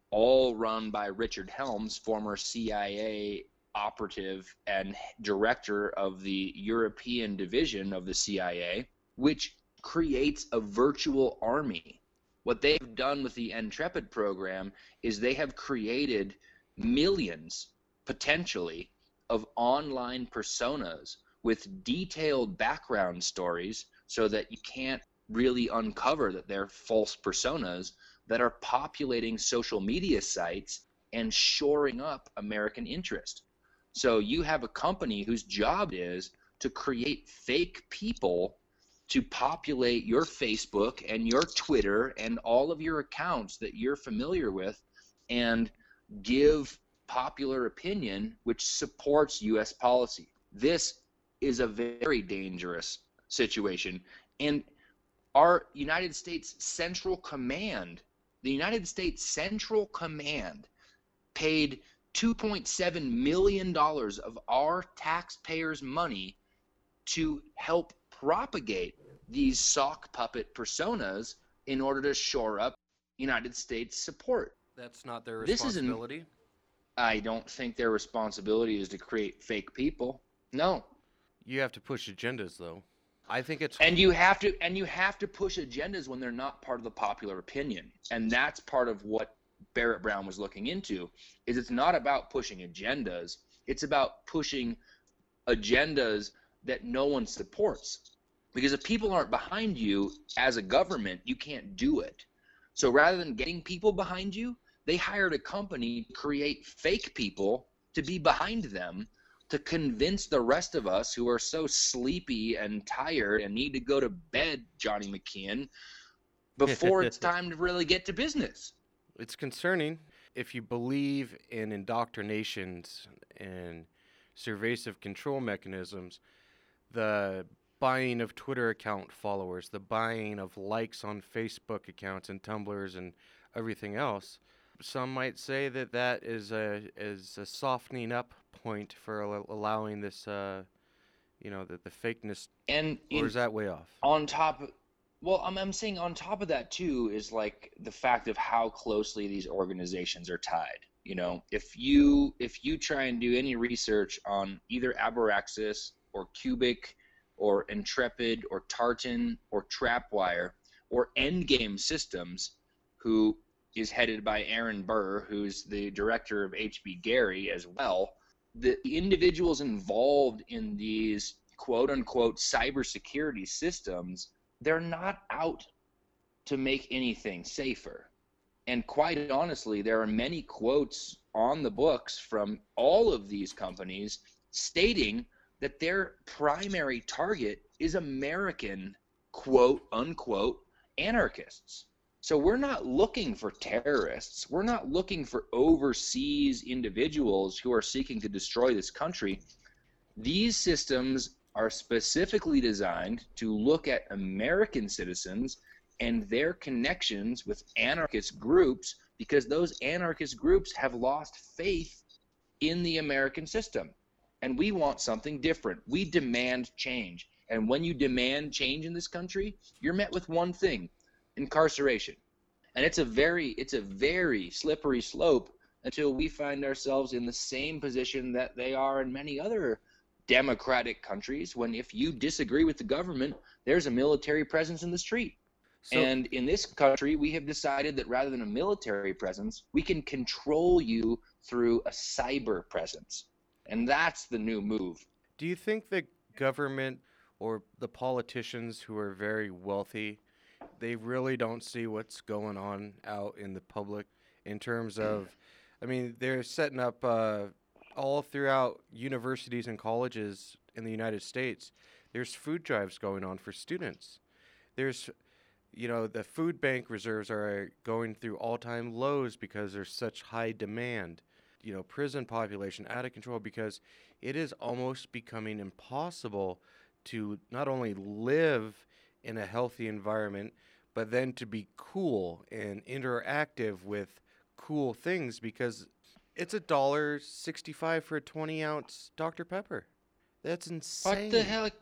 all run by Richard Helms, former CIA operative and director of the European division of the CIA, which creates a virtual army. What they've done with the Intrepid program is they have created millions, potentially, of online personas with detailed background stories so that you can't really uncover that they're false personas that are populating social media sites and shoring up American interest. So you have a company whose job is to create fake people to populate your Facebook and your Twitter and all of your accounts that you're familiar with and give popular opinion which supports US policy. This is a very dangerous situation and our United States Central Command, the United States Central Command paid 2.7 million dollars of our taxpayers' money to help propagate these sock puppet personas in order to shore up United States support. That's not their This isn't- responsibility. I don't think their responsibility is to create fake people. No. You have to push agendas, though. I think it's And you have to and you have to push agendas when they're not part of the popular opinion. And that's part of what Barrett Brown was looking into is it's not about pushing agendas, it's about pushing agendas that no one supports. Because if people aren't behind you as a government, you can't do it. So rather than getting people behind you, they hired a company to create fake people to be behind them to convince the rest of us who are so sleepy and tired and need to go to bed, Johnny McKeon, before it's time to really get to business. It's concerning if you believe in indoctrinations and pervasive control mechanisms, the buying of Twitter account followers, the buying of likes on Facebook accounts and Tumblrs and everything else. Some might say that that is a is a softening up point for al- allowing this, uh, you know, the, the fakeness. And or is that way off? on top of, well I'm, I'm saying on top of that too is like the fact of how closely these organizations are tied you know? If you if you try and do any research on either abraxas or cubic or intrepid or tartan or trapwire or endgame systems who is headed by aaron barr who's the director of hb gary as well the individuals involved in these quote unquote cybersecurity systems, they're not out to make anything safer. And quite honestly, there are many quotes on the books from all of these companies stating that their primary target is American quote unquote anarchists. So we're not looking for terrorists. We're not looking for overseas individuals who are seeking to destroy this country. These systems are specifically designed to look at American citizens and their connections with anarchist groups because those anarchist groups have lost faith in the American system. And we want something different. We demand change. And when you demand change in this country, you're met with one thing incarceration. And it's a very it's a very slippery slope until we find ourselves in the same position that they are in many other democratic countries when if you disagree with the government, there's a military presence in the street. So- and in this country, we have decided that rather than a military presence, we can control you through a cyber presence. And that's the new move. Do you think the government or the politicians who are very wealthy, they really don't see what's going on out in the public in terms of, I mean, they're setting up uh, all throughout universities and colleges in the United States. There's food drives going on for students. There's, you know, the food bank reserves are going through all-time lows because there's such high demand. You know, prison population out of control because it is almost becoming impossible to not only live in a healthy environment, but then to be cool and interactive with cool things because it's a dollar sixty-five for a twenty ounce Dr Pepper. That's insane. What the heck?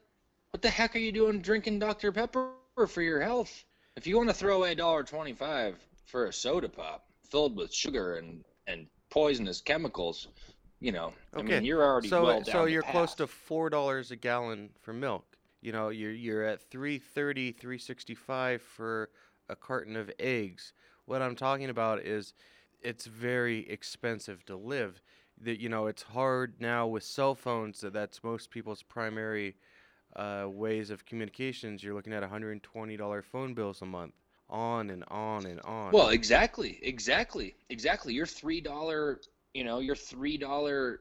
What the heck are you doing drinking Dr. Pepper for your health? If you want to throw away a dollar twenty-five for a soda pop filled with sugar and and poisonous chemicals, you know, I mean, you're already so well down so you're path. close to four dollars a gallon for milk. You know, you're you're at 330, 365 for a carton of eggs. What I'm talking about is it's very expensive to live. That you know, it's hard now with cell phones. That that's most people's primary uh, ways of communications. You're looking at 120 dollar phone bills a month. On and on and on. Well, exactly, exactly, exactly. Your three dollar, you know, your three dollar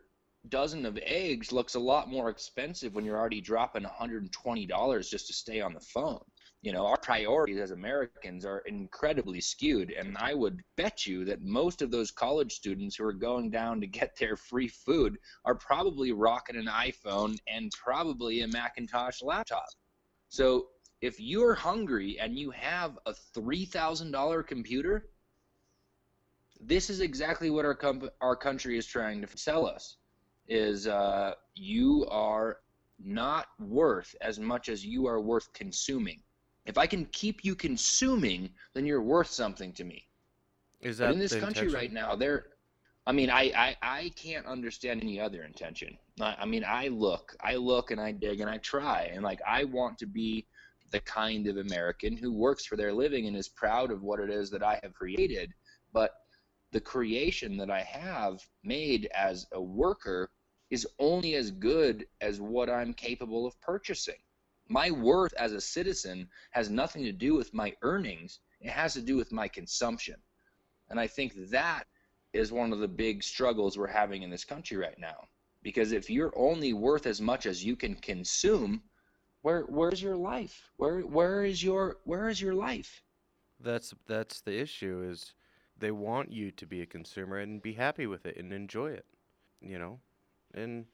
dozen of eggs looks a lot more expensive when you're already dropping $120 just to stay on the phone. You know, our priorities as Americans are incredibly skewed, and I would bet you that most of those college students who are going down to get their free food are probably rocking an iPhone and probably a Macintosh laptop. So if you're hungry and you have a $3,000 computer, this is exactly what our comp- our country is trying to sell us is uh, you are not worth as much as you are worth consuming. If I can keep you consuming, then you're worth something to me. Is But that in this country intention? right now, there, I mean, I, I, I can't understand any other intention. I, I mean, I look, I look and I dig and I try. And like, I want to be the kind of American who works for their living and is proud of what it is that I have created. But the creation that I have made as a worker is only as good as what I'm capable of purchasing. My worth as a citizen has nothing to do with my earnings, it has to do with my consumption. And I think that is one of the big struggles we're having in this country right now. Because if you're only worth as much as you can consume, where where's your life? Where where is your where is your life? That's that's the issue is they want you to be a consumer and be happy with it and enjoy it, you know, and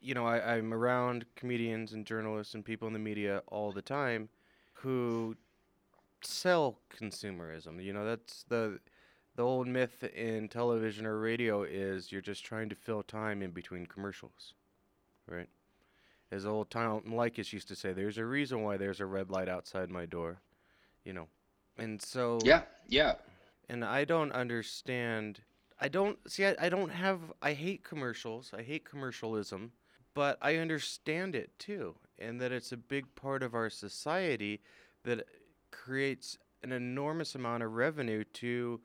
you know I, I'm around comedians and journalists and people in the media all the time who sell consumerism. You know that's the the old myth in television or radio is you're just trying to fill time in between commercials, right? As old Tom Likas used to say, there's a reason why there's a red light outside my door, you know. And so Yeah, yeah. And I don't understand. I don't see. I, I don't have. I hate commercials. I hate commercialism, but I understand it too, and that it's a big part of our society that creates an enormous amount of revenue to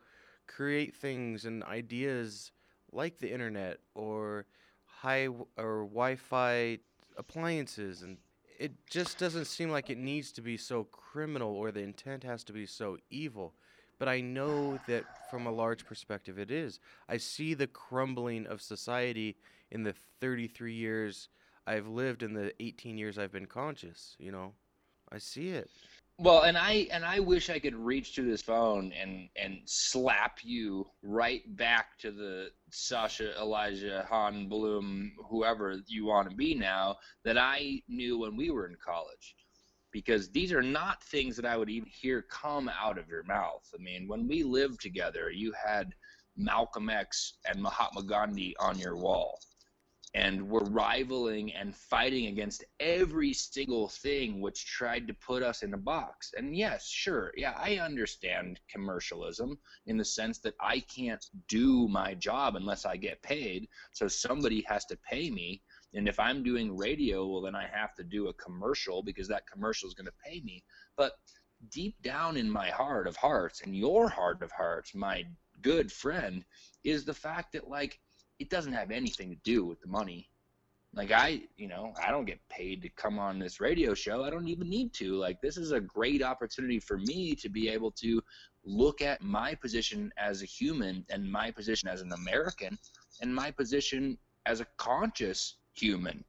create things and ideas like the internet or high w- or Wi-Fi appliances and it just doesn't seem like it needs to be so criminal or the intent has to be so evil but I know that from a large perspective it is. I see the crumbling of society in the 33 years I've lived in the 18 years I've been conscious, you know. I see it. Well, and I and I wish I could reach through this phone and and slap you right back to the Sasha, Elijah, Han, Bloom, whoever you want to be now that I knew when we were in college. Because these are not things that I would even hear come out of your mouth. I mean, when we lived together, you had Malcolm X and Mahatma Gandhi on your wall and were rivaling and fighting against every single thing which tried to put us in a box. And yes, sure, yeah, I understand commercialism in the sense that I can't do my job unless I get paid. So somebody has to pay me. And if I'm doing radio, well, then I have to do a commercial because that commercial is going to pay me. But deep down in my heart of hearts and your heart of hearts, my good friend, is the fact that, like, it doesn't have anything to do with the money. Like I, you know, I don't get paid to come on this radio show. I don't even need to. Like this is a great opportunity for me to be able to look at my position as a human and my position as an American and my position as a conscious human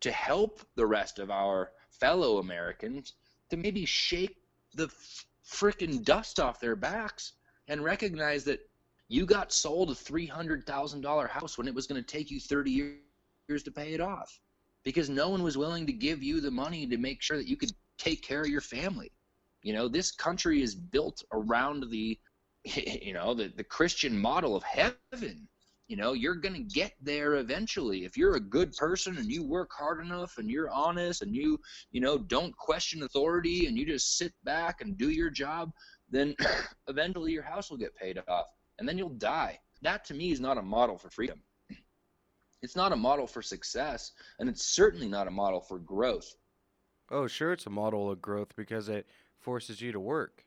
to help the rest of our fellow Americans to maybe shake the frickin' dust off their backs and recognize that you got sold a $300,000 house when it was going to take you 30 years to pay it off because no one was willing to give you the money to make sure that you could take care of your family. You know, this country is built around the you know, the the Christian model of heaven. You know, you're going to get there eventually. If you're a good person and you work hard enough and you're honest and you, you know, don't question authority and you just sit back and do your job, then eventually your house will get paid off and then you'll die. That to me is not a model for freedom. It's not a model for success, and it's certainly not a model for growth. Oh, sure, it's a model of growth because it forces you to work.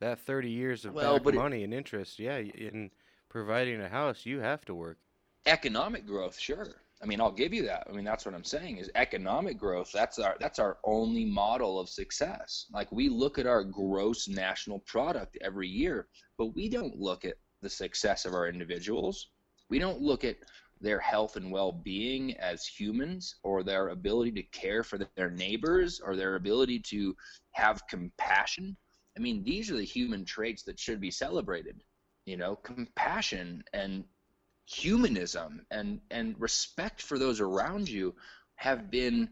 That 30 years of Well, back but it- money and interest, yeah, in providing a house, you have to work. Economic growth, sure. I mean, I'll give you that. I mean, that's what I'm saying is economic growth. That's our that's our only model of success. Like we look at our gross national product every year, but we don't look at the success of our individuals. We don't look at their health and well-being as humans or their ability to care for their neighbors or their ability to have compassion. I mean, these are the human traits that should be celebrated. You know, compassion and humanism and and respect for those around you have been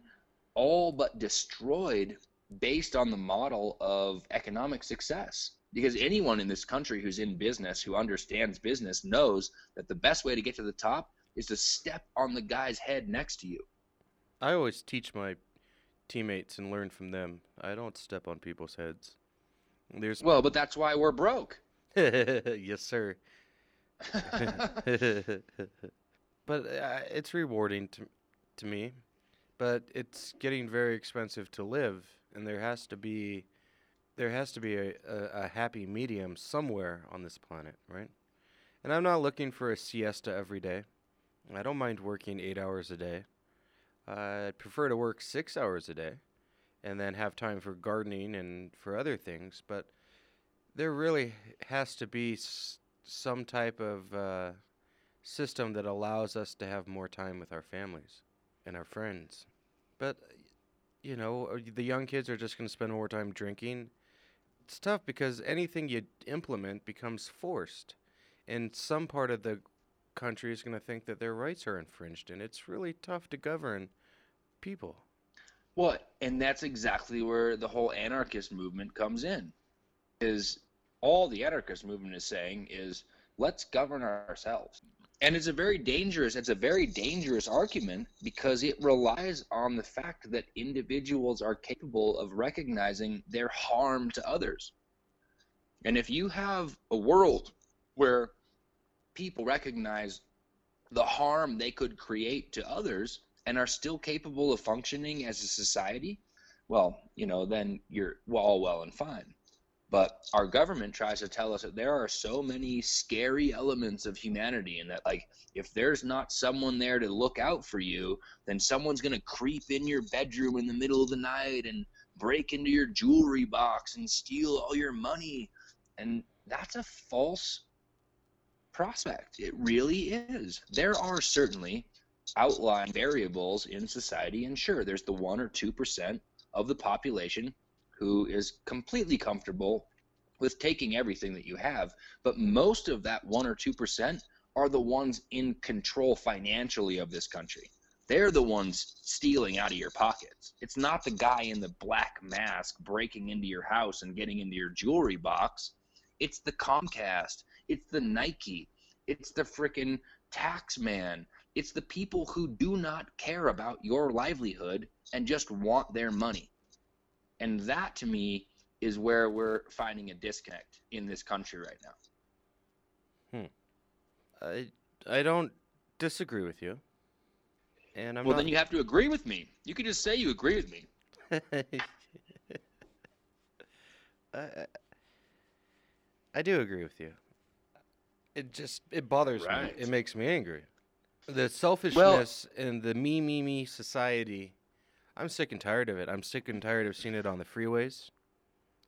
all but destroyed based on the model of economic success because anyone in this country who's in business who understands business knows that the best way to get to the top is to step on the guy's head next to you I always teach my teammates and learn from them. I don't step on people's heads. There's well but that's why we're broke yes, sir. but uh, it's rewarding to to me, but it's getting very expensive to live, and there has to be there has to be a, a, a happy medium somewhere on this planet, right? And I'm not looking for a siesta every day. I don't mind working eight hours a day. I'd prefer to work six hours a day, and then have time for gardening and for other things. But there really has to be s- some type of uh, system that allows us to have more time with our families and our friends. But you know, uh, the young kids are just going to spend more time drinking. It's tough because anything you implement becomes forced. And some part of the country is going to think that their rights are infringed, and it's really tough to govern people. Well, and that's exactly where the whole anarchist movement comes in. Is all the anarchist movement is saying is let's govern ourselves. And it's a very dangerous it's a very dangerous argument because it relies on the fact that individuals are capable of recognizing their harm to others. And if you have a world where people recognize the harm they could create to others and are still capable of functioning as a society, well, you know, then you're all well and fine. But our government tries to tell us that there are so many scary elements of humanity, and that, like, if there's not someone there to look out for you, then someone's going to creep in your bedroom in the middle of the night and break into your jewelry box and steal all your money. And that's a false prospect. It really is. There are certainly outlying variables in society, and sure, there's the one or two percent of the population who is completely comfortable with taking everything that you have. But most of that one or two percent are the ones in control financially of this country. They're the ones stealing out of your pockets. It's not the guy in the black mask breaking into your house and getting into your jewelry box. It's the Comcast. It's the Nike. It's the frickin' tax man. It's the people who do not care about your livelihood and just want their money. And that to me is where we're finding a disconnect in this country right now. Hmm. I I don't disagree with you. And I'm well, not... then you have to agree with me. You can just say you agree with me. I, I do agree with you. It just it bothers Right. me. It makes me angry. The selfishness and the me me me society. I'm sick and tired of it. I'm sick and tired of seeing it on the freeways.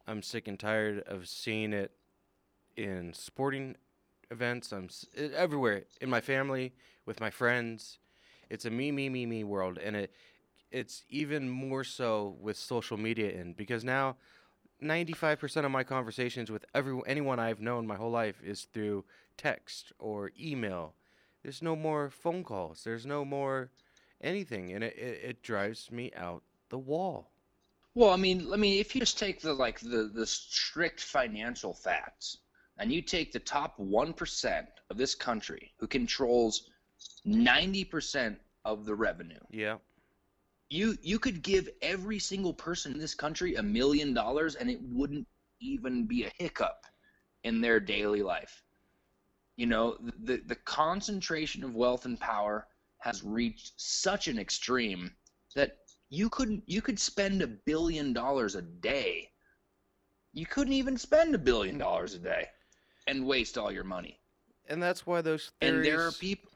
I'm sick and tired of seeing it in sporting events. I'm s- everywhere in my family with my friends. It's a me me me me world, and it it's even more so with social media in because now 95% of my conversations with every anyone I've known my whole life is through text or email. There's no more phone calls. There's no more anything, and it, it, it drives me out the wall. Well, I mean, I mean, if you just take the like the the strict financial facts, and you take the top one percent of this country who controls ninety percent of the revenue, Yeah. you you could give every single person in this country a million dollars, and it wouldn't even be a hiccup in their daily life. You know, the the concentration of wealth and power has reached such an extreme that you couldn't you could spend a billion dollars a day. You couldn't even spend a billion dollars a day and waste all your money. And that's why those theories. And there are people.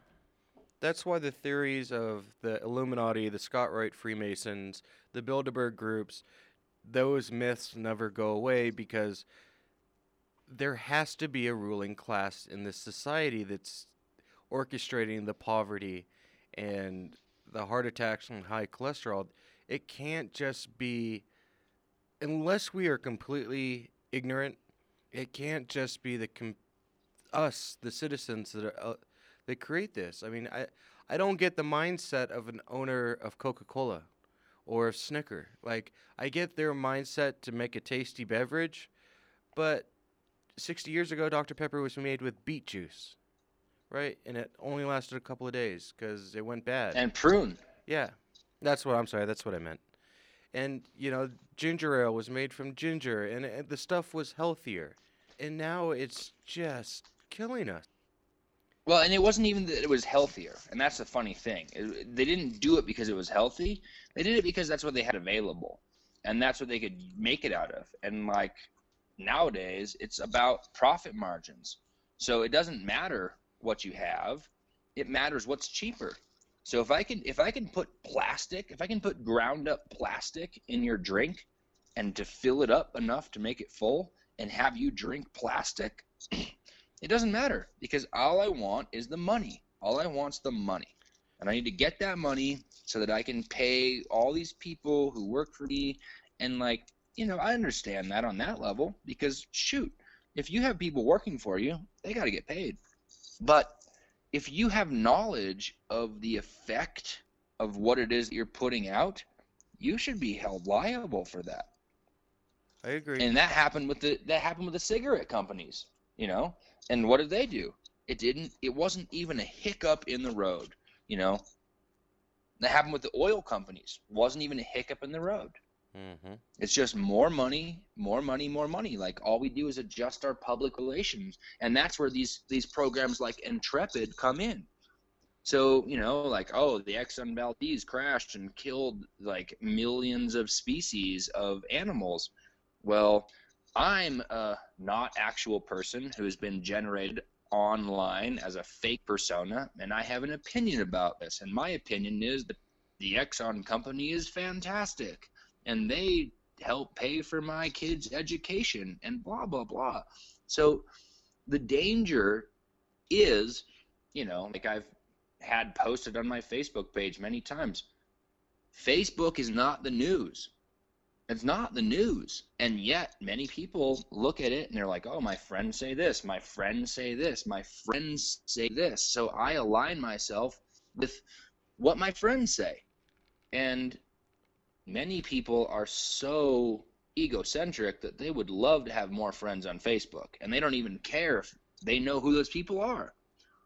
That's why the theories of the Illuminati, the Scottish Rite Freemasons, the Bilderberg groups, those myths never go away because there has to be a ruling class in this society that's orchestrating the poverty and the heart attacks and high cholesterol. It can't just be, unless we are completely ignorant, it can't just be the com- us, the citizens that are uh, that create this. I mean, I I don't get the mindset of an owner of Coca-Cola or of Snicker. Like I get their mindset to make a tasty beverage, but 60 years ago Dr Pepper was made with beet juice. Right? And it only lasted a couple of days cuz it went bad. And prune. Yeah. That's what I'm sorry, that's what I meant. And you know, ginger ale was made from ginger and, and the stuff was healthier. And now it's just killing us. Well, and it wasn't even that it was healthier, and that's the funny thing. It- they didn't do it because it was healthy. They did it because that's what they had available, and that's what they could make it out of. And like nowadays, it's about profit margins. So it doesn't matter what you have; it matters what's cheaper. So if I can if I can put plastic, if I can put ground up plastic in your drink, and to fill it up enough to make it full, and have you drink plastic, it doesn't matter because all I want is the money. All I want's the money. And I need to get that money so that I can pay all these people who work for me. And, like, you know, I understand that on that level because, shoot, if you have people working for you, they got to get paid. But if you have knowledge of the effect of what it is that you're putting out, you should be held liable for that. I agree. And that happened with the that happened with the cigarette companies, you know. And what did they do? It didn't. It wasn't even a hiccup in the road, you know. That happened with the oil companies. Wasn't even a hiccup in the road. Mm-hmm. It's just more money, more money, more money. Like all we do is adjust our public relations, and that's where these these programs like Ntrepid come in. So you know, like oh, the Exxon Valdez crashed and killed like millions of species of animals. Well, I'm a not actual person who has been generated online as a fake persona, and I have an opinion about this. And my opinion is that the Exxon company is fantastic, and they help pay for my kids' education, and blah blah blah. So the danger is, you know, like I've had posted on my Facebook page many times. Facebook is not the news. It's not the news. And yet, many people look at it and they're like, oh, my friends say this, my friends say this, my friends say this. So I align myself with what my friends say. And many people are so egocentric that they would love to have more friends on Facebook. And they don't even care if they know who those people are.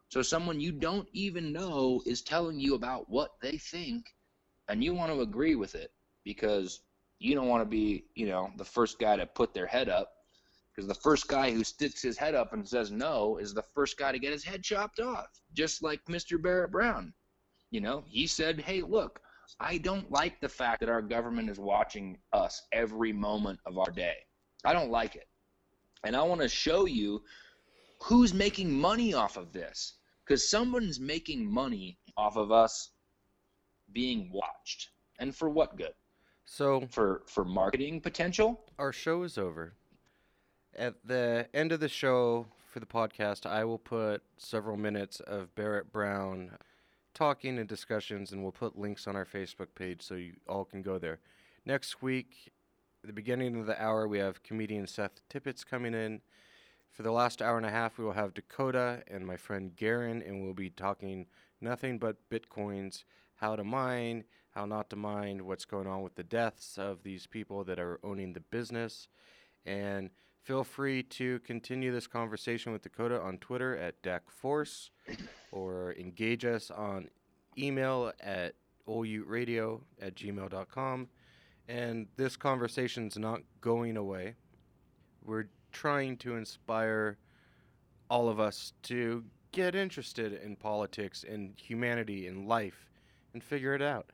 So someone you don't even know is telling you about what they think, and you want to agree with it because you don't want to be, you know, the first guy to put their head up because the first guy who sticks his head up and says no is the first guy to get his head chopped off, just like Mr. Barrett Brown. You know, he said, "Hey, look, I don't like the fact that our government is watching us every moment of our day. I don't like it. And I want to show you who's making money off of this because someone's making money off of us being watched. And for what good? So for for marketing potential, our show is over. At the end of the show for the podcast, I will put several minutes of Barrett Brown talking and discussions, and we'll put links on our Facebook page so you all can go there. Next week, the beginning of the hour, we have comedian Seth Tippett coming in. For the last hour and a half, we will have Dakota and my friend Garen, and we'll be talking nothing but bitcoins, how to mine, how not to mine, what's going on with the deaths of these people that are owning the business. And feel free to continue this conversation with Dakota on Twitter at DakForce or engage us on email at outradio at gmail.com. And this conversation's not going away. We're trying to inspire all of us to get interested in politics and humanity and life and figure it out.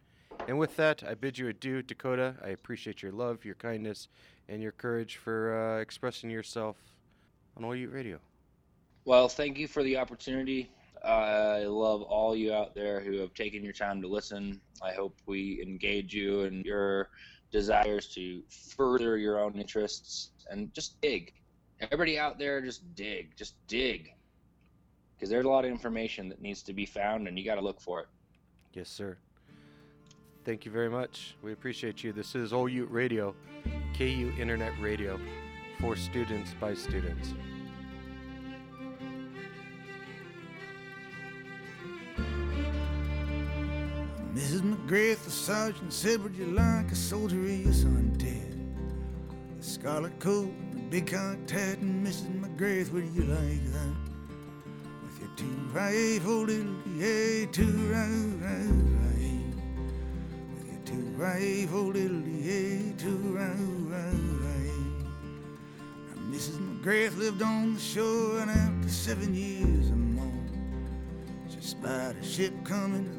And with that, I bid you adieu, Dakota. I appreciate your love, your kindness, and your courage for uh, expressing yourself on All You Radio. Well, thank you for the opportunity. I love all you out there who have taken your time to listen. I hope we engage you in your desires to further your own interests and just dig. Everybody out there, just dig, just dig. Because there's a lot of information that needs to be found, and you got to look for it. Yes, sir. Thank you very much. We appreciate you. This is OU Radio, KU Internet Radio, for students by students. Mrs. McGrath, the sergeant said, Would you like a soldier or your son dead? The scarlet coat, the big cocked hat, and Mrs. McGrath, would you like that? With your two rifle little yeah, two right. With your two rifle little yeah, two right. Now, Mrs. McGrath lived on the shore, and after seven years or more, she spied a ship coming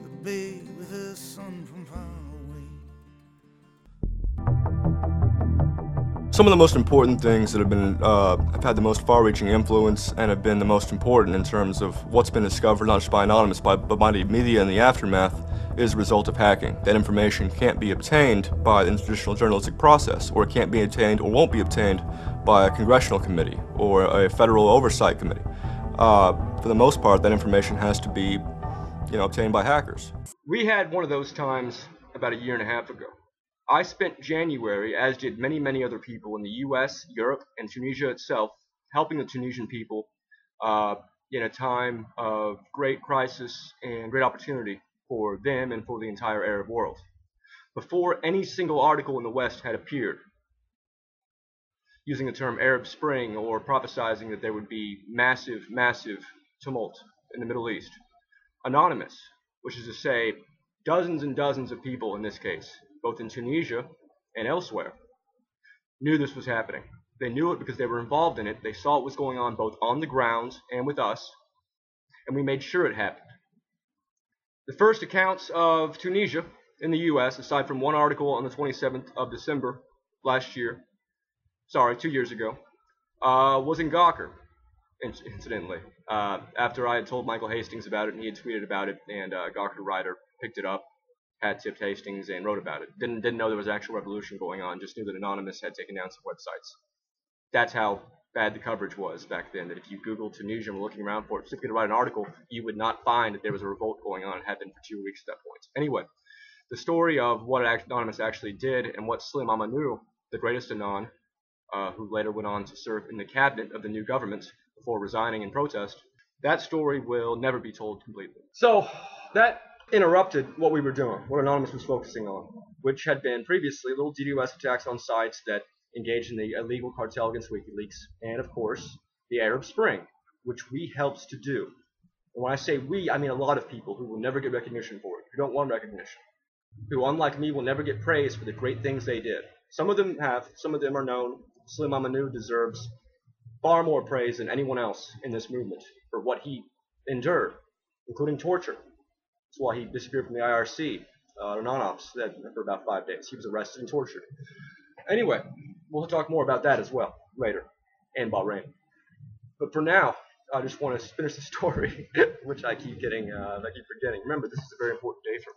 Some of the most important things that have been uh, have had the most far-reaching influence and have been the most important in terms of what's been discovered, not just by anonymous, but by the media in the aftermath, is a result of hacking. That information can't be obtained by the traditional journalistic process, or it can't be obtained, or won't be obtained by a congressional committee or a federal oversight committee. Uh, for the most part, that information has to be you know, obtained by hackers. We had one of those times about a year and a half ago. I spent January, as did many, many other people in the US, Europe, and Tunisia itself, helping the Tunisian people uh, in a time of great crisis and great opportunity for them and for the entire Arab world. Before any single article in the West had appeared, using the term Arab Spring or prophesizing that there would be massive, massive tumult in the Middle East. Anonymous, which is to say, dozens and dozens of people in this case, both in Tunisia and elsewhere, knew this was happening. They knew it because they were involved in it. They saw what was going on both on the ground and with us, and we made sure it happened. The first accounts of Tunisia in the U.S., aside from one article on the 27th of December last year, sorry, two years ago, uh, was in Gawker, incidentally. Uh, after I had told Michael Hastings about it, and he had tweeted about it, and uh, Gawker writer picked it up, had tipped Hastings, and wrote about it. Didn't didn't know there was actual revolution going on. Just knew that Anonymous had taken down some websites. That's how bad the coverage was back then. That if you Googled Tunisia and were looking around for it, simply to write an article, you would not find that there was a revolt going on. It had been for two weeks at that point. Anyway, the story of what Anonymous actually did and what Slim Amamou, the greatest Anon, uh, who later went on to serve in the cabinet of the new government before resigning in protest, that story will never be told completely. So that interrupted what we were doing, what Anonymous was focusing on, which had been previously little DDoS attacks on sites that engaged in the illegal cartel against WikiLeaks, and of course, the Arab Spring, which we helped to do. And when I say we, I mean a lot of people who will never get recognition for it, who don't want recognition, who, unlike me, will never get praise for the great things they did. Some of them have, some of them are known. Slim Amamou deserves far more praise than anyone else in this movement for what he endured, including torture. That's why he disappeared from the IRC, uh, non-ops, for about five days. He was arrested and tortured. Anyway, we'll talk more about that as well later, and Bahrain. But for now, I just want to finish the story, which I keep getting, uh, I keep forgetting. Remember, this is a very important day for me.